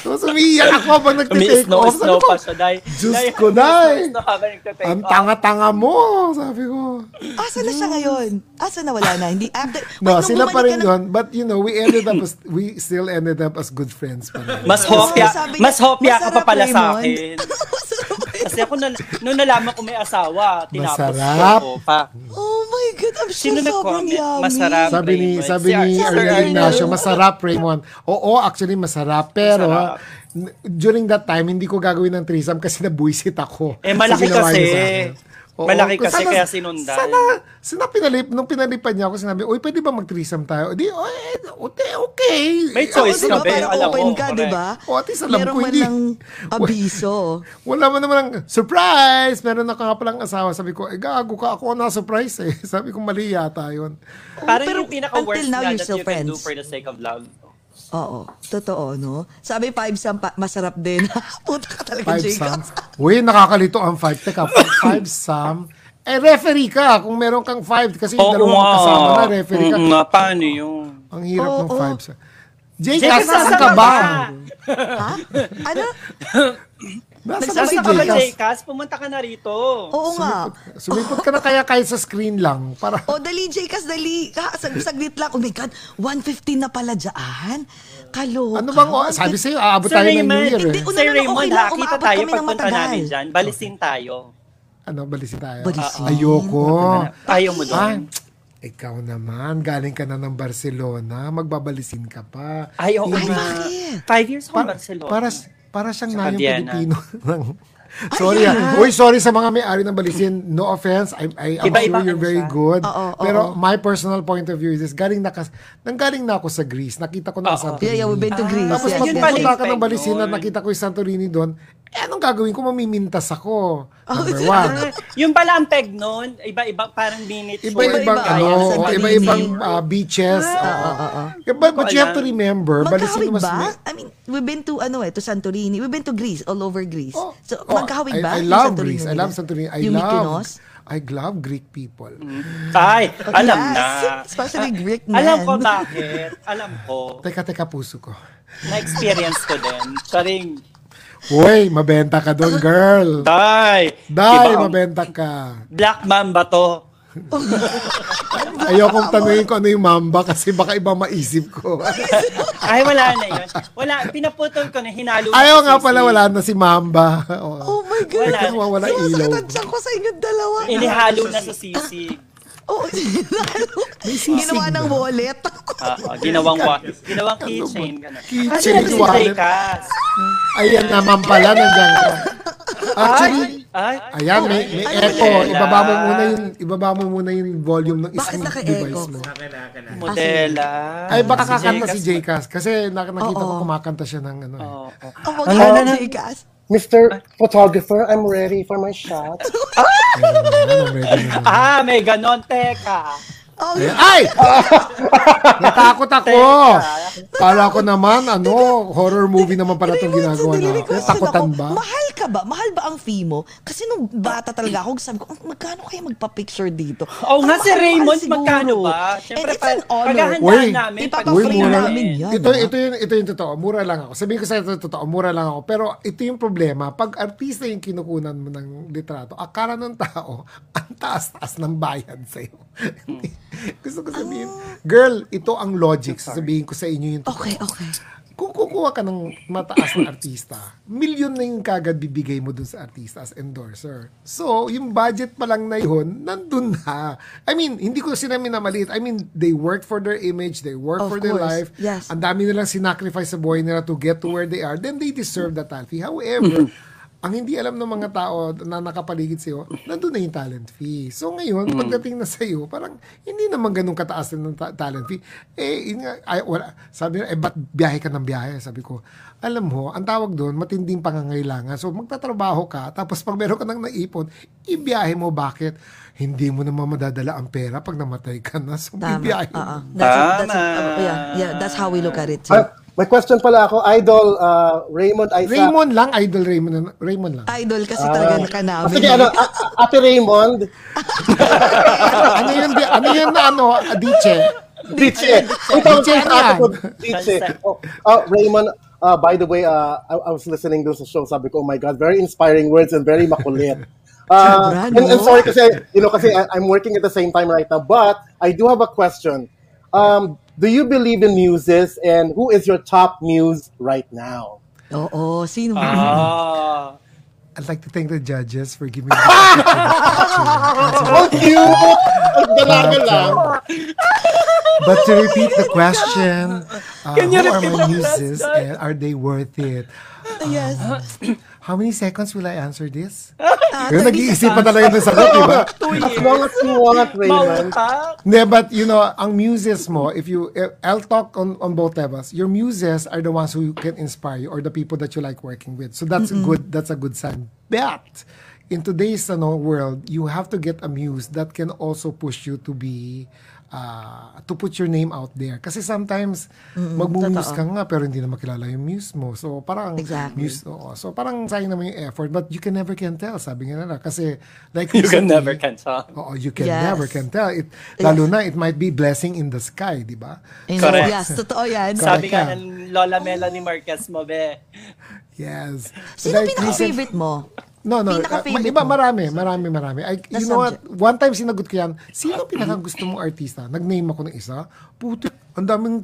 Tapos umiiyak ako pag nagtitake Umi-snow, off. Snow ko, pa siya, dahil. Diyos ko. (laughs) Snow habang nagtatake Ang tanga-tanga mo, sabi ko. Asa na siya ngayon? Asa na wala na? Hindi, after, No, sila pa rin yun. But you know, we ended up as, we still ended up as good friends pa rin. Mas hopya, mas hopya ka pa pala sa akin. (laughs) Kasi ako, na, nung nalaman ko may asawa, tinapos Masarap. ko pa. Oh my God, I'm sure Sino sobrang nag-comment? yummy. Masarap. Sabi ni Raymond. sabi Si ni Ar- Arnel Arnel. Ignacio, masarap Raymond. Oo, actually masarap. Pero Masarap. n- during that time, hindi ko gagawin ng threesome kasi nabuisit ako. Eh, malaki Sa ginawa kasi. niya sa akin. Oo, Malaki kasi, kaya sinundan. Sana, sana pinalip, nung pinalipan niya ako, sinabi, uy, pwede ba mag-threesome tayo? Di, oh, okay, okay. May choice Diba, ka, parang Alam open mo, ka, di ba? O, at least alam Meron ko, man hindi. lang (laughs) abiso. Wala man naman ang surprise! Meron na ka nga palang asawa. Sabi ko, eh, gago ka. Ako na surprise eh. (laughs) Sabi ko, mali yata yun. Parang Pero yung pinaka-worst until now, na you're that still you can do friends. for the sake of love. Oo, totoo, no? Sabi five sam pa, masarap din. (laughs) Puta ka talaga, Five Jacob. Sam. (laughs) Uy, nakakalito ang five. Teka, five Sam. Eh, referee ka. Kung meron kang five, kasi yung Oo dalawang nga. kasama na, referee ka. Mm, nga, paano yun? Ang hirap Oo, ng oo. five Cass, nasaan nasan ka ba? Ha? Ano? (laughs) Nasa Saan si ka ba? Jcas? Pumunta ka na rito. Oo nga. Sumipot ka na kaya kahit sa screen lang. Para, (laughs) O, dali, Jcas, dali. Ha, sag, saglit lang. Oh my God, 115 na pala dyan. Kaloka. ano bang, oh, sabi sa'yo, aabot Sir tayo ng New Raymond, Year hindi, eh. una Sir na Raymond, okay lang, tayo kami ng pagpunta matagal. namin dyan. Balisin tayo. Ano, balisin tayo? Balisin. Ayoko. Ayaw mo Ah, doon. ikaw naman, galing ka na ng Barcelona, magbabalisin ka pa. Ay, oo Ay, bakit? Five years ako Pa- Barcelona. para, para siyang Sa na yung Vienna. Pilipino (laughs) ng sorry ah. Uy, sorry sa mga may-ari ng Balisin. No offense. I, I, I'm Iba-iba sure you're very siya. good. Oo, oo, Pero oo. my personal point of view is this. Galing na, kas, nanggaling na ako sa Greece. Nakita ko na Oo. sa Yeah, yeah, we've been to Greece. Tapos yun pala magpupunta yung ka ng Balisin at nakita ko yung Santorini doon. Eh, anong gagawin ko? Mamimintas ako. Oh, Number (laughs) one. Ah, (laughs) yung pala ang peg nun, iba-iba, parang minute Iba-ibang Iba-iba, ano, ayan, o Santorini. iba-ibang ah, beaches. oo. Yeah, But, but you have to remember, Magkahawig was ba? I mean, we've been to ano eh, to Santorini. We've been to Greece, all over Greece. Oh, so, oh, magkahawig I, ba? I love Greece. I love Santorini. I yung love Mykonos? I love Greek people. Ay, alam Yes, na. especially Greek men. Alam ko bakit. Alam ko. Teka, teka, puso ko. Na-experience ko din. Saring, Uy, mabenta ka doon, girl. Day! Iba ang mabenta ka. Black Mamba to. (laughs) Ayokong tanungin ko ano yung mamba kasi baka iba maisip ko. (laughs) Ay, wala na yun. Wala, pinaputol ko na, hinalo Ayaw sa nga sisi. pala, wala na si mamba. Oh my God. Wala. Wala, wala ilaw. Sumasakit ko sa inyo dalawa. Inihalo na sa sisig. Oh, (laughs) ginawa ng wallet. Ah, ah, ginawang wa, ginawang keychain. Ganun. Keychain, si wallet. Ayan naman pala, nandiyan ka. Actually, Ay, ayan, may, may Ay, echo. Ibaba mo muna yung, ibaba mo muna yung volume ng Bakit isang naka-echo? device mo. Modela. Ay, baka Si kakanta si Jcas. Kasi nak- nakita ko Oo. kumakanta siya ng ano. eh. Oo, oo. Oh, na, Jcas. Mr. Photographer, I'm ready for my shot. (laughs) Ready na. (laughs) Ah, may ganon, teka. Oh, Ayan. Ay! (laughs) Natakot ako! Kala ko naman, ano, horror movie naman pala itong ginagawa Sandali, may na. question Takutan ako. ba? Mahal ka ba? Mahal ba ang fee mo? Kasi nung bata talaga ako, sabi ko, "Ah, magkano kaya magpa-picture dito? Oo nga, si mahal-mahal Raymond, siguro. magkano ba? And Siyempre, it's an honor. paghahandaan namin. ipapa- pag- Uy, free mura. namin yan. Ito, ah. ito, yung, ito yung totoo. Mura lang ako. Sabihin ko sa ito totoo, mura lang ako. Pero ito yung problema. Pag artista yung kinukunan mo ng litrato, akala ng tao, (laughs) ang taas-taas ng bayad sa'yo. (laughs) Gusto ko sabihin, girl, ito ang logic. Sasabihin ko sa inyo yung totoo. Okay, okay. Kung kukuha ka ng mataas na artista, milyon na yung kagad bibigay mo dun sa artista as endorser. So, yung budget pa lang na yun, nandun na. I mean, hindi ko sinabi na maliit. I mean, they work for their image, they work Of for their course, life. yes. Ang dami nilang sinacrifice sa buhay nila to get to where they are. Then they deserve that fee. However, (laughs) ang hindi alam ng mga tao na nakapaligid sa'yo, nandun na yung talent fee. So ngayon, pagdating na sa'yo, parang hindi naman ganun kataas na ng ta- talent fee. Eh, yun nga, ay, wala. Sabi na, eh, ba't biyahe ka ng biyahe? Sabi ko, alam mo, ang tawag doon, matinding pangangailangan. So magtatrabaho ka, tapos pag meron ka nang naipon, ibiyahe mo. Bakit? Hindi mo naman madadala ang pera pag namatay ka na. So Tama. bibiyahe Oo. mo. That's, that's, Tama. oh, yeah, yeah, that's how we look at it. too. Ah, may question pala ako. Idol uh, Raymond Isaac. Raymond lang, idol Raymond, Raymond lang. Idol kasi talaga naka Ah, namin. sige, ano, A- A- Ate Raymond. (laughs) ano yun, ano yun na ano, Adiche? Diche. Ito, Diche ko, yan. Diche. Oh, oh, Raymond, uh, by the way, uh, I, I was listening dun sa show. Sabi ko, oh my God, very inspiring words and very makulit. (laughs) Uh, and, and sorry kasi, you know, kasi I, I'm working at the same time right now. But I do have a question. Um, do you believe in muses and who is your top muse right now? Oo, sino ba? Ah. I'd like to thank the judges for giving me (laughs) the opportunity. Oh, cute! Ang dalaga lang. But to repeat the question, uh, Can you who are repeat my the muses question? and are they worth it? yes. How many seconds will I answer this? Ah, Yung nag-iisip pa talaga ng sagot, di ba? (laughs) Two As years. long as you want, Raymond. Mautak. Hindi, but you know, ang muses mo, if you, eh, I'll talk on, on both levels. Your muses are the ones who can inspire you or the people that you like working with. So that's good, that's a good sign. But, in today's ano, world, you have to get a muse that can also push you to be, uh, to put your name out there. Kasi sometimes, magmumuse ka nga, pero hindi na makilala yung muse mo. So, parang, Exactly. muse, oo. So, parang sayang naman yung effort. But you can never can tell, sabi nga nila. Kasi, like (laughs) You can never can tell. Oo, you can Yes. never can tell. It, lalo na, it might be blessing in the sky, di ba? Know, Correct. yes, totoo yan. Correct. Sabi nga ka. ng Lola Melanie Marquez mo, be. Yes. Sino Like pinaka-favorite mo? No, no. Uh, iba, marami, marami, marami. I, you know what? One time sinagot ko yan, sino pinaka gusto mong artista? Nag-name ako ng isa. Puti, ang daming,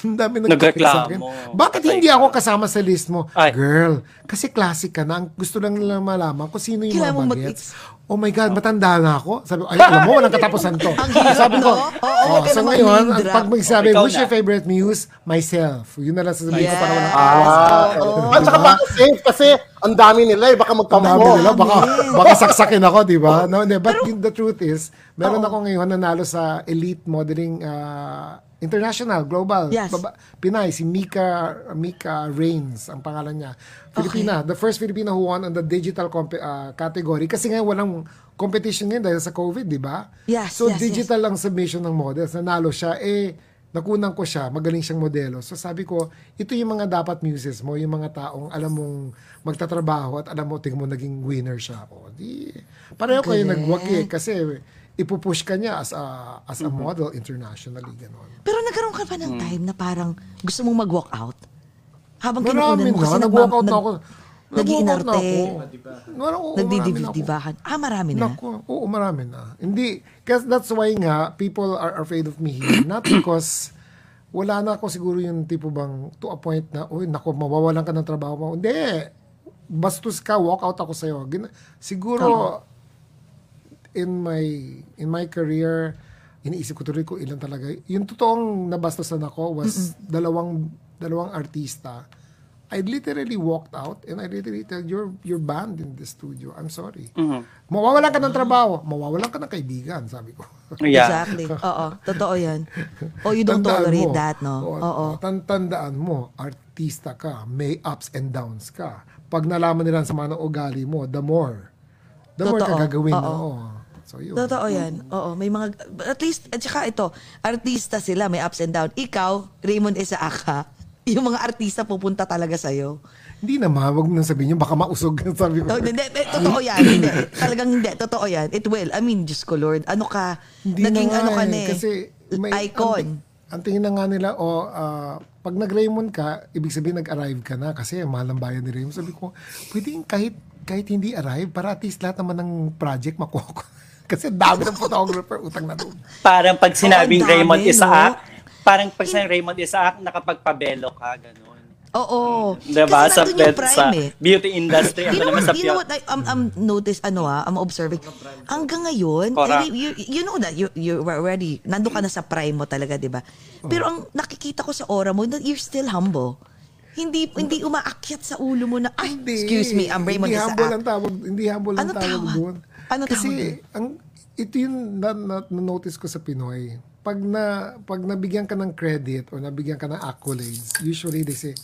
ang daming nagkakit sa akin. Nagreklamo. Bakit Patay hindi ka. ako kasama sa list mo? Ay. Girl, kasi classic ka na. Ang gusto lang nila malaman kung sino yung Kailangan mga bagets. Oh my God, matanda na ako. Sabi ko, ay, alam mo, walang katapusan to. (laughs) Sabi ko, no? Oo, oh, so naman ngayon, ang pag magsabi, Ikaw who's na. your favorite muse? Myself. Yun na lang sasabihin ko para walang. Ah, Oo. At saka baka safe kasi ang dami nila eh. Baka Ang dami nila, baka, baka saksakin ako, di ba? No, hindi. But the truth is, meron ako ngayon nanalo sa Elite Modeling uh, International, Global, Yes. baba- Pinay, si Mika, Mika Reigns, ang pangalan niya. Filipina, the first Filipina who won on the digital comp- uh, category. Kasi ngayon walang competition ngayon dahil sa COVID, di ba? Yes, So yes, digital lang submission ng models. Nanalo siya, eh, nakunan ko siya, magaling siyang modelo. So sabi ko, ito yung mga dapat muses mo, yung mga taong alam mong magtatrabaho at alam mo, tingin mo naging winner siya. O, di, pareho kayo Galing. nagwaki kasi ipupush ka niya as a, as a model internationally. Ganon. Pero nagkaroon ka pa ng time na parang gusto mong mag-walk out? Habang Marami kinukunan mo kasi na, nag-walk out na ako. nag-iinarte. Nag-walk out na ako. Marami- oo, marami na ako. Ah, marami na. Naku, oo, marami na. Hindi, kasi that's why nga, people are afraid of me here. Not (coughs) because wala na ako siguro yung tipo bang to a point na, uy, naku, mawawalan ka ng trabaho mo. Hindi. Bastos ka, walk out ako sa'yo. Gina- siguro, in my in my career, iniisip ko tuloy ko ilan talaga. Yung totoong nabastosan ako was dalawang dalawang artista. I literally walked out and I literally tell you're you're banned in the studio. I'm sorry. Mawawalan ka ng trabaho, mawawalan ka ng kaibigan, sabi ko. Yeah. Exactly. Oo. Totoo yan. Oh, you don't Tandaan tolerate mo. that, no? Oo. tan- tandaan mo, artista ka, may ups and downs ka. Pag nalaman nila sa mga ugali mo, the more, the more ka Totoo. gagawin. Oo. Oo. So, yun. Totoo yan. Oo, may mga, at least, at saka ito, artista sila, may ups and down. Ikaw, Raymond Isaaka, (laughs) yung mga artista pupunta talaga sa'yo. Hindi naman, wag mo nang sabihin yun, baka mausog. (laughs) Sabi ko. Oh, hindi, eh, totoo yan. Hindi, talagang hindi. Totoo yan. It will. I mean, Diyos ko Lord. Ano ka? Hindi naging na nga ano ka eh, na eh. Kasi may, icon. Ang, ang tingin na nga nila, o ah, pag nag-Raymond ka, ibig sabihin nag-arrive ka na kasi mahal ang bayan ni Raymond. Sabi ko, pwedeng kahit kahit hindi arrive, para at least lahat naman ng project makuha ko. Kasi dami ng photographer, utang na loob. Parang pag sinabing dami, Raymond no? Isaac, parang pag sinabing Raymond Isaac, nakapagpabelo ka, ganun. Oo. Diba? Kasi Sa, nandun yung sa prime eh. beauty industry, You ako know, naman what, sa you know what I, I'm, I'm notice, ano ah, I'm observing. Hanggang ngayon, eh, you, you know that, you, you were already, nandun ka na sa prime mo talaga, di ba? Pero ang nakikita ko sa aura mo, that you're still humble. Hindi hindi umaakyat sa ulo mo na, ay, Hindi. excuse me, I'm Raymond Hindi humble ang tawag, hindi humble ang Ano tawag, tawag? doon. Ano Kasi, tawag ang, ito yung na, na, na-notice ko sa Pinoy. Pag na pag nabigyan ka ng credit or nabigyan ka ng accolades, usually they say,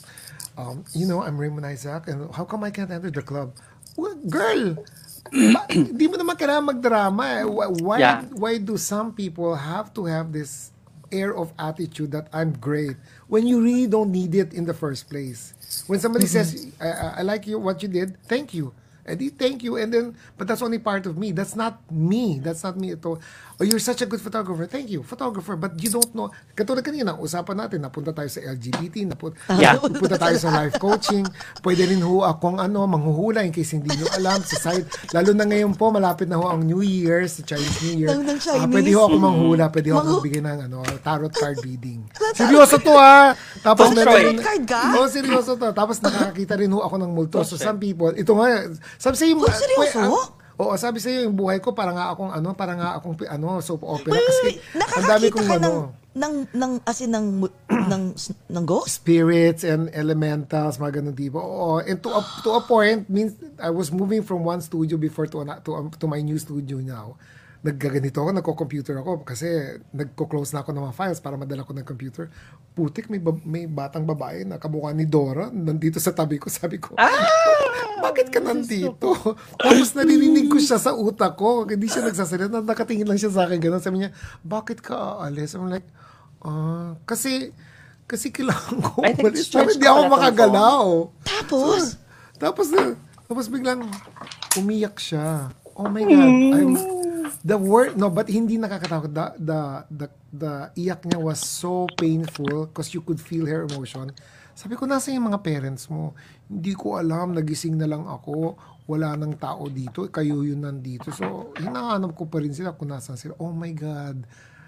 um, you know, I'm Raymond Isaac and how come I can't enter the club? Well, girl, (clears throat) ba- di mo naman kailangan magdrama eh. Why, why, Yeah. why do some people have to have this air of attitude that I'm great when you really don't need it in the first place? When somebody says, I, I, I like you, what you did, thank you. And they thank you, and then, but that's only part of me. That's not me. That's not me ito. Oh, you're such a good photographer. Thank you, photographer. But you don't know. Katulad kanina, usapan natin, napunta tayo sa LGBT, napun- Yeah. napunta tayo sa life coaching. Pwede rin ho akong ano, manghuhula in case hindi nyo alam sa side. Lalo na ngayon po, malapit na ho ang New Year's, sa Chinese New Year. Chinese. pwede ho ako manghula, pwede ho ako magbigay ng ano, tarot card reading. (laughs) seryoso to ha! Tapos Oh, meron Card ka? Oo, seryoso to. Tapos nakakita rin ho ako ng multo. So some people, ito nga, sabi sa'yo, Oh, seryoso? Ang- Oo, sabi sa'yo, yung buhay ko, parang nga akong ano, parang nga akong ano, soap opera. Wait, wait, Kasi ang dami kong ka ano, ng, ng, ng, as in, ng, (clears throat) ng, ng ghost? spirits and elementals, mga ganun tipo. Oo, and to a, to a point, means I was moving from one studio before to, to, um, to my new studio now. Naggaganito ako, nagko-computer ako kasi nagko-close na ako ng mga files para madala ko ng computer. Putik, may, bab- may batang babae na kamukha ni Dora nandito sa tabi ko. Sabi ko, (laughs) bakit ka nandito? (laughs) Tapos narinig ko siya sa utak ko. Hindi siya nagsasalita. Nakatingin lang siya sa akin. Ganun. Sabi niya, bakit ka aalis? I'm like, ah, kasi, kasi kailangan ko I think umalis. stretch Pero hindi ako pala, makagalaw. Tapos? Tapos, na, tapos biglang umiyak siya. Oh my God. I'm, the word, no, but hindi nakakatakot. The, the, the, the iyak niya was so painful because you could feel her emotion. Sabi ko, nasa yung mga parents mo? Hindi ko alam, nagising na lang ako. Wala nang tao dito. Kayo yun nandito. So, hinahanap ko pa rin sila kung nasan sila. Oh my God.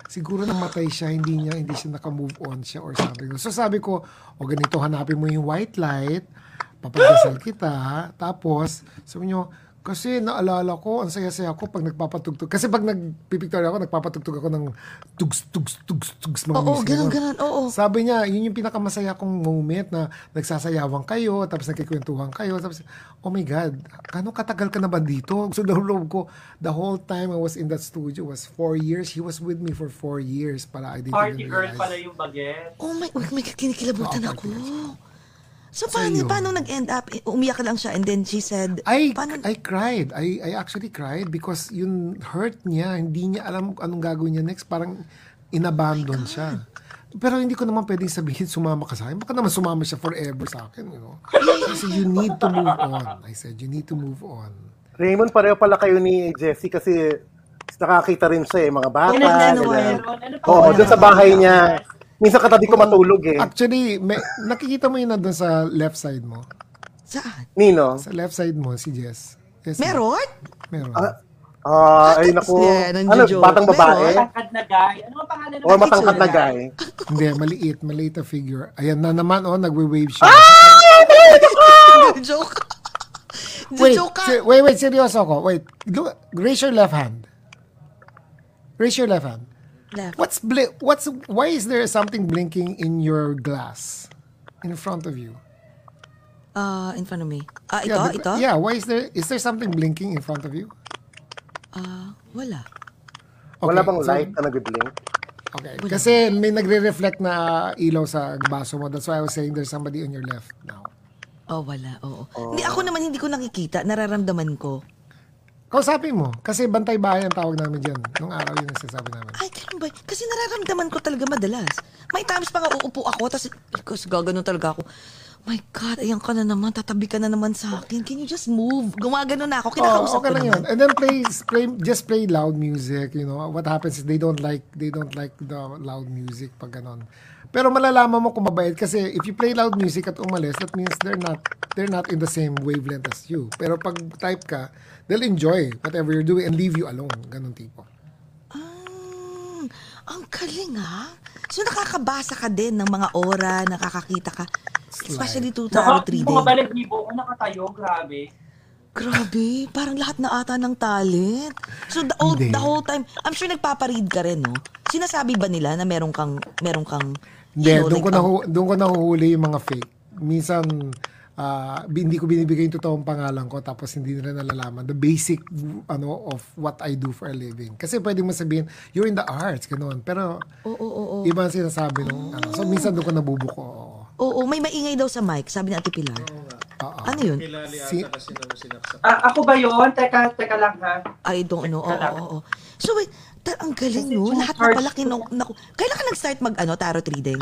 Siguro namatay siya, hindi niya, hindi siya naka-move on siya or something. So sabi ko, o ganito, hanapin mo yung white light, papadasal kita, tapos, sabi nyo, Kasi naalala ko, ang saya-saya ko pag nagpapatugtog. Kasi pag nagpipicture ako, nagpapatugtog ako ng tugs, tugs, tugs, tugs mga Oo, ganun, ganun, oo. Sabi niya, yun yung pinakamasaya kong moment na nagsasayawan kayo, tapos nagkikwentuhan kayo, tapos, oh my God, kano katagal ka na ba dito? (laughs) So, the loob ko, the whole time I was in that studio was four years. He was with me for four years para I didn't Party even girl realize. pala yung baget. Oh my, oh my God, kinikilabutan Oo, ako. So, So, paano, yun. paano nag-end up? Umiyak lang siya and then she said, I paano, I cried. I I actually cried because yung hurt niya, hindi niya alam anong gagawin niya next. Parang inabandon siya. Pero hindi ko naman pwedeng sabihin sumama ka sa akin. Baka naman sumama siya forever sa akin, you know. (laughs) Kasi you need to move on. I said, you need to move on. Raymond, pareho pala kayo ni Jessie kasi nakakita rin siya eh, mga bata. Oo, ano, ganyan. ano, ano Oo, doon sa bahay niya. Minsan katabi ko matulog eh. Actually, may, nakikita mo yun nandun sa left side mo. saan? Nino? Sa left side mo, si Jess. Yes, Meron? Meron. Ah, ah, ay naku. Yeah, Ano, nandiyo-joke. batang babae? Matangkad na guy. Ano ang pangalan ng O matangkad na guy? Hindi, maliit. Maliit na figure. Ayan na naman, oh, nagwe-wave siya. (laughs) Joke. Wait, Joke ka. si- wait, wait, seryoso ako. Wait, look, raise your left hand. Raise your left hand. Left. What's bli- what's why is there something blinking in your glass in front of you? Ah, in front of me. Ah, ito, yeah, the- ito? Yeah, why is there is there something blinking in front of you? Ah, wala. Wala bang so- light na nagbiblink? Okay. Kasi may nagre-reflect na ilaw sa baso mo. That's why I was saying there's somebody on your left now. Oh, wala. Oo. Hindi, ako naman hindi ko nakikita. Nararamdaman ko. Kausapin mo. Kasi bantay bahay ang tawag namin dyan. Nung araw yun ang sinasabi namin. Ay, ganun ba? Kasi nararamdaman ko talaga madalas. May times pa nga uupo ako, tapos kasi gaganon talaga ako. My God, ayan ka na naman, tatabi ka na naman sa akin. Can you just move? Gumagano na ako, kinakausap Oh, okay ko lang naman. yun. And then play, play, just play loud music, you know. What happens is they don't like, they don't like the loud music pag ganon. Pero malalaman mo kung mabait kasi if you play loud music at umalis, that means they're not, they're not in the same wavelength as you. Pero pag type ka, they'll enjoy whatever you're doing and leave you alone. Ganon tipo. Ah, ang galing ha. So nakakabasa ka din ng mga ora, nakakakita ka. Especially to tarot Naka, reading. mga balahibo ko nakatayo, grabe. Grabe, parang lahat na ata ng talent. So the, whole- Hindi. the whole time, I'm sure nagpaparead ka rin, no? Sinasabi ba nila na meron kang, meron kang, Hindi, know, doon ko, nahu- doon ko nahuhuli yung mga fake. Minsan, ah, bi- hindi ko binibigay yung totoong pangalan ko tapos hindi nila nalalaman the basic ano of what I do for a living. Kasi pwede mo sabihin, you're in the arts, gano'n. Pero, Oo, oo, oo. iba ang sinasabi nung, ano. So, minsan doon ko nabubuko. oo. Oo, may maingay daw sa mic, sabi ni Ate Pilar. Oo. Ano yun? Kilali Si- kasi sinaksak. Ah, ako ba yun? Teka, teka lang ha. I don't know. Oo, lang. oo, oo. So wait, ta- ang galing no. Lahat na pala kinu... Kailan ka nag-start mag ano, tarot reading?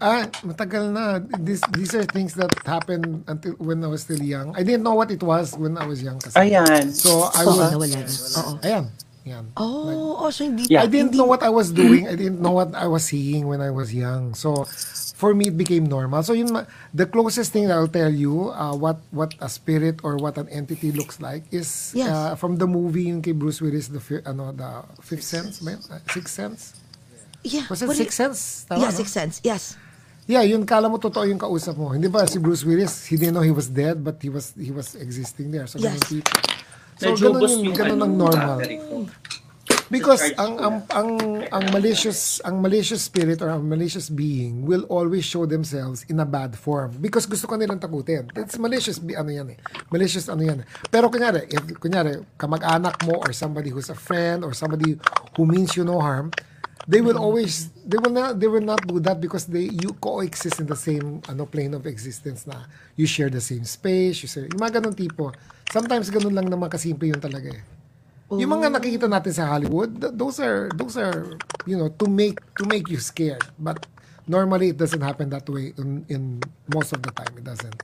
Ah, matagal na. This, these are things that happened until when I was still young. I didn't know what it was when I was young. Kasi. Ayan. So, I would... nawala na. Oo. Ayan. Yan. Oh, oh, so hindi... Yeah. I didn't know what I was doing. I didn't know what I was seeing when I was young. So, for me, it became normal. So, yun, the closest thing I'll tell you, uh, what what a spirit or what an entity looks like is Yes. uh, from the movie yung kay Bruce Willis, the ano, the Fifth Sense, yun? Uh, Sixth Sense? Yeah. Was it what Sixth Sense? Tama, Yeah, no? Sixth Sense. Yes. Yeah, yun kala mo totoo yung kausap mo. Hindi ba si Bruce Willis, he didn't know he was dead, but he was he was existing there. So, Yes. ganun tipo. So, Medyo ganun, yung, yung ganun ang normal. Because ang ang ang ang malicious ang malicious spirit or ang malicious being will always show themselves in a bad form because gusto ka nilang takutin. It's malicious be ano yan eh. Malicious ano yan. eh. Pero kunyari, if kunyari kamag-anak mo or somebody who's a friend or somebody who means you no harm, they will always they will not they will not do that because they you coexist in the same ano plane of existence na you share the same space, you share, yung mga ganun tipo. Sometimes ganun lang naman kasimple yun talaga eh. Yung mga nakikita natin sa Hollywood, th- those are those are you know to make to make you scared. But normally it doesn't happen that way in, in most of the time it doesn't.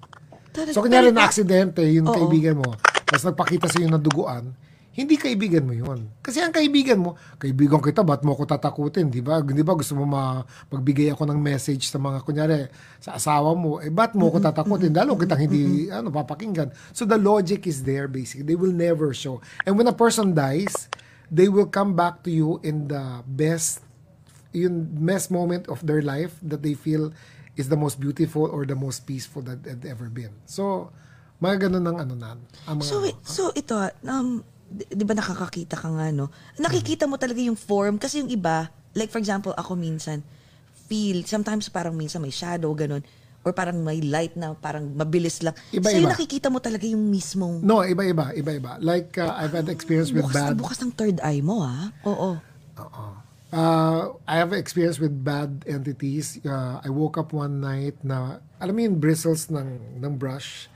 Talaga- So kunyari na aksidente yung kaibigan mo, tapos nagpakita sa iyo ng duguan, hindi kaibigan mo yun. Kasi ang kaibigan mo, kaibigan kita, ba't mo ako tatakutin? Di ba? Di ba gusto mo ma- magbigay ako ng message sa mga, kunyari, sa asawa mo, eh, ba't mo ako tatakutin? Lalo kitang hindi, ano, papakinggan. So the logic is there, basically. They will never show. And when a person dies, they will come back to you in the best yung best moment of their life that they feel is the most beautiful or the most peaceful that had ever been. So, Mga ganun ng ano na. Ang mga, So, wait, so ito, um, di, ba nakakakita ka nga, no? Nakikita mo talaga yung form kasi yung iba, like for example, ako minsan, feel, sometimes parang minsan may shadow, ganun. Or parang may light na parang mabilis lang. Iba-iba. So yung nakikita mo talaga yung mismong no, iba-iba, iba-iba. Like, uh, I've had experience with bukas bad... bukas ng third eye mo, ha? Oo. Uh, I have experience with bad entities. Uh, I woke up one night na, alam mo yung bristles ng, ng brush,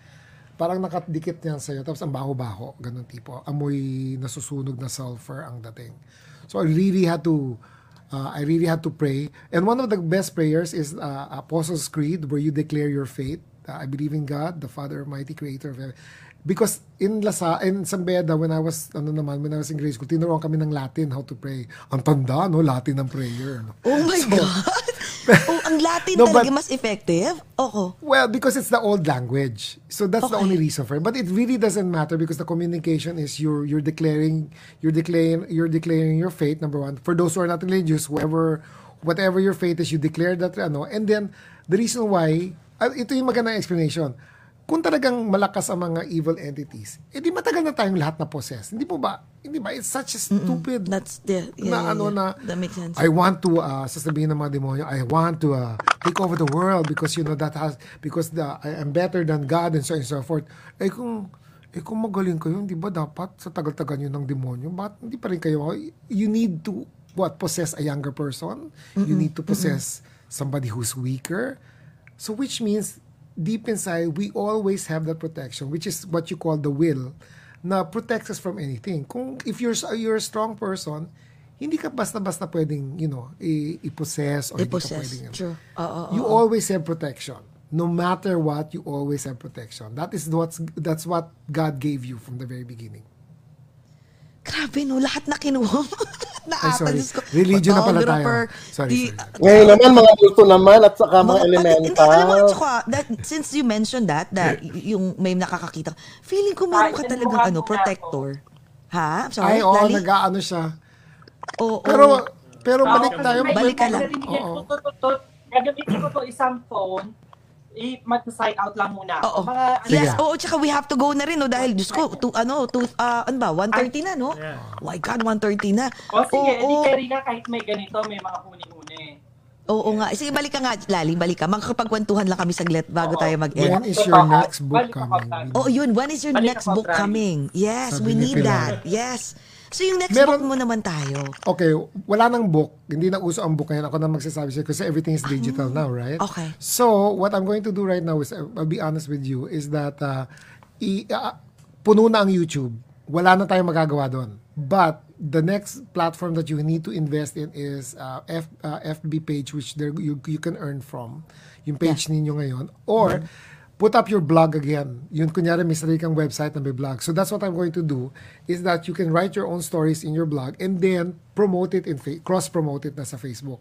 parang nakadikit niyan sa'yo, tapos ang baho-baho, ganun tipo. Amoy nasusunog na sulfur ang dating. So I really had to, uh, I really had to pray. And one of the best prayers is uh, Apostles' Creed, where you declare your faith. Uh, I believe in God, the Father, Almighty Creator of everything. Because in Lasa, in Sambeda, when I was, ano naman, when I was in grade school, tinuruan kami ng Latin, how to pray. Ang tanda, no? Latin ng prayer. No? Oh my God! (laughs) oh, ang Latin No, talaga but- mas effective? Oo. Well, because it's the old language. So that's the Okay. only reason for it. But it really doesn't matter because the communication is you're you're declaring you're declaring you're declaring your faith number one. For those who are not religious, whoever whatever your faith is, you declare that ano. And then the reason why ah, ito yung magandang explanation. Kung talagang malakas ang mga evil entities, edi matagal na tayong lahat na possess. Hindi po ba? Hindi ba? It's such a stupid That's the, yeah, na yeah, ano yeah. na That makes sense. I want to uh, sasabihin ng mga demonyo I want to uh, take over the world because you know that has because the I am better than God and so on and so forth eh kung eh kung magaling kayo hindi ba dapat sa tagal-tagal nyo ng demonyo bakit hindi pa rin kayo you need to what possess a younger person you need to possess somebody who's weaker so which means deep inside we always have that protection which is what you call the will na protects us from anything kung if you're you're a strong person hindi ka basta-basta pwedeng, you know, i-possess or hindi ka I-possess. pwedeng. True. Oo, you always have protection. No matter what, you always have protection. That is what's that's what God gave you from the very beginning. Grabe, no? Lahat na kinuha. na Ay, ata, sorry. Religion na pala tayo. Sorry, di- sorry. Ngayon naman, mga multo naman at saka mga Mga- Hindi, elemental. alam mo, that, since you mentioned that, that yung may nakakakita, feeling ko meron ka Ay, talagang ano, mo protector. Ha? Sorry, Ay, oo, Lali? nag-aano siya. Oo, Pero, oo. pero balik tayo. balik ka lang. Oo. Gagamitin ko to isang phone. I mag-sign out lang muna. Oo. Mga, ano, Yes, oo, tsaka we have to go na rin, no, dahil, Diyos ko, to, ano, to, ah, ano ba, 1.30 na, no? Oh my God, 1.30 na. O sige, Oo, edi carry nga kahit may ganito, may mga huni-huni. oo nga. Sige, balik ka nga, Lali, balik ka. Magkakapagkwentuhan lang kami saglit bago Oo. tayo mag-end. When is your next book coming? Oh, yun. When is your Balik next ako, book coming? Yes, Sabi we ni need Pilar. that. Yes. So yung next Meron- book mo naman tayo. Okay, wala nang book. Hindi na uso ang book ngayon. Ako na magsasabi sa'yo kasi everything is digital now, right? Okay. So, what I'm going to do right now is, uh, I'll be honest with you, is that uh, i, uh, puno na ang YouTube. Wala na tayong magagawa doon. But, the next platform that you need to invest in is uh, F, uh, FB page which there you, you can earn from. Yung page ninyo ngayon. Or, put up your blog again. Yun, kunyari, may sarili kang website na may blog. So that's what I'm going to do, is that you can write your own stories in your blog and then promote it in, cross-promote it na sa Facebook.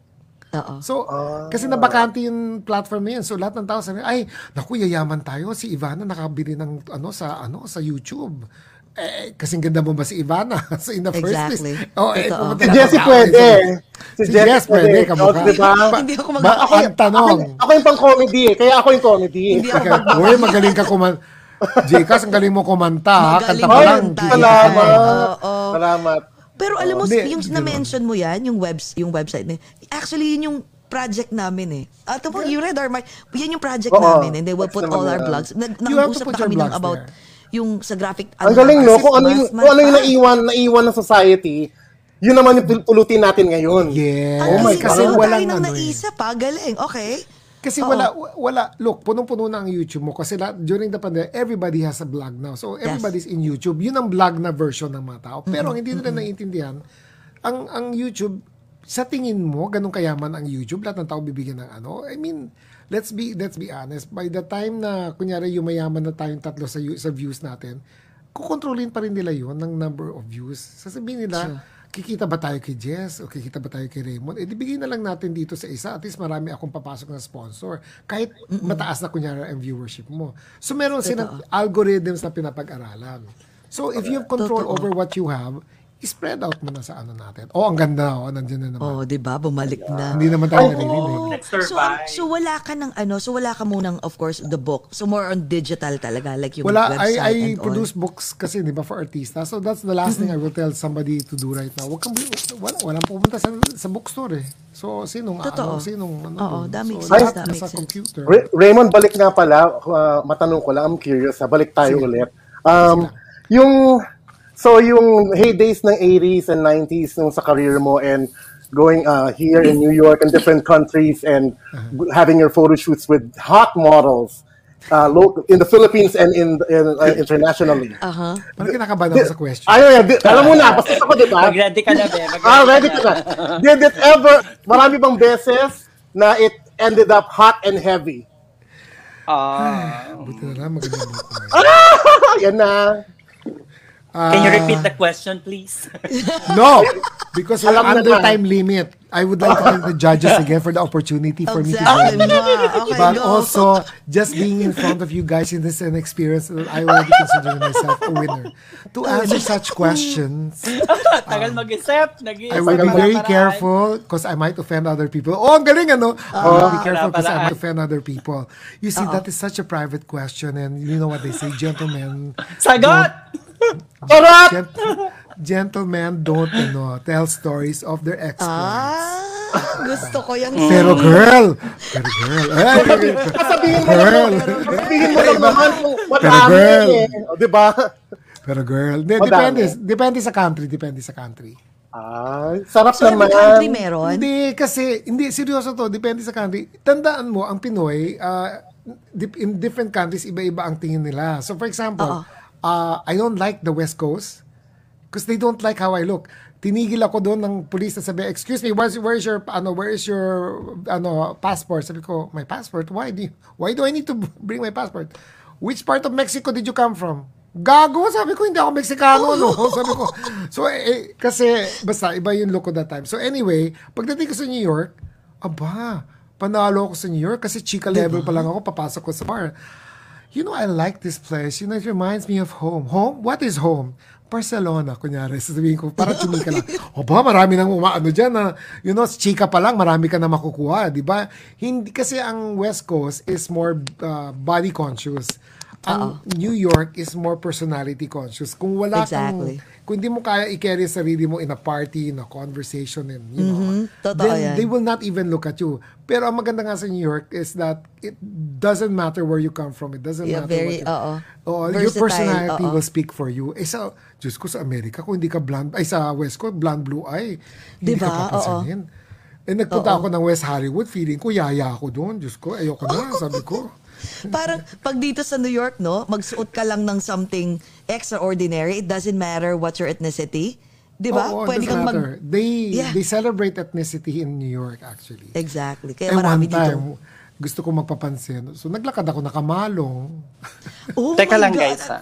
Oo. So, kasi nabakante yung platform na yun. So, lahat ng tao sabi, ay, naku, yayaman tayo. Si Ivana nakabili ng, ano, sa, ano, sa YouTube. Eh, kasing ganda mo ba si Ivana? (laughs) so, in the first Exactly. place. Oh, eh, Si ako. pwede. Si, Jess pwede, kamukha. O, diba? Hindi ako mag- Ba, Ako, ang tanong. Ako, ako yung pang comedy eh. Kaya ako yung comedy. Hindi ako Teka, Uy, magaling ka kumanta. (laughs) Jcas, ang galing mo kumanta. Magaling Kanta pa lang. salamat. na. Oo. Salamat. Pero alam mo, Hindi, yung na-mention mo yan, yung, webs, yung website na actually, yun yung project namin eh. Ito po, you read our mind. Yan yung project Oo. namin and they will put all our blogs. Nag, You have to nag-usap put na kami ng about there. Yung sa graphic. Ang ano, galing, no? artist, Kung ano yung, kung ano yung naiwan, naiwan ng society, yun naman yung pulutin natin ngayon. Yes. Oh my kasi, God. kasi walang ano eh. naisip pa. Galing. Okay. Kasi Oo. wala, wala, look, punong-puno na ang YouTube mo. Kasi lahat, during the pandemic, everybody has a blog now. So, everybody's in YouTube. Yun ang blog na version ng mga tao. Pero ang hindi nila naiintindihan, ang, ang YouTube, sa tingin mo, ganun kayaman ang YouTube, lahat ng tao bibigyan ng ano. I mean, let's be let's be honest. By the time na, kunyari, yumayaman na tayong tatlo sa, sa views natin, kukontrolin pa rin nila yun ng number of views. Sasabihin nila, kikita ba tayo kay Jess o kikita ba tayo kay Raymond? Eh, di bigyan na lang natin dito sa isa. At least marami akong papasok na sponsor. Kahit mataas na kunyari ang viewership mo. So, meron silang algorithms na pinapag-aralan. So, if you have control Totoo. over what you have, spread out mo na sa ano natin. Oh, ang ganda, oh, nandiyan na naman. Oh, 'di ba? Bumalik na. Hindi naman tayo naririnig. Let's So, survive. so wala ka ng ano, so wala ka munang of course the book. So more on digital talaga like yung Wala, website I, I and all. produce books kasi, di ba, for artista. So, that's the last thing I will tell somebody to do right now. Wag kang, wala, walang pupunta sa, sa bookstore eh. So, sinong, Totoo. ano, sinong, ano, Oo, that makes so, sense, that makes sense. computer. Ra- Raymond, balik nga pala. Uh, matanong ko lang, I'm curious. Ha? Balik tayo ulit. Um, yung, so yung heydays ng 80s and 90s nung sa career mo and going uh, here in New York and different countries and Uh-huh. having your photo shoots with hot models uh, lo- in the Philippines and in, in uh, internationally. Aha. Parang kinakabahan ako sa question. Yan. Di- alam mo na, basta ako, di ba? Mag-ready ka na, be. Mag-ready Ah, ka ready na. ka na. Did it ever, marami bang beses na it ended up hot and heavy? Ah. Buti na lang, maganda mo. (laughs) Yan na. Can you repeat the question, please? (laughs) No! Because we're Alam na under time limit. I would like to thank the judges (laughs) again for the opportunity for me to join. ma. Okay, But go. also, just being in front of you guys in this an experience, I already consider myself a winner. To answer such questions, (laughs) Tagal mag-isip. Nag-iisip I will be very paraan. careful because I might offend other people. Oh, ang galing ano? I will be careful because I might offend other people. You see, that is such a private question and you know what they say, gentlemen. Sagot! Charot! Gent- gentlemen don't you know, tell stories of their exploits. Ah, gusto ko yan. (laughs) Pero girl, pero girl, ay, Sabihin mo girl, lang, sabihin mo lang naman kung Pero madami girl. eh. O, di ba? pero girl. Hindi, Madami. depende, depende sa country, depende sa country. Ay, sarap So, every naman. country meron? Hindi, kasi, hindi, seryoso to, depende sa country. Tandaan mo, ang Pinoy, uh, dip- in different countries, iba-iba ang tingin nila. So, for example, uh, I don't like the West Coast because they don't like how I look. Tinigil ako doon ng police na sabi, excuse me, where's, where's your, ano, where is your, ano, passport? Sabi ko, my passport? Why do, you, why do I need to bring my passport? Which part of Mexico did you come from? Gago, sabi ko, hindi ako Mexicano, no? (laughs) Sabi ko, so, eh, kasi, basta, iba yung look ko that time. So, anyway, pagdating ko sa New York, aba, panalo ako sa New York kasi chika level pa lang ako, papasok ko sa bar. You know, I like this place. You know, it reminds me of home. Home? What is home? Barcelona, kunyari. (laughs) Sasabihin ko, para chumika lang. (laughs) O ba, marami nang umaano dyan na, you know, chika pa lang, marami ka na makukuha, di ba? Hindi, kasi ang West Coast is more uh, body conscious. Ang New York is more personality conscious. Kung wala Exactly. kang, kung hindi mo kaya i-carry sa sarili mo in a party, in a conversation, and you know, Mhm. Totoo then yan. they will not even look at you. Pero ang maganda nga sa New York is that it doesn't matter where you come from. It doesn't Yeah, matter very, what you- oo. Oo, your Versatile, personality oo. will speak for you. Eh sa, Diyos ko sa Amerika, kung hindi ka blonde, ay sa West Coast, blonde blue eye, hindi Diba? ka papansinin. Eh nagpunta ako ng West Hollywood, feeling ko yaya ako doon. Diyos ko, ayoko na, sabi ko. Parang pag dito sa New York, no, magsuot ka lang ng something extraordinary. It doesn't matter what's your ethnicity. Di ba? Oo, Pwede kang mag... They, Yeah. they celebrate ethnicity in New York actually. Exactly. Kaya Eh, marami one time, dito. gusto ko magpapansin. So, naglakad ako nakamalong. (laughs) Oh Teka lang, God. guys, ah.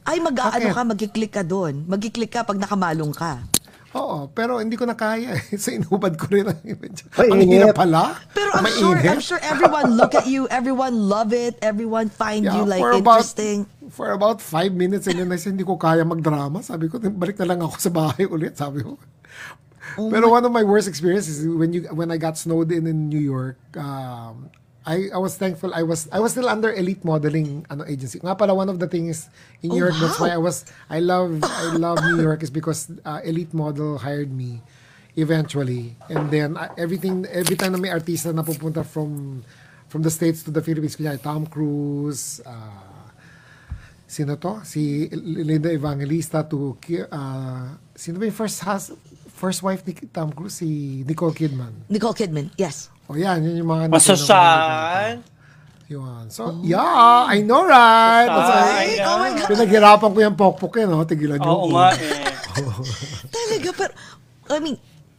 Ay, mag-ano ka, magkiklik ka doon. Magkiklik ka pag nakamalong ka. Oo, pero hindi ko na kaya. eh. (laughs) so, inubad ko rin ang image. Ang hirap pala. Pero I'm sure. I'm sure everyone look at you, everyone love it, everyone find you like for about, interesting. for about five minutes and then I said, hindi ko kaya magdrama. Sabi ko, balik na lang ako sa bahay ulit. Sabi ko. Oh Pero one of my worst experiences is when you when I got snowed in in New York, um, I I was thankful I was I was still under elite modeling ano agency. Nga pala one of the things in New Oh, York that's why I was I love I love New York is because uh, elite model hired me eventually. And then uh, everything every time na may artista na pupunta from from the States to the Philippines, kunya Tom Cruise, uh, sino to? Si Linda Evangelista to uh, sino ba yung first hus- first wife ni Tom Cruise? Si Nicole Kidman. Nicole Kidman, yes. O yan, yun yung mga... Masosyal. Yun. So, yeah, I know, right? Why, Ay, Oh my God. pinaghirapan ko yung pokpok yun, no? Tigilan niyo. Oo ako. nga eh. (laughs) Talaga, pero, I mean,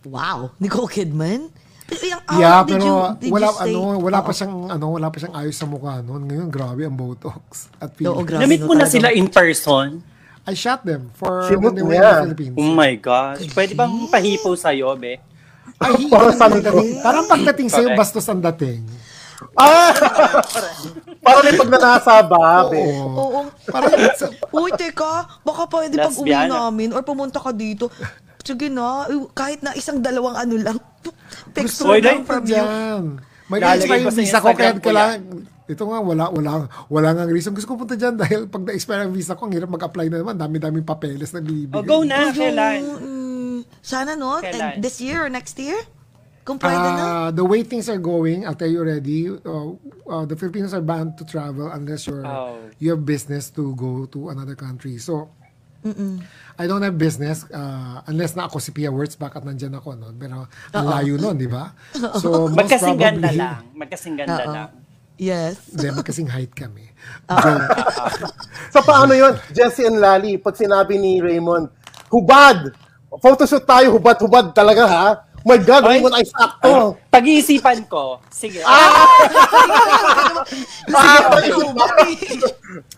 wow, Nicole Kidman? Pero yung, how Yeah, did pero you, did wala you stay? ano, wala pa Oo. siyang ano, wala pa siyang ayos sa mukha noon. Ngayon grabe ang botox at Oo, feeling. grabe. Namit mo na sila in person? I shot them for when they were in the Philippines. Oh my gosh. Pwede bang pahipo sa'yo, be? Ay, (laughs) Parang parang pagdating, parang pagdating sa'yo, bastos ang dating. Ah! Parang may pagnanasa ba, be? Oo. Oo. Parang, sa- Uy, teka, baka pwede pag uwi Lesbiana. namin or pumunta ka dito. Sige na, eh, kahit na isang dalawang ano lang. (laughs) Text Uy, lang from you. Diyan. May Lalagay na-expire ko yung sa visa ko, Instagram kaya ko kailangan, ito nga, wala, wala, wala nga reason. Gusto ko punta dyan dahil pag na-expire ang visa ko, ang hirap mag-apply na naman. Dami-daming papeles na bibigay. Oh, go na, kailan? Sana no, Kailan? and this year or next year? Kung pwede na. Uh, the way things are going, I'll tell you already, uh, uh, the Filipinos are banned to travel unless you're, Oh. you have business to go to another country. So, I don't have business uh, unless na ako si Pia Wurtzbach at nandyan ako. No? Pero ang layo nun, di ba? (laughs) So, most Magkasing ganda probably- lang. Magkasing ganda Oo. lang. Yes. Hindi, magkasing height kami. (laughs) So paano yun? Jesse and Lali, pag sinabi ni Raymond, hubad! Photoshoot tayo, hubad-hubad talaga ha? Oh my God, Ay. Raymond ay sakto! Pag-iisipan ko, sige. Ah! (laughs)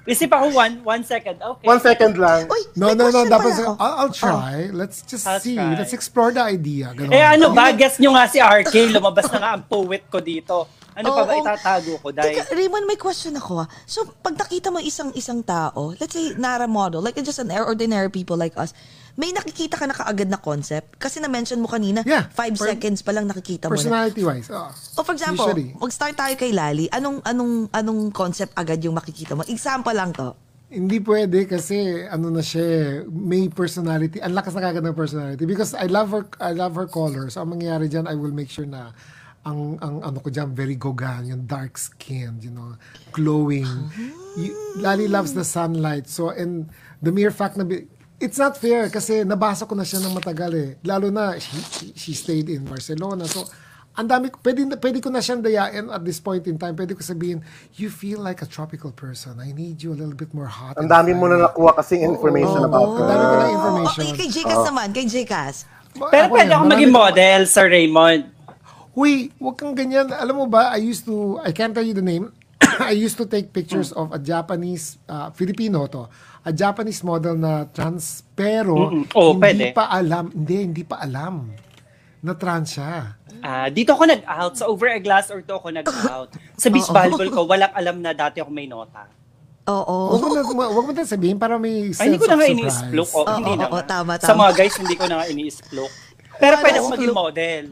Isip ako one, one second. Okay. One second lang. Uy, No, no, no. Dapat. I'll, I'll try. Let's just I'll see. try. Let's explore the idea. Ganon. Eh ano ba, guess nyo nga si RK, lumabas na nga ang poet ko dito. Ano pa ba itatago ko? Dahil, Teka, Raymond, may question ako. ah. So, pag nakita mo isang isang tao, let's say, not a model, like just an ordinary people like us, may nakikita ka na kaagad na concept? Kasi na-mention mo kanina, Yeah, five for- seconds pa lang nakikita mo na. Personality-wise. Oh, O for example, Usually. mag-start tayo kay Lali. Anong anong anong concept agad yung makikita mo? Example lang to. Hindi pwede kasi ano na siya, eh, may personality. Ang lakas na kagad ng personality because I love her I love her color. So ang mangyayari diyan, I will make sure na ang ang ano ko diyan very gogan, yung dark skin, you know, glowing. Y- Lali loves the sunlight. So and the mere fact na It's not fair kasi nabasa ko na siya ng matagal eh. Lalo na she, she- stayed in Barcelona. So ang dami pwede, pwede ko na siyang dayain at this point in time. Pwede ko sabihin, you feel like a tropical person. I need you a little bit more hot. Ang and dami mo na nakuha kasing information about Ang her. dami ko na Oh, information. okay, kay Jcas naman, kay Jcas. pero Ako pwede yan, ako marami maging model, Sir Raymond. Huy, wag kang ganyan. Alam mo ba, I used to, I can't tell you the name. (coughs) I used to take pictures of a Japanese, uh, Filipino to, a Japanese model na trans, pero Mm-mm. Oo, hindi pwede. pa alam, hindi, hindi pa alam na trans siya. Ah, dito ako nag-out. Sa Over a Glass or to ako nag-out. Sa beach (laughs) volleyball ko, walang alam na dati ako may nota. Oo. Wag mo na, wag mo na sabihin para may sense Ay, hindi ko na nga ini-explok. Oh, Oo, hindi na oo, nga. tama, Sa tama. mga guys, hindi ko na nga ini-explok. Pero pwede ako maging model.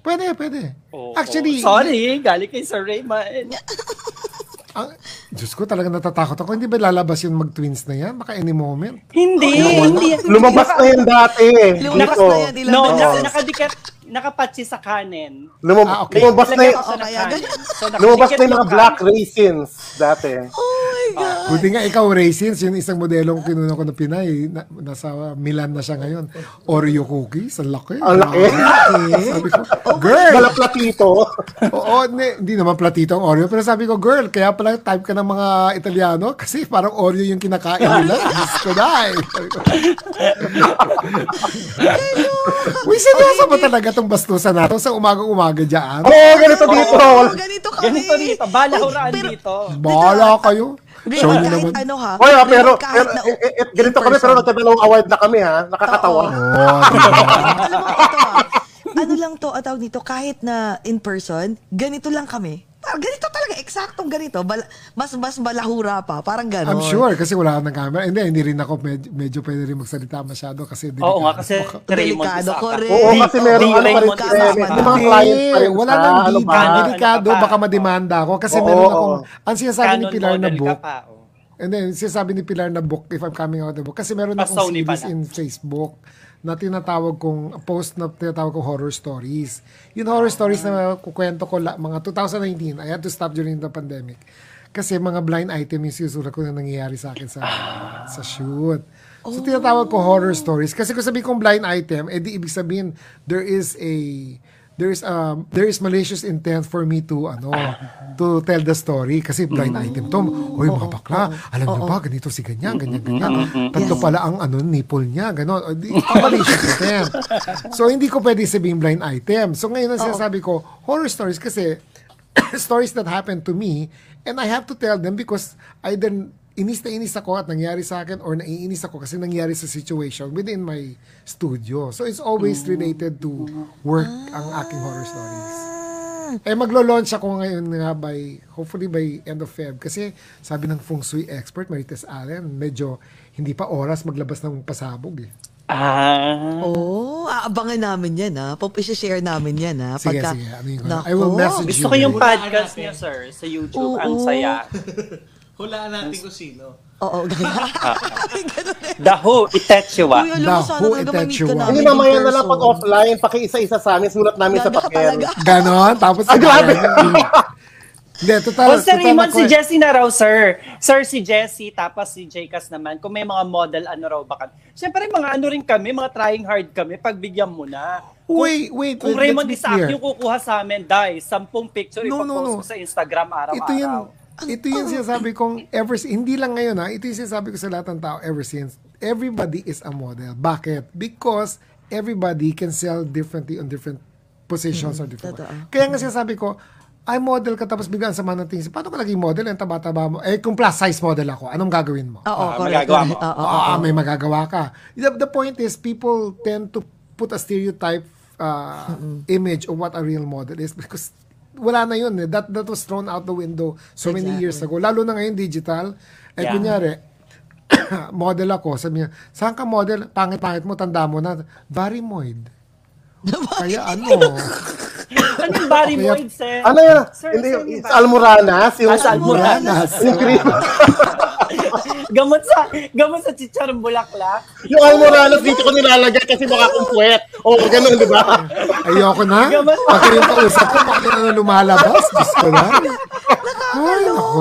Pwede, pwede. Oo. Actually, Sorry, galing kay Sir Raymond. (laughs) ang, Diyos ko, talaga natatakot ako. Hindi ba lalabas yung mag-twins na yan? Baka any moment. Hindi, hindi. Lumabas na yan dati eh. Lumakas Dito. na yan, No, na, nakadikit, nakapatsi sa kanin. Lumab- Ah, okay. Lumabas na yung, Okay, agad. So, (laughs) lumabas na yung mga black raisins dati. Oh my God. Buti nga ikaw, Raisins, yung isang modelong kinuna ko na Pinay, na, nasa Milan na siya ngayon. Oreo cookies, ang laki. Ang laki. (laughs) Sabi ko, girl! Malaplatito. (laughs) Oo, hindi, naman platito ang Oreo. Pero sabi ko, girl, kaya pala type ka ng mga Italiano kasi parang Oreo yung kinakain nila. Diyos ko ko, Uy, seryoso ba talaga itong bastusan natin sa umagang-umaga dyan? Oo, oh, ganito dito. Oo, ganito kami. Ganito dito, balahuraan Pero- dito. Bahala kayo. Show Raymond, nyo kahit naman. ano ha. Oy, ah, pero, pero na- eh, eh, eh, ganito kami pero nagkadalawang award na kami ha. Nakakatawa. Oh, (laughs) diba? Alam mo, ito ah. Ano lang to, at tawag dito, kahit na in person, ganito lang kami. Parang ganito talaga, eksaktong ganito. Bala, mas mas balahura pa, parang gano'n. I'm sure kasi wala ng camera. Hindi, hindi rin ako medyo, medyo pwede rin magsalita masyado kasi Oo nga, kasi (laughs) Raymond Delikado, ka. correct. Oo, kasi meron ano pa rin. May mga clients pa rin wala nang Ano di, ba? Ano delikado, ka baka mademanda ako. Kasi meron akong, ang sinasabi ni Pilar na ka book, and then sinasabi ni Pilar na book, if I'm coming out of the book, kasi meron Ah, akong series in Facebook na tinatawag kong, post na tinatawag kong horror stories. Yung horror stories na kukwento ko la, mga 2019, I had to stop during the pandemic. Kasi mga blind item yung sinusulat ko na nangyayari sa akin sa sa shoot. So tinatawag ko horror stories. Kasi kung sabihin kong blind item, eh di ibig sabihin there is a there is um there is malicious intent for me to ano to tell the story. Kasi blind item to. Hoy mga bakla alam niyo ba ganito si ganyan ganyan ganyan. Tatlo pala ang ano nipple niya ganon. Malicious intent. (laughs) So hindi ko pwede sabihin blind item. So ngayon ang sinasabi ko horror stories kasi (coughs) stories that happened to me and I have to tell them because either inis na inis ako at nangyari sa akin or naiinis ako kasi nangyari sa situation within my studio. So it's always related to work ang aking horror stories. Eh, maglo-launch ako ngayon nga by, hopefully by end of Feb. Kasi sabi ng feng shui expert, Marites Allen, medyo hindi pa oras maglabas ng pasabog eh. Ah. Oh, aabangan namin yan ha. Pop, share namin yan ha. Sige, Pagka- sige. Ano yung- Nako. I will message Gusto ko yung Yun. podcast niya, sir, sa YouTube. Ang Oo. saya. (laughs) Hulaan natin kung sino. Oo, (laughs) ganun. Ganun (laughs) eh. The Who, Itetsuwa. Uy, alam mo, sana who talaga ma-meet ka Itachiwa. namin Hindi in mamaya na lang person. pag offline, paki-isa-isa sa amin, sulat namin sa Gaga ka papel. talaga. Ganon. Tapos, Ah, grabe. Hindi, total. Sir total Raymond, ako si. Jessie na raw, sir. Sir, si Jessie, tapos si Jcas naman. Kung may mga model, ano raw baka. Siyempre, mga ano rin kami, mga trying hard kami, pagbigyan mo na. Wait, wait. Kung let's Raymond be Isaac clear. yung kukuha sa amin, dahil sampung picture No, no, ipapost no. ko sa Instagram araw-araw. Ito yung, ito yung sinasabi kong ever since, hindi lang ngayon ha, ito yung sinasabi ko sa lahat ng tao ever since, everybody is a model. Bakit? Because everybody can sell differently on different positions or different. totoo. Kaya nga sinasabi ko, ay model ka tapos biglaan sa mga natin, paano ka naging model? Ang taba-taba mo. Eh, kung plus size model ako, anong gagawin mo? Oo, magagawa mo. Oo, Oo, oo. may magagawa ka. The, the point is, people tend to put a stereotype uh, image of what a real model is because wala na yun eh. That, that was thrown out the window so many Exactly. years ago. Lalo na ngayon digital. Eh, Yeah. kunyari, (coughs) model ako, sabi niya, saan ka model? Pangit-pangit mo, tanda mo na, varimoid. (laughs) Kaya ano, Ano yung Barry Kaya- Boyd, sir? Ano yan? Sir, Hindi, sir, sa Almoranas, yung Almoranas. yung cream. (laughs) gamot sa gamot sa chicharong bulaklak. yung Almoranas dito ko nilalagay kasi baka kung puwet. O, ganun, di ba? ayoko na. Gaman. Pag yung kausap ko, bakit na lumalabas? Diyos ko na. Ay, naku.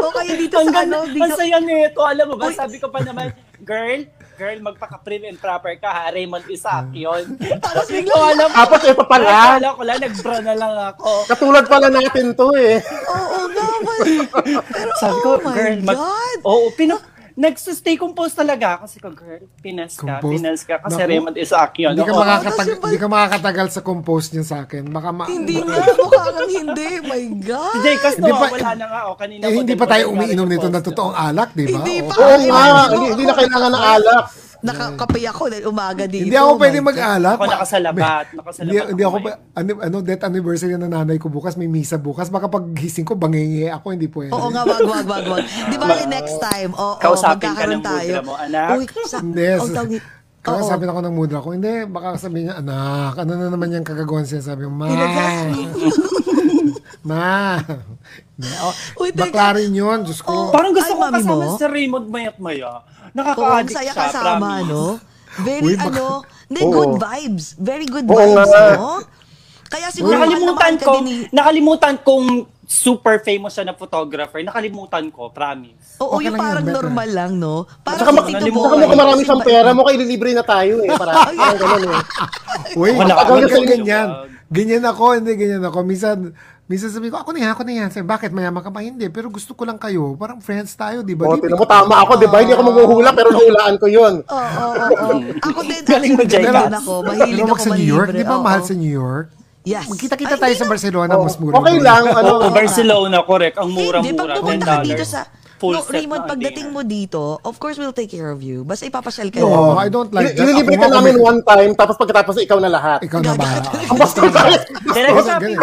O kaya dito Ang sa ano, ang dito. saya nito. Alam mo ba, sabi ko pa naman, girl, girl, magpaka-prim and proper ka ha. Raymond Isaac yun. (laughs) Tapos bigla ko alam, Tapos ito pala, akala ko lang, nag-bra na lang ako. katulad pala natin to eh. Oo naman. (laughs) Pero Sabi ko, oh my girl, mag- God. Oo, pino, nagsusstay compose talaga ako. Kasi ko, girl, pinas ka, Compose? pinas ka. Kasi Naku. Raymond Isaac yun. Hindi ka, makakatag- hindi ka makakatagal sa compose niya sa akin. Baka ma- Hindi nga, (laughs) mukha kang hindi. My God. Si Jcas Hindi pa- wala na nga. O, kanina Eh, hindi pa tayo umiinom nito na totoong alak, di ba? Hindi pa. Oo nga, hindi, hindi na kailangan ng alak. Nakakape ako dahil umaga dito. Hindi ako pwede mag-alak. Ako nakasalabat. Nakasalabat Hindi, hindi ako, pa, ano, ano, death anniversary ng nanay ko bukas, may misa bukas. Baka pag gising ko, bangingi ako, hindi pwede. Oo nga, wag, wag, wag, wag. Di ba next time? Oo, Kausapin ka ng tayo. mudra mo, anak. Uy, sa, tawag ni- Kaya sabi ako ng mudra ko, hindi, baka sabihin niya, anak, ano na naman yung kagagawan siya? Sabi ma, (laughs) ma. Hindi, oh, Uy, bakla rin yun, Diyos ko. Parang gusto Ay, ko kasama mo? si Raymond mayat maya. Nakaka-addict saya siya, kasama, promise. no? Very, Uy, baka- ano, hindi, Oo. good vibes. Very good Oo vibes, nga. no? Kaya siguro, Nakalimutan mahal na ko, mahal ka din ni- nakalimutan kong super famous siya na photographer. Nakalimutan ko, promise. Oo, Okay yung lang yun, parang better. normal lang, no? Parang Saka, si mak- Tito saka Boy. mukhang marami siyang pera, mukhang ililibre na tayo eh. Para, (laughs) parang ganun eh. Uy, Wala wala kang ka- ganyan. Ganyan ako, hindi ganyan ako. Minsan, minsan sabi ko, ako na yan, ako na yan. Sabi, bakit mayaman ka ba? Hindi, pero gusto ko lang kayo. Parang friends tayo, di ba? O, Di- tinan mo, tama ako, di ba? Hindi ako maghuhula, pero nahulaan ko yun. Oo, oo, oo. (laughs) Ako din, Galing mo, Jay. ganun ako. Mahilig ako sa New York, di ba mahal sa New York? Yes. Magkita-kita Ay, tayo sa na- Barcelona, mas mura. okay lang, ano. Barcelona, correct. Ang Hindi, pag pumunta ka dito sa... Full no, set Raymond, pagdating mo dito, of course, we'll take care of you. Basta ipapasyal ka No, lang. I don't like that. Ililibre ka namin one time, tapos pagkatapos ikaw na lahat. Ikaw na ba? Sa Ganun.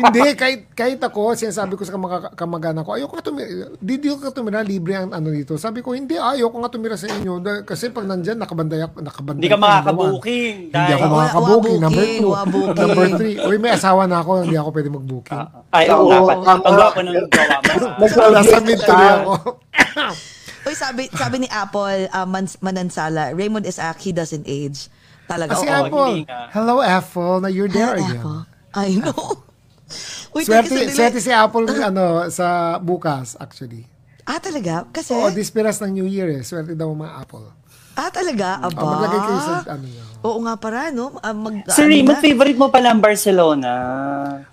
Hindi, kahit, kahit ako, sinasabi ko sa kamag- kamag-anak ko, ayoko nga tumira, di, di ka tumira, libre ang ano dito. Sabi ko, hindi, ayoko nga tumira sa inyo. Dahil- Kasi pag nandyan, nakabanday ako, nakabanday Hindi ka makaka-booking. Hindi ako wa Number two. Number three. Uy, may asawa na ako, hindi ako pwede mag-booking. Ay, oo, Oo, dapat. tama. Ang gwapo ng gawa mo. Nasa mid tuloy ako. (coughs) Uy, sabi, sabi ni Apple, uh, Man- Manansala, Raymond Isaac, he doesn't age. Talaga, Kasi oo. Apple, hello Apple, na you're there Hello, again. Apple. I know. (laughs) Uy, Swerte, swerte si Apple ano, sa bukas, actually. Ah, talaga? Kasi? Oo, dispiras ng New Year eh. Swerte daw mga Apple. Ah, talaga? Aba? Oh, maglagay kayo sa ano. Oo nga para, no? Ah, mag, Si ano Raymond, favorite mo pala ang Barcelona.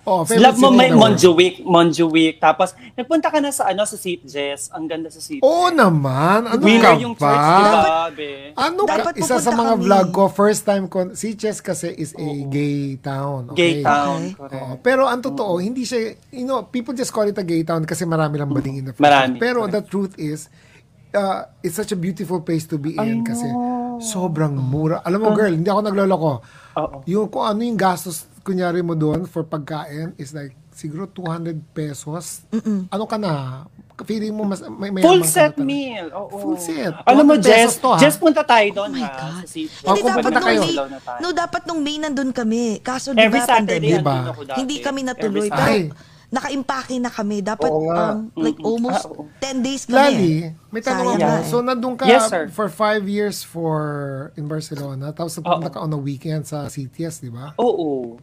Oo, favorite Love mo may. Montjuic, Montjuic. Tapos, nagpunta ka na sa ano sa Sitges. Ang ganda sa Sitges. Oo naman. Ano Winner ka yung pa? church, di ba, be? Ano Dapat ka? Isa sa mga kami. vlog ko, first time ko, si Chess kasi is a gay town. Gay Okay? town. Okay. correct. Oo, pero ang totoo, hindi siya, you know, people just call it a gay town kasi marami lang bading in the first Marami. Pero the truth is, uh, it's such a beautiful place to be in kasi sobrang mura. Alam mo, girl, hindi ako nagloloko. Oo. Yung kung ano yung gastos kunyari mo doon for pagkain is like siguro 200 pesos. Ano ka na? Feeling mo mas may may Full set meal. Oo. Full set. Alam mo, 200 Jess, pesos to, ha? Jess, punta tayo doon, Oh my ha? God. Sa Hindi kung dapat punta nung kayo. May, tayo. no, dapat nung May nandun kami. Kaso di Every ba, Saturday, pandemic, Diba? andun ako dati. hindi kami natuloy. Every Pero Ay. Naka-impake na kami. Dapat Oo nga. um, like almost Ah, oo. 10 days kami. Lali, may tanong Sayang ako. nga eh. So, nandun ka Yes, sir. for five years for in Barcelona. Tapos napunta Oo. ka on a weekend sa CTS, di ba? Oo.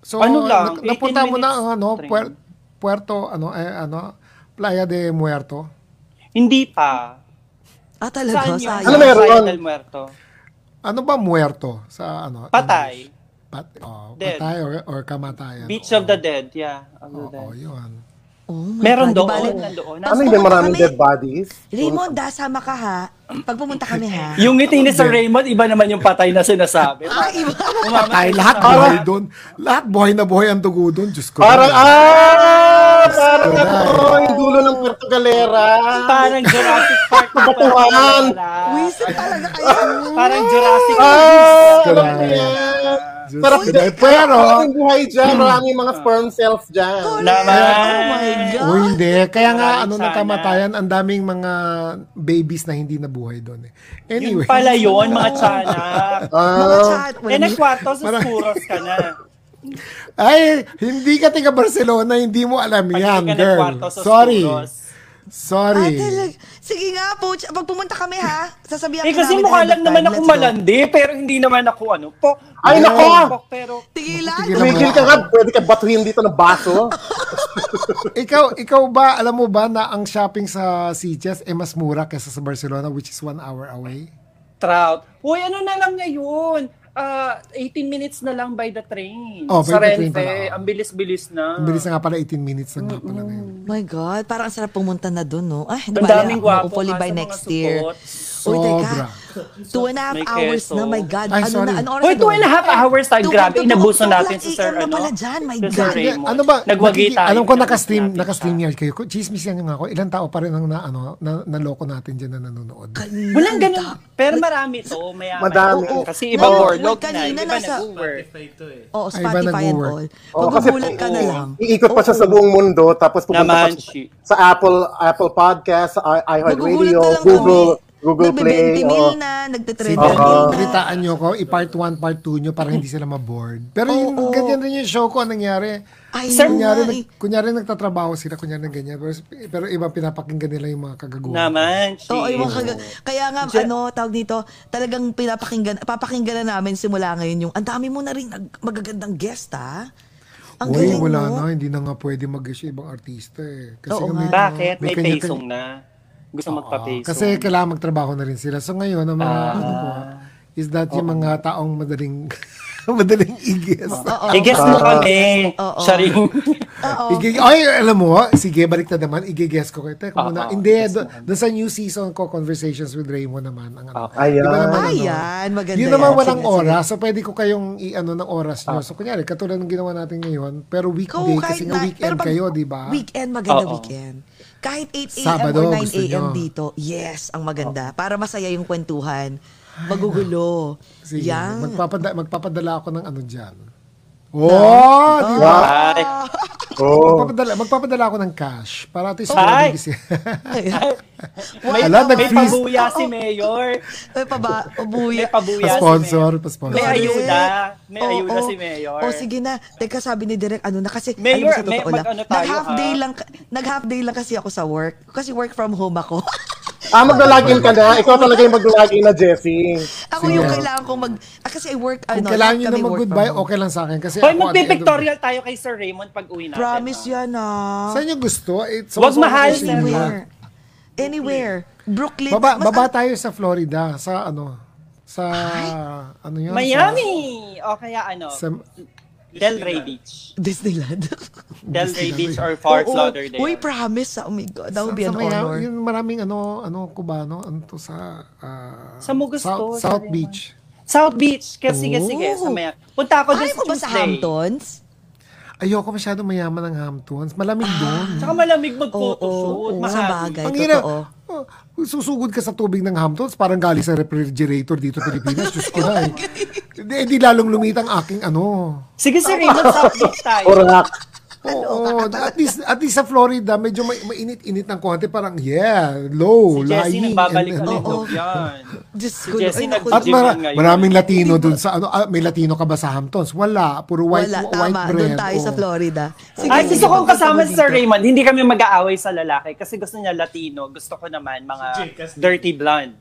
So, Ano lang, na- napunta 18 mo na minutes ang ano, train. Puer- Puerto, ano, eh, ano, Playa de Muerto. Hindi pa. Ah, talaga? Saan yun? Sayang. Ano meron? Playa del Muerto. Ano ba muerto sa ano? Patay. Pat, oh, Dead. patay or, or kamatayan. Beach of the Dead, yeah. Of the Oo, dead. yun. Oh Meron God, doon. di bale- Nandoon. Ano hindi pumunta maraming kami- dead bodies? Raymond, dasama ka ha. Pag pumunta kami ha. (laughs) Yung ngiti ni Sir Raymond, iba naman yung patay na sinasabi. Ah, iba. Patay, lahat buhay doon. Lahat buhay na buhay ang dugo doon. Diyos ko. Parang, ah! Parang ano, yung dulo ng Puerto Galera. Parang Jurassic Park. Batuhan. Wisit talaga kayo. Parang Jurassic Ah! Correct. alam ko Diyos Pero, ko. Pero, maraming buhay dyan. Maraming mga sperm cells dyan. Naman. Oh my God. o hindi. Kaya nga, Maraming ano, sana. nagkamatayan, ang daming mga babies na hindi nabuhay doon. Eh. Anyway. Yun pala yun, mga (laughs) tiyanak. Mga Ah, chat. Eh, nagkwarto sa Parang- Spuros ka na. (laughs) Ay, hindi ka taga Barcelona, hindi mo alam Pag yan, ka girl. nagkwarto sa Sorry. Spuros. Ah, Sorry. talaga. Sige nga po, pag pumunta kami ha, sasabihan Eh, ka kasi namin mukha ahead lang of naman ako Let's go. malandi, pero hindi naman ako ano. Po, Ay, nako! Pero, Tigilan. Tigilan Tumigil ka nga. Pwede ka batuhin dito ng baso. (laughs) ikaw, ikaw ba, alam mo ba na ang shopping sa Sitges eh mas mura kaysa sa Barcelona which is one hour away? trout. Uy, ano na lang ngayon? Ah, 18 minutes na lang by the train. Oh, by sa the train Renfe. pala. Ang bilis-bilis na. Ang bilis na nga pala 18 minutes na nga pala ngayon. my God, parang ang sarap pumunta na doon, no? Ay, di Ang daming gwapo Hopefully nga by sa mga next year. supot. Uy, teka. Sobra. Two and a half May hours keso. na, my God. Ay, ano sorry. na, ano oras Hoy, na two and a half hours tayo. Two- Grabe, two- inabuso two- natin two- si Sir, AM na ano? pala dyan, my si Sir God. Raymond. Ano ba? Nagwagi nakiki- tayo. Alam ko naka-stream, natin naka-stream siya. yan kayo. Chismis yan nga ako. Ilang tao pa rin ang na, ano, na, naloko natin dyan na nanonood. Walang ganun. Pero marami to. Maya, Madami. Oo. Kasi iba Oo, borlog na. kanina Iba nasa- to eh. Oo, Ay, iba Spotify and nag-work. all. Oo, kasi- Magugulat ka na lang. Iikot pa siya sa buong mundo. Tapos pupunta Naman, pa siya she. sa Apple Apple Podcast, sa i- iHeartRadio, na lang Google. Google Play. Nagbe-20 oo. mil na, nagte-trend Sige, Oo. balitaan nyo ko, i-part 1, part 2 nyo para hindi sila ma-board. Pero yung, Oo. ganyan rin yung show ko, ang nangyari. Ay, Sir, kunyari, nag, eh. kunyari nagtatrabaho sila, kunyari ng ganyan. Pero, pero iba pinapakinggan nila yung mga kagaguhan. Naman, she. Oo, yung mga kaga- Kaya nga, Diyan- ano, tawag dito, talagang pinapakinggan, papakinggan na namin simula ngayon yung, ang dami mo na rin nag- magagandang guest, ha? Ang Uy, galing wala mo. na, hindi na nga pwede mag-issue ibang artista eh. Kasi Oo nga may. Bakit? May kanya-kanya- pesong na. Gusto magpa-pesong. Kasi kailangan magtrabaho na rin sila. So ngayon, ang mga Ah. ano ko, is that yung mga taong madaling (laughs) madaling igis. Oo. I-guess mo kami. Oo. Siya rin. Oo. Igi- Ay, alam mo, sige, balik na naman. Igigess ko kayo. Teka Oo, muna. oo, Hindi, guess do, mo kami. doon sa new season ko, Conversations with Raymond naman. Ang, ano, Ayan. Di ba naman, ano, Ayan, maganda Yun naman yan. walang Sige, sige. oras. So, pwede ko kayong i-ano ng oras nyo. So, kunyari, katulad ng ginawa natin ngayon, pero Go, weekday, kahit kasi nga na- weekend pero pag- kayo, di ba? Weekend, maganda Oo. weekend. Kahit 8 a.m. Sabado, or 9 gusto a.m. nyo. dito, yes, ang maganda. Para masaya yung kwentuhan. Magugulo. Sige, Yan. magpapada, magpapadala ako ng ano dyan. Oh, di ba? Ay, Oh. Magpapadala, magpapadala ako ng cash para at least Ay! mabigis yan. may, Ala, may nag-freeze. pabuya si Mayor. May paba, May pabuya. pabuya si Pa-sponsor, Mayor. pa-sponsor. May ayuda. May Oo, ayuda oo. si Mayor. O sige na. Teka, sabi ni Direk, ano na kasi, Mayor, alam mo sa may- totoo lang, mag-ano tayo, nag-half ha? day lang, nag-half day lang kasi ako sa work. Kasi work from home ako. Ah, magla-login ka na. Ikaw talaga yung magla-login na, Jessie. ako Sige. yung kailangan kong mag, ah, kasi I work, Kung ano, kailangan lahat nyo na mag-goodbye, okay lang sa akin. Kasi Hoy, ako, magpipictorial tayo kay Sir Raymond pag uwi natin. Promise ah. yan ah. Saan nyo gusto? It's Wag mahal, sir. Anywhere. Anywhere. Brooklyn. Baba, Mas- baba tayo sa Florida, sa ano, sa, ano yun? Miami! O kaya ano, Sa, sa (laughs) Del Rey Beach. Disneyland. Del Rey Beach or Fort Oo. Lauderdale. Uy, promise. ah. Oh my God. That would be sa an Miami, honor. Yung maraming ano, ano, Cubano, ano to sa, ah, Sa mo gusto, South, South. Beach. South Beach. Kasi, sige, sige. Sa Oh. Miami. Punta ako doon Ayaw sa ba sa. Hamptons? Ayoko masyado mayaman ng Hamptons. Malamig doon. Tsaka malamig Oo, mag-photoshoot. oo, mahal. sa bagay. Ang hirap, Totoo. Oh, susugod ka sa tubig ng Hamptons, parang galing sa refrigerator dito sa Pilipinas. Diyos ko na eh. (laughs) Hindi, di lalong lumit ang aking ano. Sige, Sir Raymond, sa (laughs) update tayo. Correct. Oo, at least, at least sa Florida, medyo may, mainit-init ng konti. Parang, yeah, low, Si Jessie lying. nagbabalik and- ulit. Oo. Oh, yan. Diyos Si. Jessie At mara- ngayon. maraming Latino dun sa, ano, ah, may Latino ka ba sa Hamptons? Wala, puro white, Wala, white tama. bread. Doon tayo sa Oo. Florida. Sige, Ay, gusto kong kasama mo si Sir. Raymond. Hindi kami mag-aaway sa lalaki kasi gusto niya Latino. Gusto ko naman mga dirty blonde.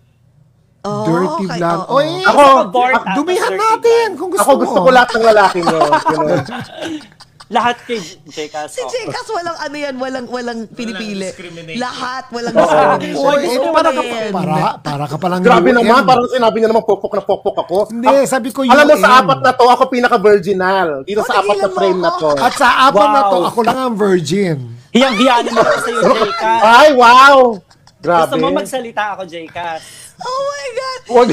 Oh, Dirty okay, blonde. oo. Oy, Ako, bored ah, dumihan natin blonde. kung gusto Ako gusto mo. ko lahat ng lalaki nyo. (laughs) Lahat kay Jcas. Si Jekas, walang ano yan, walang, walang pinipili. Lahat, walang discrimination. Oy, Gusto eh, ko para, para, para ka palang Grabe naman, parang sinabi niya naman pokpok na pokpok ako. Hindi, Ako- sabi ko Alam mo, sa apat na to, ako pinaka-virginal. Dito Oh, sa apat na mo frame na to. At sa apat na to, ako lang ang virgin. Hiyang-hiya naman ako sa'yo, (laughs) Jcas. Ay, wow! Grabe. Gusto mo magsalita ako, Jcas. Oh my God! Wag,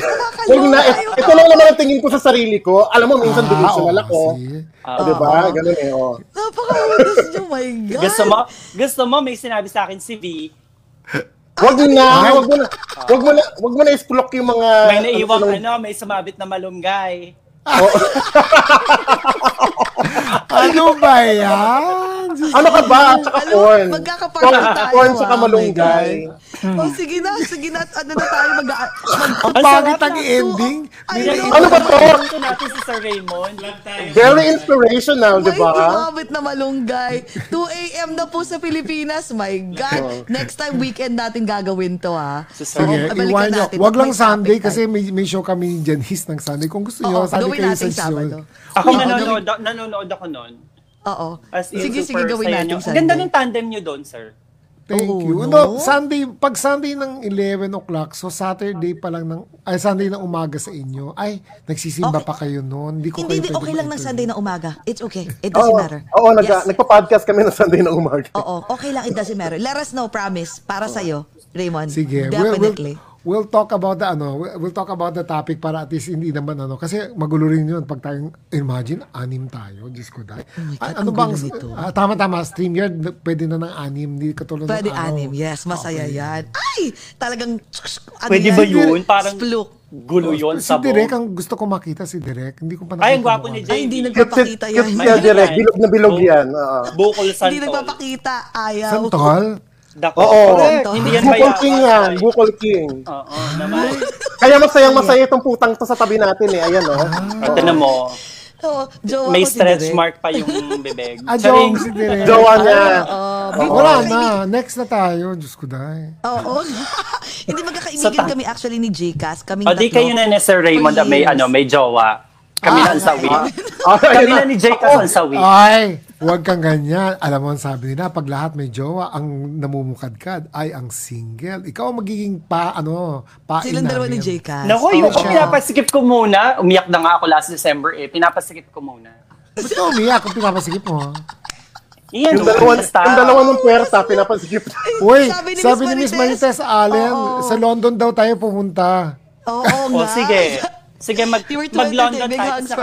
wag na, ito lang naman ang tingin ko sa sarili ko. Alam mo, minsan delusional Ah, ako. oo, see? Ah, di ba? Ganun eh, oh. Napaka-utos niyo, my (laughs) God! Gusto mo, gusto mo may sinabi sa akin si V. Wag na, wag mo na, wag mo na, wag mo na isplok yung mga... May naiwang ano- ano, may sumabit na malunggay. (laughs) (laughs) Ano ba yan? Diyos (laughs) Ano ka ba? At saka Alam, corn. magkakapartner tayo, Corn ah. saka Oh my malunggay. Oh, sige na, sige na. Ano na tayo mag... mag Ang Ang pangit ang ending. Ay, May- ano? Ano ba to? Ito natin si Sir Raymond. Very inspirational, di May ba? sumabit na malunggay. 2 a.m. na po sa Pilipinas. My God. Next time, weekend natin gagawin to, ha? Sir Sige, balikan iwan nyo. natin. Wag lang May Sunday kasi may, may show kami ni Janice ng Sunday. Kung gusto nyo, Sunday gawin kayo natin sa show. Sabado. Ako Oo, nanonood, nanonood ako noon. Oo. As in, Sige, sige, super gawin saya natin. Ang Sunday. ganda ng tandem nyo doon, sir. Thank Oo, you. no? Ano, Sunday, pag Sunday ng 11 o'clock, so Saturday pa lang ng, ay Sunday ng umaga sa inyo, ay, nagsisimba Okay. pa kayo noon. Hindi ko Hindi, kayo hindi, okay lang ng. Sunday na umaga. It's okay. It doesn't Oo, matter. oo nag, Yes. nagpa-podcast kami ng Sunday ng umaga. Oo, okay lang. It doesn't matter. Let us know, promise. Para sa'yo, Raymond. Sige, we'll, Definitely. we'll, we'll talk about the ano, we'll, talk about the topic para at least hindi naman ano kasi magulo rin 'yun pag tayong imagine anim tayo, Diyos ko dahil. my God, ano ang bang gulo nito. ah, tama tama StreamYard pwede na ng anim, hindi katulad Pwede ng araw. anim. Yes, masaya Okay. yan. Ay! Talagang... Ano Pwede yan? ba yun? Parang Spluk. gulo yun si sa Direk ang gusto ko makita si Direk. Hindi ko pa Ay, ang nakita gwapo ni Ay, JB. hindi Cute, nagpapakita cute yan. siya, May- direct. yan. Bilog na bilog yan. oo. Bukol Hindi Santol. nagpapakita. Ayaw. Santol? Dako. Oo. Hindi yan Bukol bayawas, King yan. Bukol King. Oo, naman. Kaya masayang masaya itong putang to sa tabi natin eh. Ayan oh. At na mo, Oo, jowa may ko si stretch Direk. mark pa yung bibig. Ah, Charing. joke si Direk. (laughs) Jowa niya. Oo, Wala na. Next na tayo. Diyos ko dahil. Oo. (laughs) Hindi magkakaibigan kami actually ni Jcas. Kaming O, di tatlo. kayo na ni Sir Raymond na may, ano, may jowa. Kami na ang sawi. Ah, Kami na ni Jake ang sawi. Ay, huwag kang ganyan. Alam mo sabi nila, pag lahat may jowa, ang namumukadkad ay ang single. Ikaw ang magiging pa, ano, pa Silang dalawa ni Jcas. Naku, yung siya. pinapasikip ko muna, umiyak na nga ako last December eh, pinapasikip ko muna. Ba't ka umiyak kung pinapasigip mo? Iyan, Yung dalawa, yung dalawa ng puwerta, pinapasigip. (laughs) Uy, Sabi sabi ni ni, Miss Marites Allen, Oo. sa London daw tayo pumunta. Oo O, nga. sige. (laughs) Sige, mag, mag-London big tayo, Sa,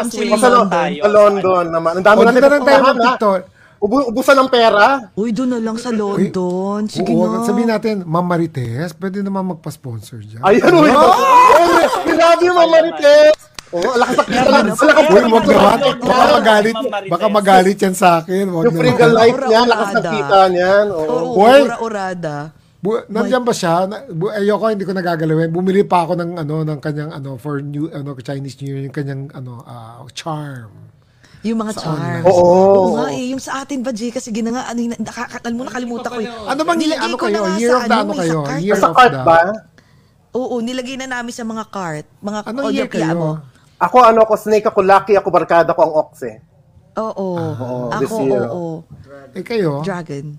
London, tayo. sa London naman. Ang dami O, natin dito na tayo pupuntahan, ha? mag-picture. Ubu- ubusan ng pera. Uy, doon na lang sa London. Sige Oo, na. sabihin natin, Ma'am Marites, pwede naman magpa-sponsor dyan. Ayun, uy. Uy, Grabe yung mga marites. Oo, lakas sa kita. Lakas Uy, wag naman. Baka magalit, Ma'am baka magalit yan sa akin. Wag Yung frugal life niya, lakas ng kita niyan. Oo. Uy. ura-urada. Bu- nandiyan ba siya? Na, bu- ayoko, hindi ko nagagalawin. Bumili pa ako ng ano ng kanyang ano for new ano Chinese New Year yung kanyang ano ah, charm. Yung mga charms. Oo. Oo nga eh. Yung sa atin ba, Jay? Kasi gina nga, ano, yun, nakakatal mo, nakalimutan ko yun. Ano bang Nilagay ano ko na kayo? nga Year sa of the ano may kayo? sa cart. Year Sa of cart the ba? Oo, nilagay na namin sa mga cart. Mga Ano all year pia mo. Ako, ano ako, snake ako, lucky ako, barkada ko ang ox eh. Oo. Oo, Ako, this year. oo. Eh kayo? Dragon.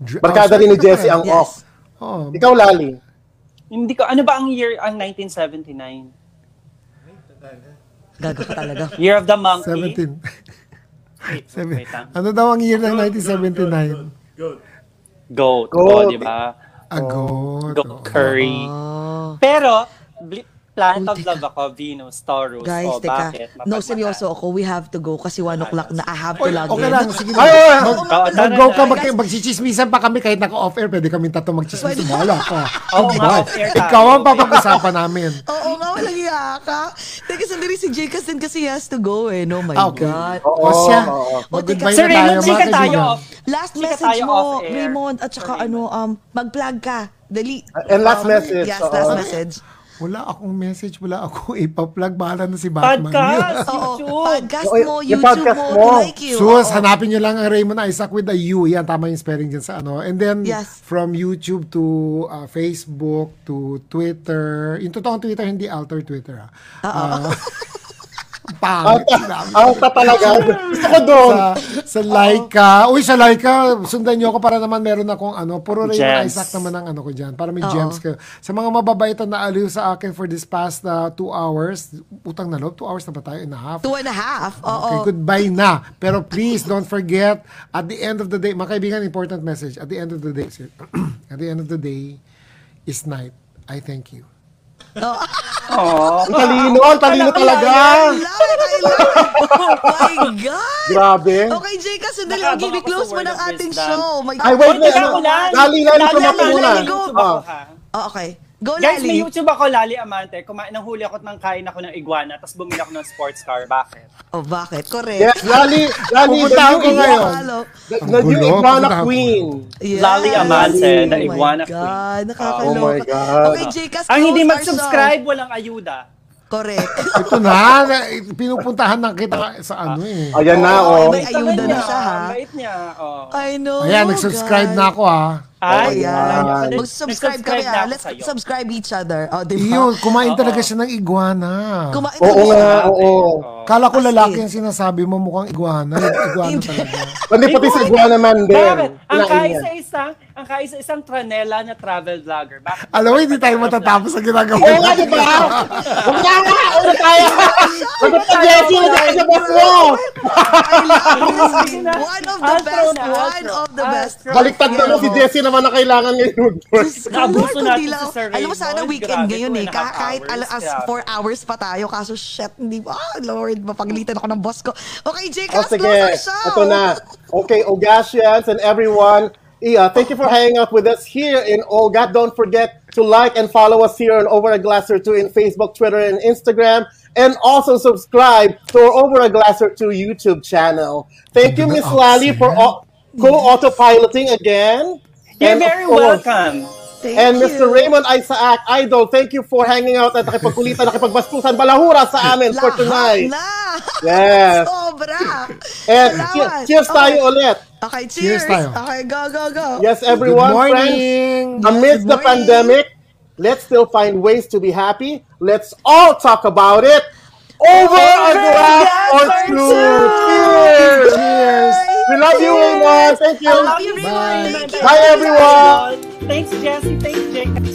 Barkada oh, rin ni Jessie ang Yes. ox. Oh, Ikaw, Lali. Hindi ko, ano ba ang year, ang 1979? Gaga ka talaga. (laughs) Year of the Monkey? 17. Wait, (laughs) Seven. wait lang. Ano daw ang year ng 1979? Goat. Goat. Oh, di ba? Agot. Goat curry. Oh. Pero, Planet Oh, of. Love ako, Venus, Taurus. Guys, oh, teka. bakit? No, seryoso ako. We have to go kasi 1 o'clock na. I have to Oy, log okay in. lang, sige Ay, ay, Mag, Oo, tara mag-go ka, na. mag, magsichismisan pa kami kahit naka-off-air, pwede kami tatlo magchismis. Bahala ka. Oo nga, Diba? off-air tayo. Ikaw ang papag-usapan namin. (laughs) Oo nga, walang iya ka. Teka, sandali si Jay kasi kasi he has to go eh. No, my Ah, okay. God. O siya, O, mag-goodbye na Sir tayo, Raymond, mga chika tayo. kaibigan. off- Last chika message tayo mo, off-air. Raymond, at saka ano, um, mag-plug ka. Dali. And last Um, message, Yes, oo. last message. Wala akong message, wala akong (laughs) ipa-plug. Bahala na si Batman. Podcast, YouTube. podcast mo, yung YouTube podcast mo, like you. Sus, Oo. hanapin nyo lang ang Raymond Isaac with a U. Yan, tama yung spelling dyan sa ano. And then, Yes. from YouTube to uh, Facebook to Twitter. Yung totoong Twitter, hindi alter Twitter. Ah. (laughs) Pangit sinabi. Alta talaga. Gusto ko doon. sa, sa Laika. Uy, sa Laika, sundan nyo ako para naman meron akong ano, puro Raymond Gems. Isaac naman ang ano ko dyan. Para may gems ka. Sa mga mababaitan na aliw sa akin for this past uh, two hours, utang na loob, two hours na ba tayo and a half? Two and a half. Oo. Okay, goodbye na. Pero please don't forget, at the end of the day, mga kaibigan, important message. At the end of the day, sir, (clears throat) at the end of the day is night. I thank you. Ang talino, ang talino talaga. I love it, I love it. Oh my God. Grabe. Okay, Jay, kasi dali, Nakabang okay, ako sa close mo ng ating show. My Ay, wait, God. wait. Lang. Lali, lali, Lali, promote Amante, muna. YouTube Ah. ako, ha? Oh, okay. Go, Guys, may. YouTube ako, Lali Amante. Kumain ng huli ako ng kain ako ng iguana, tapos bumili ako ng sports car. Bakit? Oh, bakit? Correct. Yes, Lali, Lali, the Pupuntahan new ko ngayon. iguana, the, Ang the new gulo, iguana queen. Yes. Lali Amante, the Oh iguana my queen. God, nakakaloka. Oh my God. Okay, Jay, kasi Ang hindi close our mag-subscribe, walang ayuda. Correct. (laughs) Ito na, na- pinupuntahan na kita sa ano eh. Ayan na, Oo, oh. may ayuda na siya, ha? Bait niya, oh. I know. Ayan, nag-subscribe na ako ha. Ay, Ayan. Ayan. Mag-subscribe kami, na ah. Let's sa'yo. subscribe each other. Oh, di ba? Iyon, kumain talaga siya ng iguana. Kumain Oo kami. nga, oo. Kala ko As lalaki in. ang sinasabi mo, mukhang iguana. (laughs) Iguana talaga. Hindi pati sa iguana man din. Bakit? Ang kaisa-isang, ang kaisa-isang tranela na travel vlogger. Bakit? Alam mo, hindi tayo matatapos sa ginagawa. Oo nga, di ba? Huwag na nga! Tayo? Sagot ka, Jessie! Huwag boss mo! I love this. Sige na. One of the best. na, One of the best. Baliktad na mo si Jessie naman na kailangan ngayon. Lord, natin si Sir Alam mo, sana weekend ngayon eh. kahit hours. alas as Grabe. 4 hours pa tayo. Kaso, shit, hindi ba? Ah, Lord, mapagalitan ako ng boss ko. Okay, Jay, O cast sige, close our show. ito na. Okay, Ogasians and everyone, yeah, thank you for hanging out with us here in Olga. Don't forget to like and follow us here on Over a Glass or Two in Facebook, Twitter, and Instagram. And also subscribe to our Over a Glass or Two YouTube channel. Thank you, Miss Lali, for au- co-autopiloting again. You're And very course, welcome. Thank And you. Mr. Raymond Isaac, Idol, thank you for hanging out at nakipagkulitan, nakipagbastusan, balahura sa amin for tonight. na. (laughs) Yes. Sobra. And Salamat. cheers, cheers tayo Okay. ulit. Okay, cheers. Cheers tayo. Okay, go, go, go. Yes, Good everyone, friends. morning! Amidst Good the morning. pandemic, let's still find ways to be happy. Let's all talk about it over a glass or two. Cheers! Cheers! We love you, Raymond. Thank you. I love you, Raymond. Bye, everyone. Thanks, Jesse. Thanks, Jake.